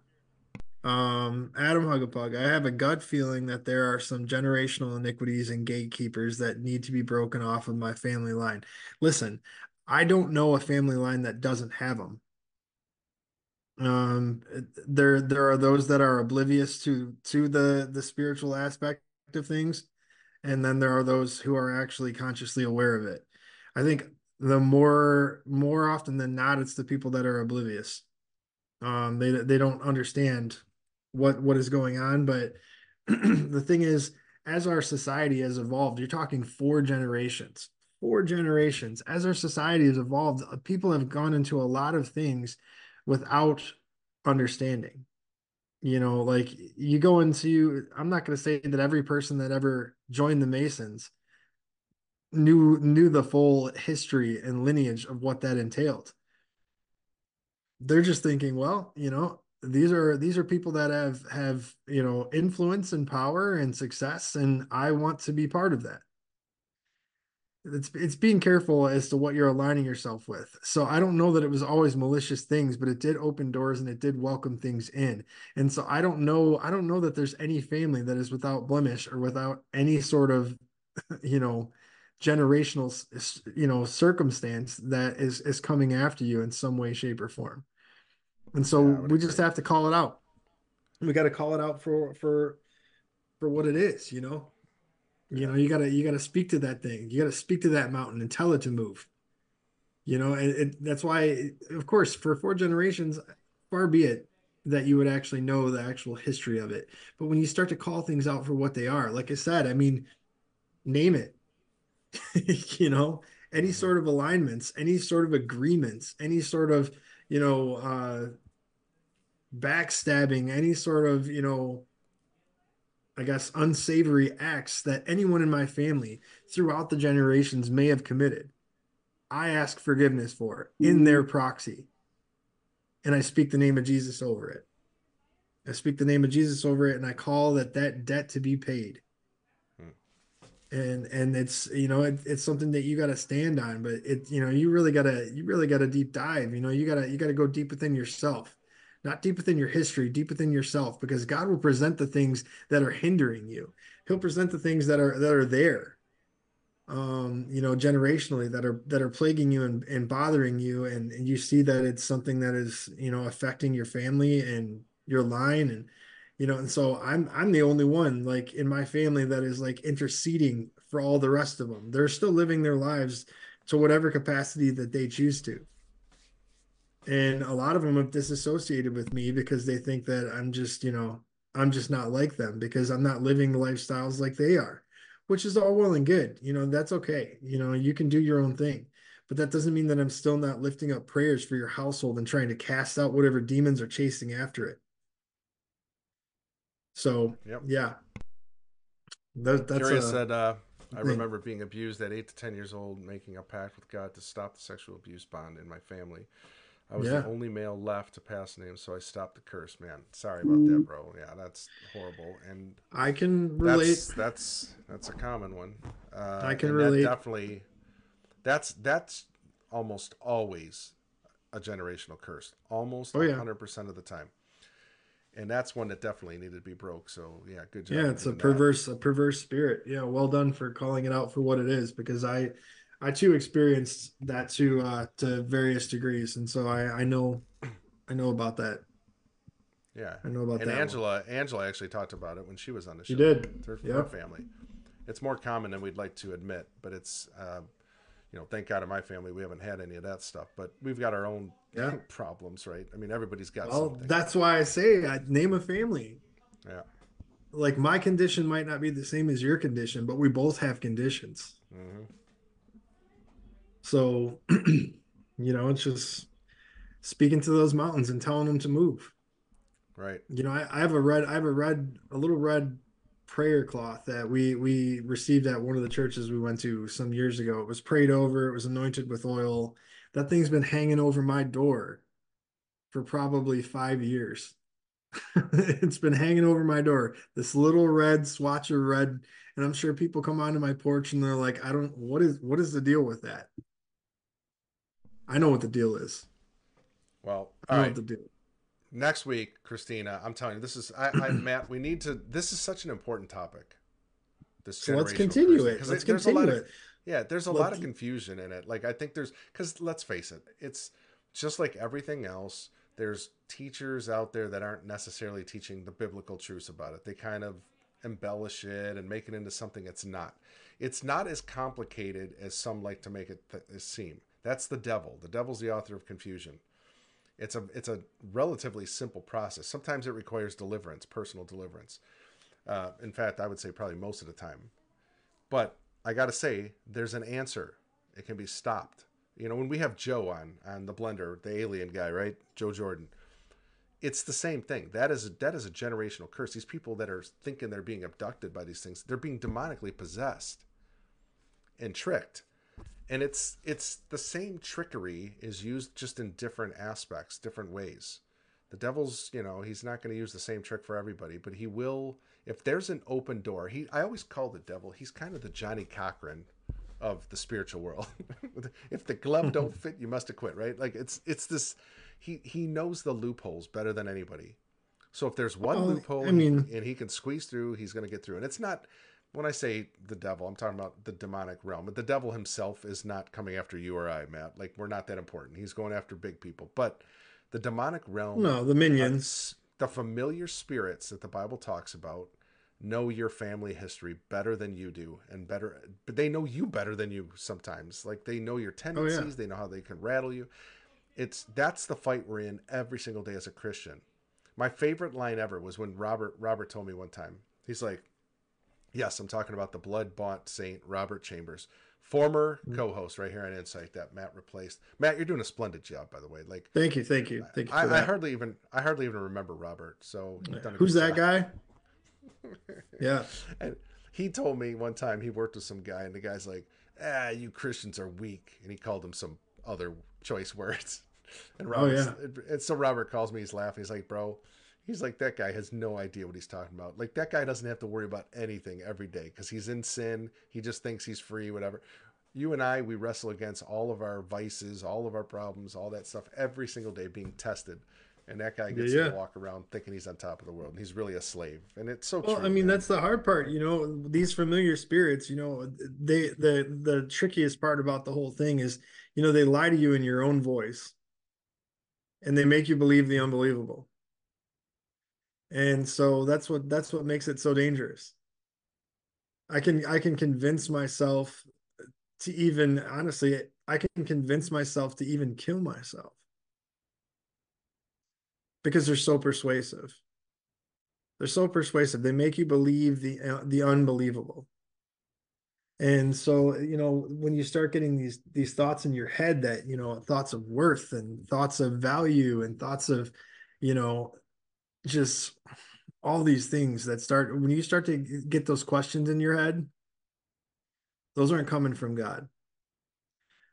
Um, Adam Hugapug, I have a gut feeling that there are some generational iniquities and gatekeepers that need to be broken off of my family line. Listen, I don't know a family line that doesn't have them. Um, there there are those that are oblivious to to the the spiritual aspect of things, and then there are those who are actually consciously aware of it. I think the more more often than not, it's the people that are oblivious. Um, they they don't understand what what is going on but the thing is as our society has evolved you're talking four generations four generations, as our society has evolved, uh, people have gone into a lot of things without understanding. You know, like you go into, I'm not going to say that every person that ever joined the Masons knew knew the full history and lineage of what that entailed. They're just thinking, well, you know, these are these are people that have have you know influence and power and success and i want to be part of that. It's it's being careful as to what you're aligning yourself with. So i don't know that it was always malicious things but it did open doors and it did welcome things in. And so i don't know i don't know that there's any family that is without blemish or without any sort of you know generational you know circumstance that is is coming after you in some way shape or form and so yeah, we just have to call it out. We got to call it out for for for what it is, you know. Yeah. You know, you gotta you gotta speak to that thing. You gotta speak to that mountain and tell it to move. You know, and, and that's why, of course, for four generations, far be it that you would actually know the actual history of it. But when you start to call things out for what they are, like I said, I mean, name it. you know, any sort of alignments, any sort of agreements, any sort of you know, uh, backstabbing, any sort of, you know, I guess, unsavory acts that anyone in my family throughout the generations may have committed. I ask forgiveness for in their mm-hmm. proxy. And I speak the name of Jesus over it. I speak the name of Jesus over it and I call that that debt to be paid hmm. and and it's you know it, it's something that you got to stand on but it you know you really got to you really got to deep dive you know you got to you got to go deep within yourself not deep within your history deep within yourself because god will present the things that are hindering you. He'll present the things that are that are there um you know generationally that are that are plaguing you and, and bothering you. And, and you see that it's something that is you know affecting your family and your line. And you know and so i'm i'm the only one like in my family that is like interceding for all the rest of them. They're still living their lives to whatever capacity that they choose to and a lot of them have disassociated with me because they think that i'm just you know i'm just not like them because i'm not living the lifestyles like they are which is all well and good you know that's okay you know you can do your own thing but that doesn't mean that i'm still not lifting up prayers for your household and trying to cast out whatever demons are chasing after it so yep. yeah, that, that's curious. A, said, uh, "I remember being abused at eight to ten years old, making a pact with God to stop the sexual abuse bond in my family. I was yeah. the only male left to pass names, so I stopped the curse. Man, sorry about that, bro. Yeah, that's horrible. And I can relate. That's that's, that's a common one. Uh, I can relate. That definitely, that's that's almost always a generational curse. Almost oh, 100% of the time and that's one that definitely needed to be broke. So yeah, good job. Yeah, it's a perverse, that. a perverse spirit. Yeah, well done for calling it out for what it is, because I, I too experienced that to uh, to various degrees, and so I I know, I know about that. Yeah, I know about and that. Angela, one. Angela actually talked about it when she was on the show. She did. Her, yep. her family. It's more common than we'd like to admit, but it's. Uh, you know, thank God in my family we haven't had any of that stuff, but we've got our own yeah. problems, right? I mean, everybody's got. Well, something. that's why I say I name a family. Yeah. Like my condition might not be the same as your condition, but we both have conditions. Mm-hmm. So, you know, it's just speaking to those mountains and telling them to move. Right. You know, I, I have a red, I have a red, a little red prayer cloth that we we received at one of the churches we went to some years ago. It was prayed over, it was anointed with oil. That thing's been hanging over my door for probably 5 years. it's been hanging over my door. This little red swatch of red and I'm sure people come onto my porch and they're like, "I don't what is what is the deal with that?" I know what the deal is. Well, all right. deal next week, Christina, I'm telling you, this is I, I Matt. We need to. This is such an important topic. This so let's continue it. Let's it, continue it. Of, yeah, there's a let's, lot of confusion in it. Like I think there's because let's face it, it's just like everything else. There's teachers out there that aren't necessarily teaching the biblical truths about it. They kind of embellish it and make it into something it's not. It's not as complicated as some like to make it th- seem. That's the devil. The devil's the author of confusion. It's a it's a relatively simple process. Sometimes it requires deliverance, personal deliverance. Uh, in fact, I would say probably most of the time. But I got to say, there's an answer It can be stopped. You know, when we have Joe on on the blender, the alien guy, right? Joe Jordan. It's the same thing. That is a, that is a generational curse. These people that are thinking they're being abducted by these things, they're being demonically possessed and tricked. And it's it's the same trickery is used just in different aspects, different ways. The devil's, you know, he's not going to use the same trick for everybody, but he will if there's an open door. He I always call the devil, he's kind of the Johnnie Cochran of the spiritual world. if the glove don't fit, you must have quit, right? Like it's it's this he he knows the loopholes better than anybody. So if there's one Well, loophole I mean- and he can squeeze through, he's going to get through. And it's not when I say the devil, I'm talking about the demonic realm. But the devil himself is not coming after you or I, Matt. Like we're not that important. He's going after big people. But the demonic realm No, the minions. the familiar spirits that the Bible talks about know your family history better than you do and better but they know you better than you sometimes like they know your oh, tendencies they know how they can rattle you it's that's the fight we're in every single day as a christian my favorite line ever was when robert robert told me one time he's like yes i'm talking about the blood bought saint robert chambers former co-host right here on Insite that matt replaced matt you're doing a splendid job by the way like Thank you, thank you, thank you. For I, I hardly even I hardly even remember Robert. So you've done a Who's that guy? yeah. And he told me one time he worked with some guy, and the guy's like, "Ah, you Christians are weak," and he called him some other choice words. And Oh, Robert, and so Robert calls me. He's laughing. He's like, "Bro." He's like that guy has no idea what he's talking about. Like that guy doesn't have to worry about anything every day because he's in sin. He just thinks he's free, whatever. You and I, we wrestle against all of our vices, all of our problems, all that stuff every single day being tested. And that guy gets Yeah, to walk around thinking he's on top of the world. And he's really a slave. And it's so Well, true. I mean, man. that's the hard part, you know, these familiar spirits, you know, they the the trickiest part about the whole thing is, you know, they lie to you in your own voice and they make you believe the unbelievable. And so that's what that's what makes it so dangerous. I can I can convince myself to even honestly, I can convince myself to even kill myself because they're so persuasive. They're so persuasive. They make you believe the uh, the unbelievable. And so, you know, when you start getting these these thoughts in your head that, you know, thoughts of worth and thoughts of value and thoughts of, you know, just all these things that start when you start to get those questions in your head, those aren't coming from God.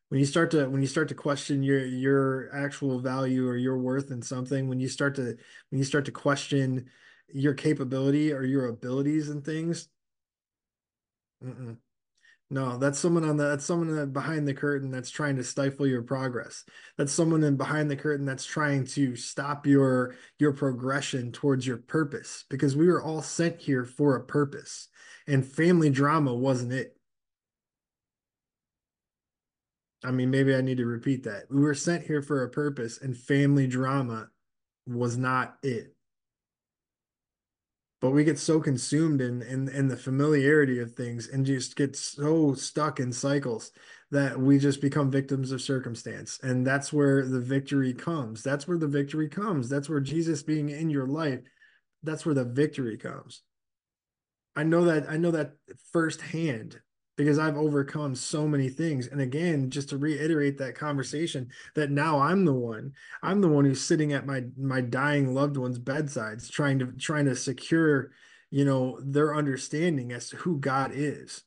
When you start to when you start to question your your actual value or your worth in something, when you start to when you start to question your capability or your abilities and things, mm-mm. No, that's someone on the that's someone behind the curtain that's trying to stifle your progress. That's someone in behind the curtain that's trying to stop your your progression towards your purpose because we were all sent here for a purpose, and family drama wasn't it. I mean, maybe I need to repeat that. We were sent here for a purpose, and family drama was not it. But we get so consumed in, in in the familiarity of things and just get so stuck in cycles that we just become victims of circumstance. And that's where the victory comes. That's where the victory comes. That's where Jesus being in your life, that's where the victory comes. I know that I know that firsthand because I've overcome so many things. And again, just to reiterate that conversation, that now I'm the one, I'm the one who's sitting at my my dying loved ones' bedsides, trying to trying to secure, you know, their understanding as to who God is.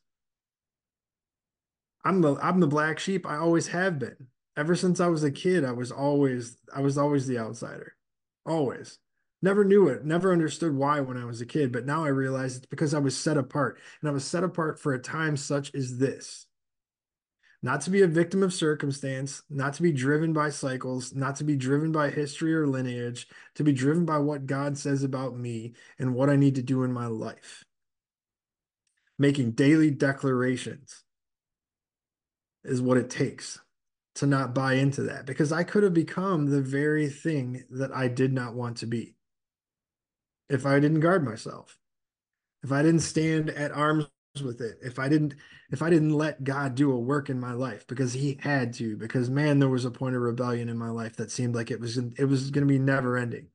I'm the I'm the black sheep. I always have been. Ever since I was a kid, I was always I was always the outsider. Always. Never knew it, never understood why when I was a kid, but now I realize it's because I was set apart. And I was set apart for a time such as this. Not to be a victim of circumstance, not to be driven by cycles, not to be driven by history or lineage, to be driven by what God says about me and what I need to do in my life. Making daily declarations is what it takes to not buy into that because I could have become the very thing that I did not want to be if I didn't guard myself, if I didn't stand at arms with it, if I didn't if I didn't let God do a work in my life because he had to because man there was a point of rebellion in my life that seemed like it was it was going to be never ending.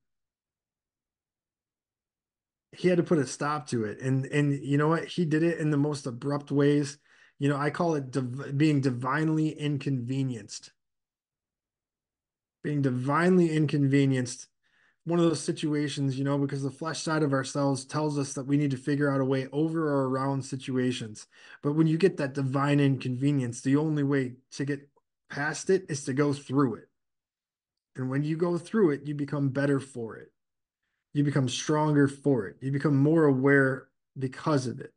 He had to put a stop to it and and you know what he did it in the most abrupt ways You know, I call it div- being divinely inconvenienced. Being divinely inconvenienced. One of those situations, you know, because the flesh side of ourselves tells us that we need to figure out a way over or around situations. But when you get that divine inconvenience, the only way to get past it is to go through it. And when you go through it, you become better for it. You become stronger for it. You become more aware because of it.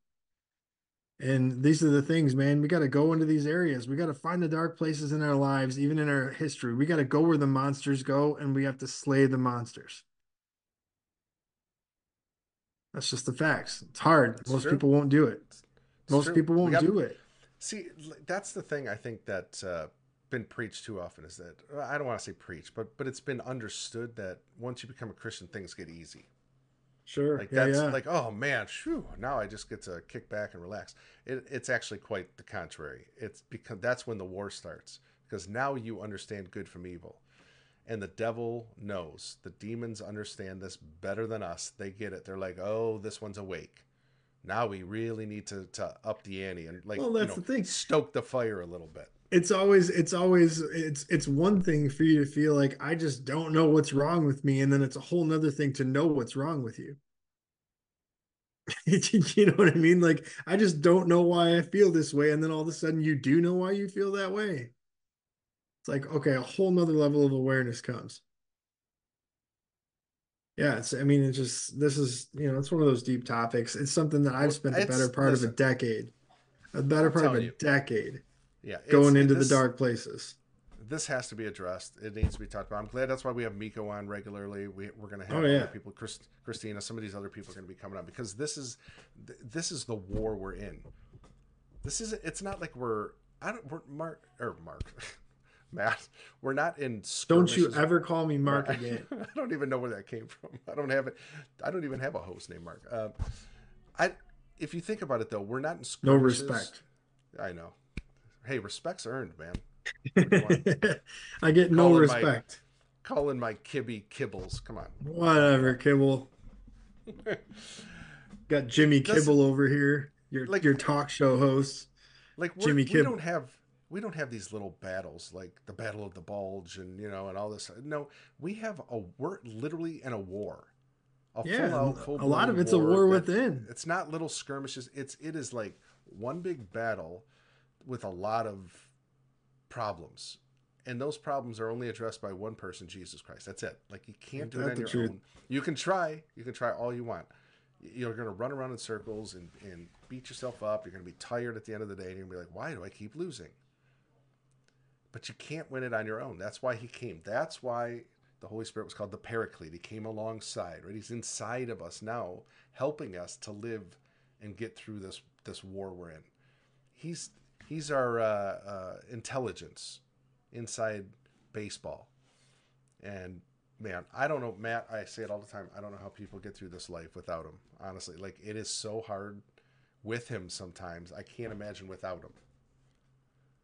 And these are the things, man. We got to go into these areas. We got to find the dark places in our lives, even in our history. We got to go where the monsters go and we have to slay the monsters. That's just the facts. It's hard. It's Most true. people won't do it. It's Most true. people won't got- do it. See, that's the thing I think that's uh, been preached too often is that I don't want to say preach, but but it's been understood that once you become a Christian, things get easy. Sure. Like yeah, that's yeah. like, oh man, phew, now I just get to kick back and relax. It, it's actually quite the contrary. It's because that's when the war starts because now you understand good from evil, and the devil knows. The demons understand this better than us. They get it. They're like, oh, this one's awake. Now we really need to, to up the ante and like Well, you that's know, the thing. stoke the fire a little bit. It's always it's always it's it's one thing for you to feel like i just don't know what's wrong with me and then it's a whole nother thing to know what's wrong with you. You know what i mean? Like i just don't know why i feel this way and then all of a sudden you do know why you feel that way. It's like okay a whole nother level of awareness comes. Yeah it's i mean it's just this is you know it's one of those deep topics. It's something that i've spent the better part of a decade a better part of a you. decade Yeah, going into this- the dark places This has to be addressed. It needs to be talked about. I'm glad that's why we have Miko on regularly. We, we're going to have Oh, yeah. other people, Chris, Christina, some of these other people are going to be coming on because this is th- this is the war we're in. This is it's not like we're I don't we're Mark or Mark Matt. We're not in. Don't you ever call me Mark again. I don't even know where that came from. I don't have it. I don't even have a host named Mark. Um, I if you think about it though, we're not in school. No respect. I know. Hey, respect's earned, man. I get no Calling my- respect. Calling my kibby kibbles. Come on. Whatever, Kibble. Got Jimmy That's- Kibble over here, your Like- your talk show host. Like Jimmy we Kib- don't have we don't have these little battles like the Battle of the Bulge and you know and all this. No, we have a we're literally in a war. A Yeah, full-out, a full-blown lot of it's a war within. It's not little skirmishes. It's it is like one big battle with a lot of problems. And those problems are only addressed by one person, Jesus Christ. That's it. Like you can't do it on your truth? own. You can try. You can try all you want. You're going to run around in circles and, and beat yourself up. You're going to be tired at the end of the day. And you're going to be like, why do I keep losing? But you can't win it on your own. That's why he came. That's why the Holy Spirit was called the Paraclete. He came alongside, right? He's inside of us now, helping us to live and get through this this war we're in. He's he's our uh, uh, intelligence inside baseball. And man, I don't know, Matt. I say it all the time. I don't know how people get through this life without him. Honestly, like it is so hard with him sometimes. I can't imagine without him.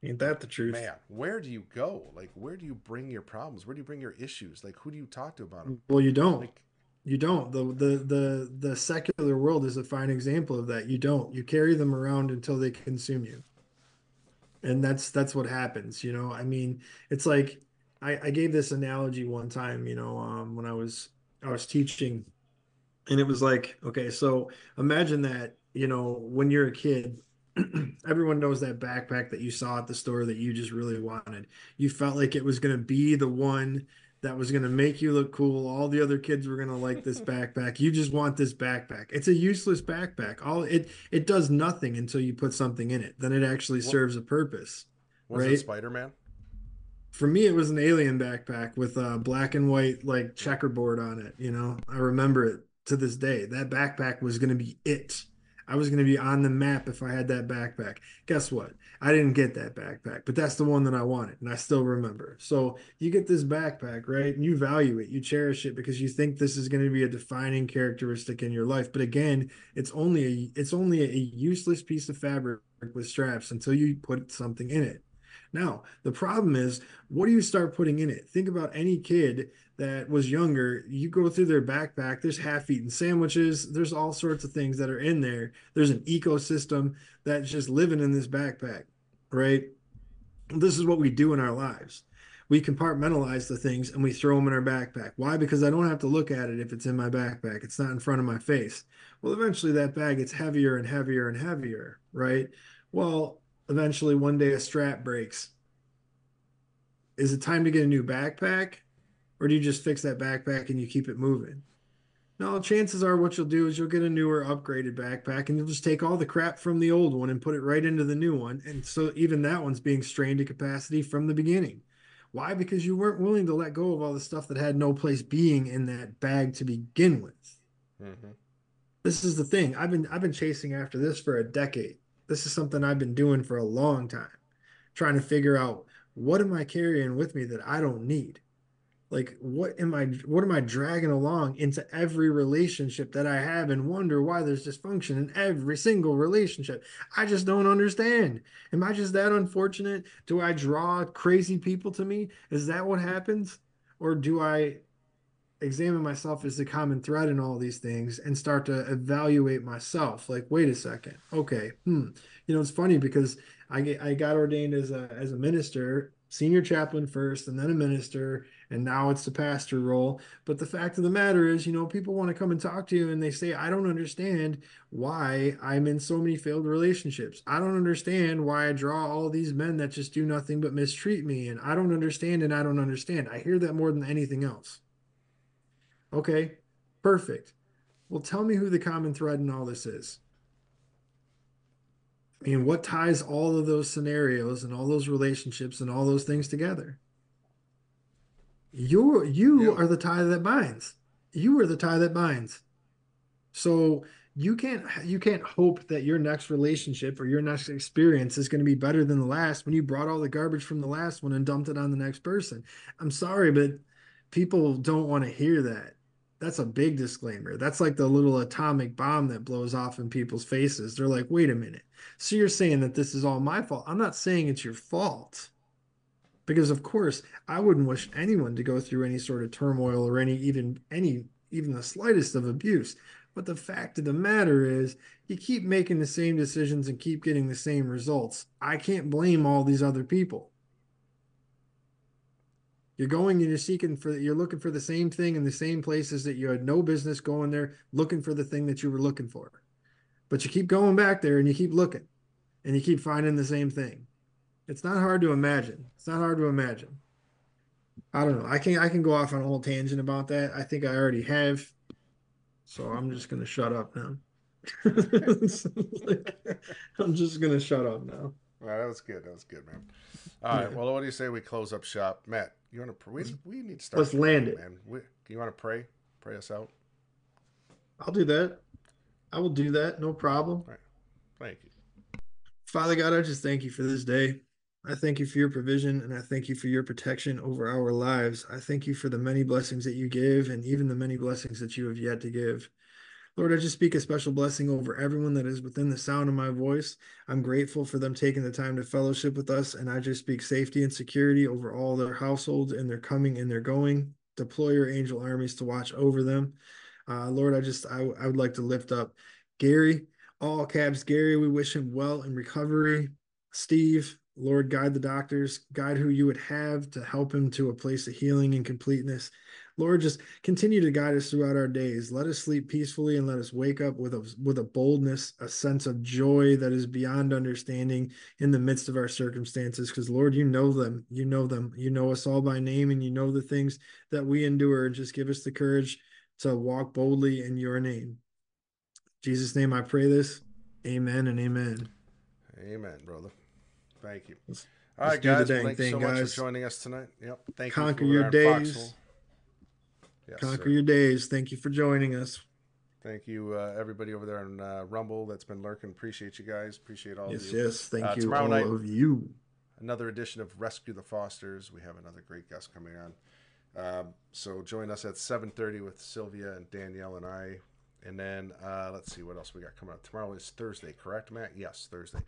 Ain't that the truth? Man, where do you go? Like, where do you bring your problems? Where do you bring your issues? Like, who do you talk to about them? Well, you don't. Like, You don't. The, the the the secular world is a fine example of that. You don't. You carry them around until they consume you. And that's that's what happens, you know. I mean, it's like I, I gave this analogy one time, you know, um, when I was I was teaching, and it was like, okay, so imagine that, you know, when you're a kid, everyone knows that backpack that you saw at the store that you just really wanted. You felt like it was going to be the one that was going to make you look cool. All the other kids were going to like this backpack. You just want this backpack. It's a useless backpack. All it it does nothing until you put something in it. Then it actually Well- serves a purpose. was Right. it Spider Man? For me, it was an alien backpack with a black and white like checkerboard on it. You know, I remember it to this day. That backpack was going to be it. I was going to be on the map if I had that backpack. Guess what? I didn't get that backpack, but that's the one that I wanted, and I still remember. So you get this backpack, right? And you value it, you cherish it because you think this is going to be a defining characteristic in your life. But again, it's only a it's only a useless piece of fabric with straps until you put something in it. Now, the problem is, what do you start putting in it? Think about any kid that was younger. You go through their backpack, there's half eaten sandwiches, there's all sorts of things that are in there. There's an ecosystem that's just living in this backpack, right? This is what we do in our lives. We compartmentalize the things and we throw them in our backpack. Why? Because I don't have to look at it if it's in my backpack. It's not in front of my face. Well, eventually that bag gets heavier and heavier and heavier, right? Well, eventually one day a strap breaks. Is it time to get a new backpack? Or do you just fix that backpack and you keep it moving? No, chances are what you'll do is you'll get a newer upgraded backpack and you'll just take all the crap from the old one and put it right into the new one. And so even that one's being strained to capacity from the beginning. Why? Because you weren't willing to let go of all the stuff that had no place being in that bag to begin with. Mm-hmm. This is the thing. I've been I've been chasing after this for a decade. This is something I've been doing for a long time, trying to figure out what am I carrying with me that I don't need? Like what am i what am i dragging along into every relationship that i have and wonder why there's dysfunction in every single relationship? I just don't understand. Am i just that unfortunate? Do i draw crazy people to me? Is that what happens? Or do i examine myself as the common thread in all these things and start to evaluate myself. Like wait a second. Okay hmm. You know it's funny because i get, i got ordained as a as a minister senior chaplain first and then a minister and now it's the pastor role. But the fact of the matter is you know people want to come and talk to you and they say i don't understand why i'm in so many failed relationships. I don't understand why i draw all these men that just do nothing but mistreat me and i don't understand and i don't understand. I hear that more than anything else okay perfect well tell me who the common thread in all this is I mean, what ties all of those scenarios and all those relationships and all those things together? You're, you yeah. are the tie that binds. You are the tie that binds. So you can't you can't hope that your next relationship or your next experience is going to be better than the last when you brought all the garbage from the last one and dumped it on the next person. I'm sorry, but people don't want to hear that that's a big disclaimer. That's like the little atomic bomb that blows off in people's faces. They're like, wait a minute. So you're saying that this is all my fault. I'm not saying it's your fault. Because of course, I wouldn't wish anyone to go through any sort of turmoil or any even any even the slightest of abuse. But the fact of the matter is, you keep making the same decisions and keep getting the same results. I can't blame all these other people. You're going and you're seeking for you're looking for the same thing in the same places that you had no business going there looking for the thing that you were looking for. But you keep going back there and you keep looking and you keep finding the same thing. It's not hard to imagine. It's not hard to imagine. I don't know. I can I can go off on a whole tangent about that. I think I already have. So I'm just gonna shut up now. I'm just gonna shut up now. All right, that was good. That was good, man. All right. Well, what do you say we close up shop, Matt? You want to? Pray? We, we need to start. Let's land it, man. We, you want to pray? Pray us out. I'll do that. I will do that. No problem. Right. Thank you, Father God. I just thank you for this day. I thank you for your provision and I thank you for your protection over our lives. I thank you for the many blessings that you give and even the many blessings that you have yet to give. Lord, I just speak a special blessing over everyone that is within the sound of my voice. I'm grateful for them taking the time to fellowship with us, and I just speak safety and security over all their households and their coming and their going. Deploy your angel armies to watch over them. Uh, Lord, I just I, I would like to lift up Gary, all caps Gary. We wish him well in recovery. Steve, Lord, guide the doctors, guide who you would have to help him to a place of healing and completeness. Lord, just continue to guide us throughout our days. Let us sleep peacefully and let us wake up with a with a boldness, a sense of joy that is beyond understanding in the midst of our circumstances. Because Lord, you know them. You know them. You know us all by name, and you know the things that we endure. And just give us the courage to walk boldly in your name. In Jesus' name I pray this. Amen and amen. Amen, brother. Thank you. Let's, all right, guys. Thank you so guys. much for joining us tonight. Yep. Thank Conquer you. Conquer your days. Foxhole. Yes, Conquer sir. your days. Thank you for joining us. Thank you, uh, everybody over there on uh, Rumble that's been lurking. Appreciate you guys. Appreciate all yes, of you. Yes, Thank uh, you, all night, of you. Another edition of Rescue the Fosters. We have another great guest coming on. Um, so join us at 7.30 with Sylvia and Danielle and I. And then uh, let's see what else we got coming up. Tomorrow is Thursday, correct, Matt? Yes, Thursday.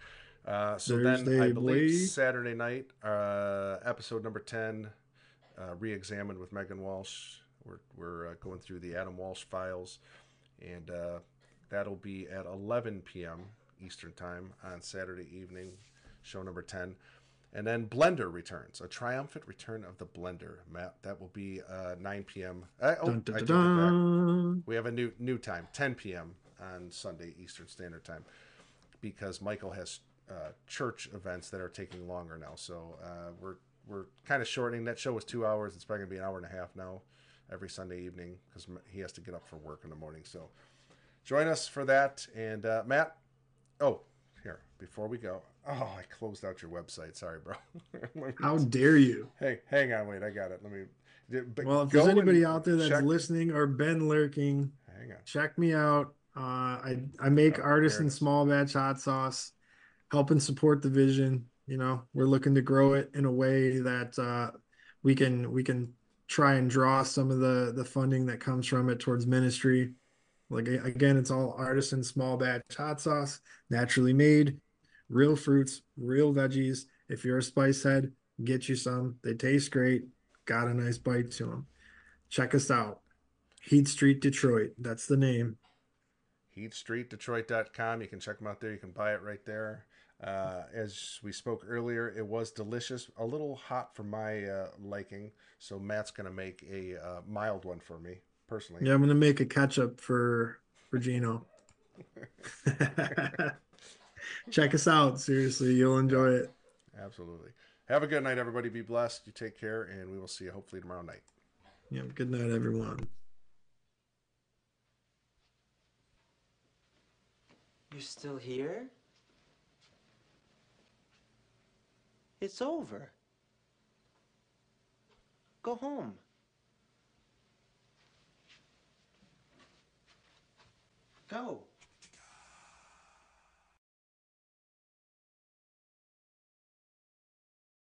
Uh, so then I Thursday, believe. Saturday night, uh, episode number 10, uh, re-examined with Megan Walsh. We're, we're uh, going through the Adam Walsh files, and uh, that'll be at 11 p.m. Eastern Time on Saturday evening, show number 10. And then Blender returns, a triumphant return of the Blender. Matt, that will be uh, 9 p.m. Uh, oh, Dun, dun, I dun. We have a new new time, 10 p.m. on Sunday Eastern Standard Time, because Michael has uh, church events that are taking longer now. So uh, we're we're kind of shortening. That show was two hours. It's probably gonna be an hour and a half now, every Sunday evening, because he has to get up for work in the morning. So join us for that. And uh, Matt, oh here before we go. Oh, I closed out your website. Sorry, bro. How dare you? Hey, hang on, wait. I got it. Let me. Well, if there's anybody out there that's check- listening or been lurking, hang on. check me out. Uh, I I make Oh, artisan there it is. small batch hot sauce, helping support the vision. You know, we're looking to grow it in a way that uh, we can we can try and draw some of the the funding that comes from it towards ministry. Like again, it's all artisan small batch hot sauce, naturally made, real fruits, real veggies. If you're a spice head, get you some. They taste great. Got a nice bite to them. Check us out. Heat Street Detroit. That's the name. heatstreetdetroit.com. You can check them out there. You can buy it right there. Uh, as we spoke earlier, it was delicious. A little hot for my uh, liking. So Matt's going to make a uh, mild one for me personally. Yeah, I'm gonna make a ketchup for for Gino. Check us out. Seriously, you'll enjoy it. Absolutely. Have a good night, everybody. Be blessed. You take care, and we will see you hopefully tomorrow night. Yeah, good night, everyone. You're still here? It's over. Go home. Go.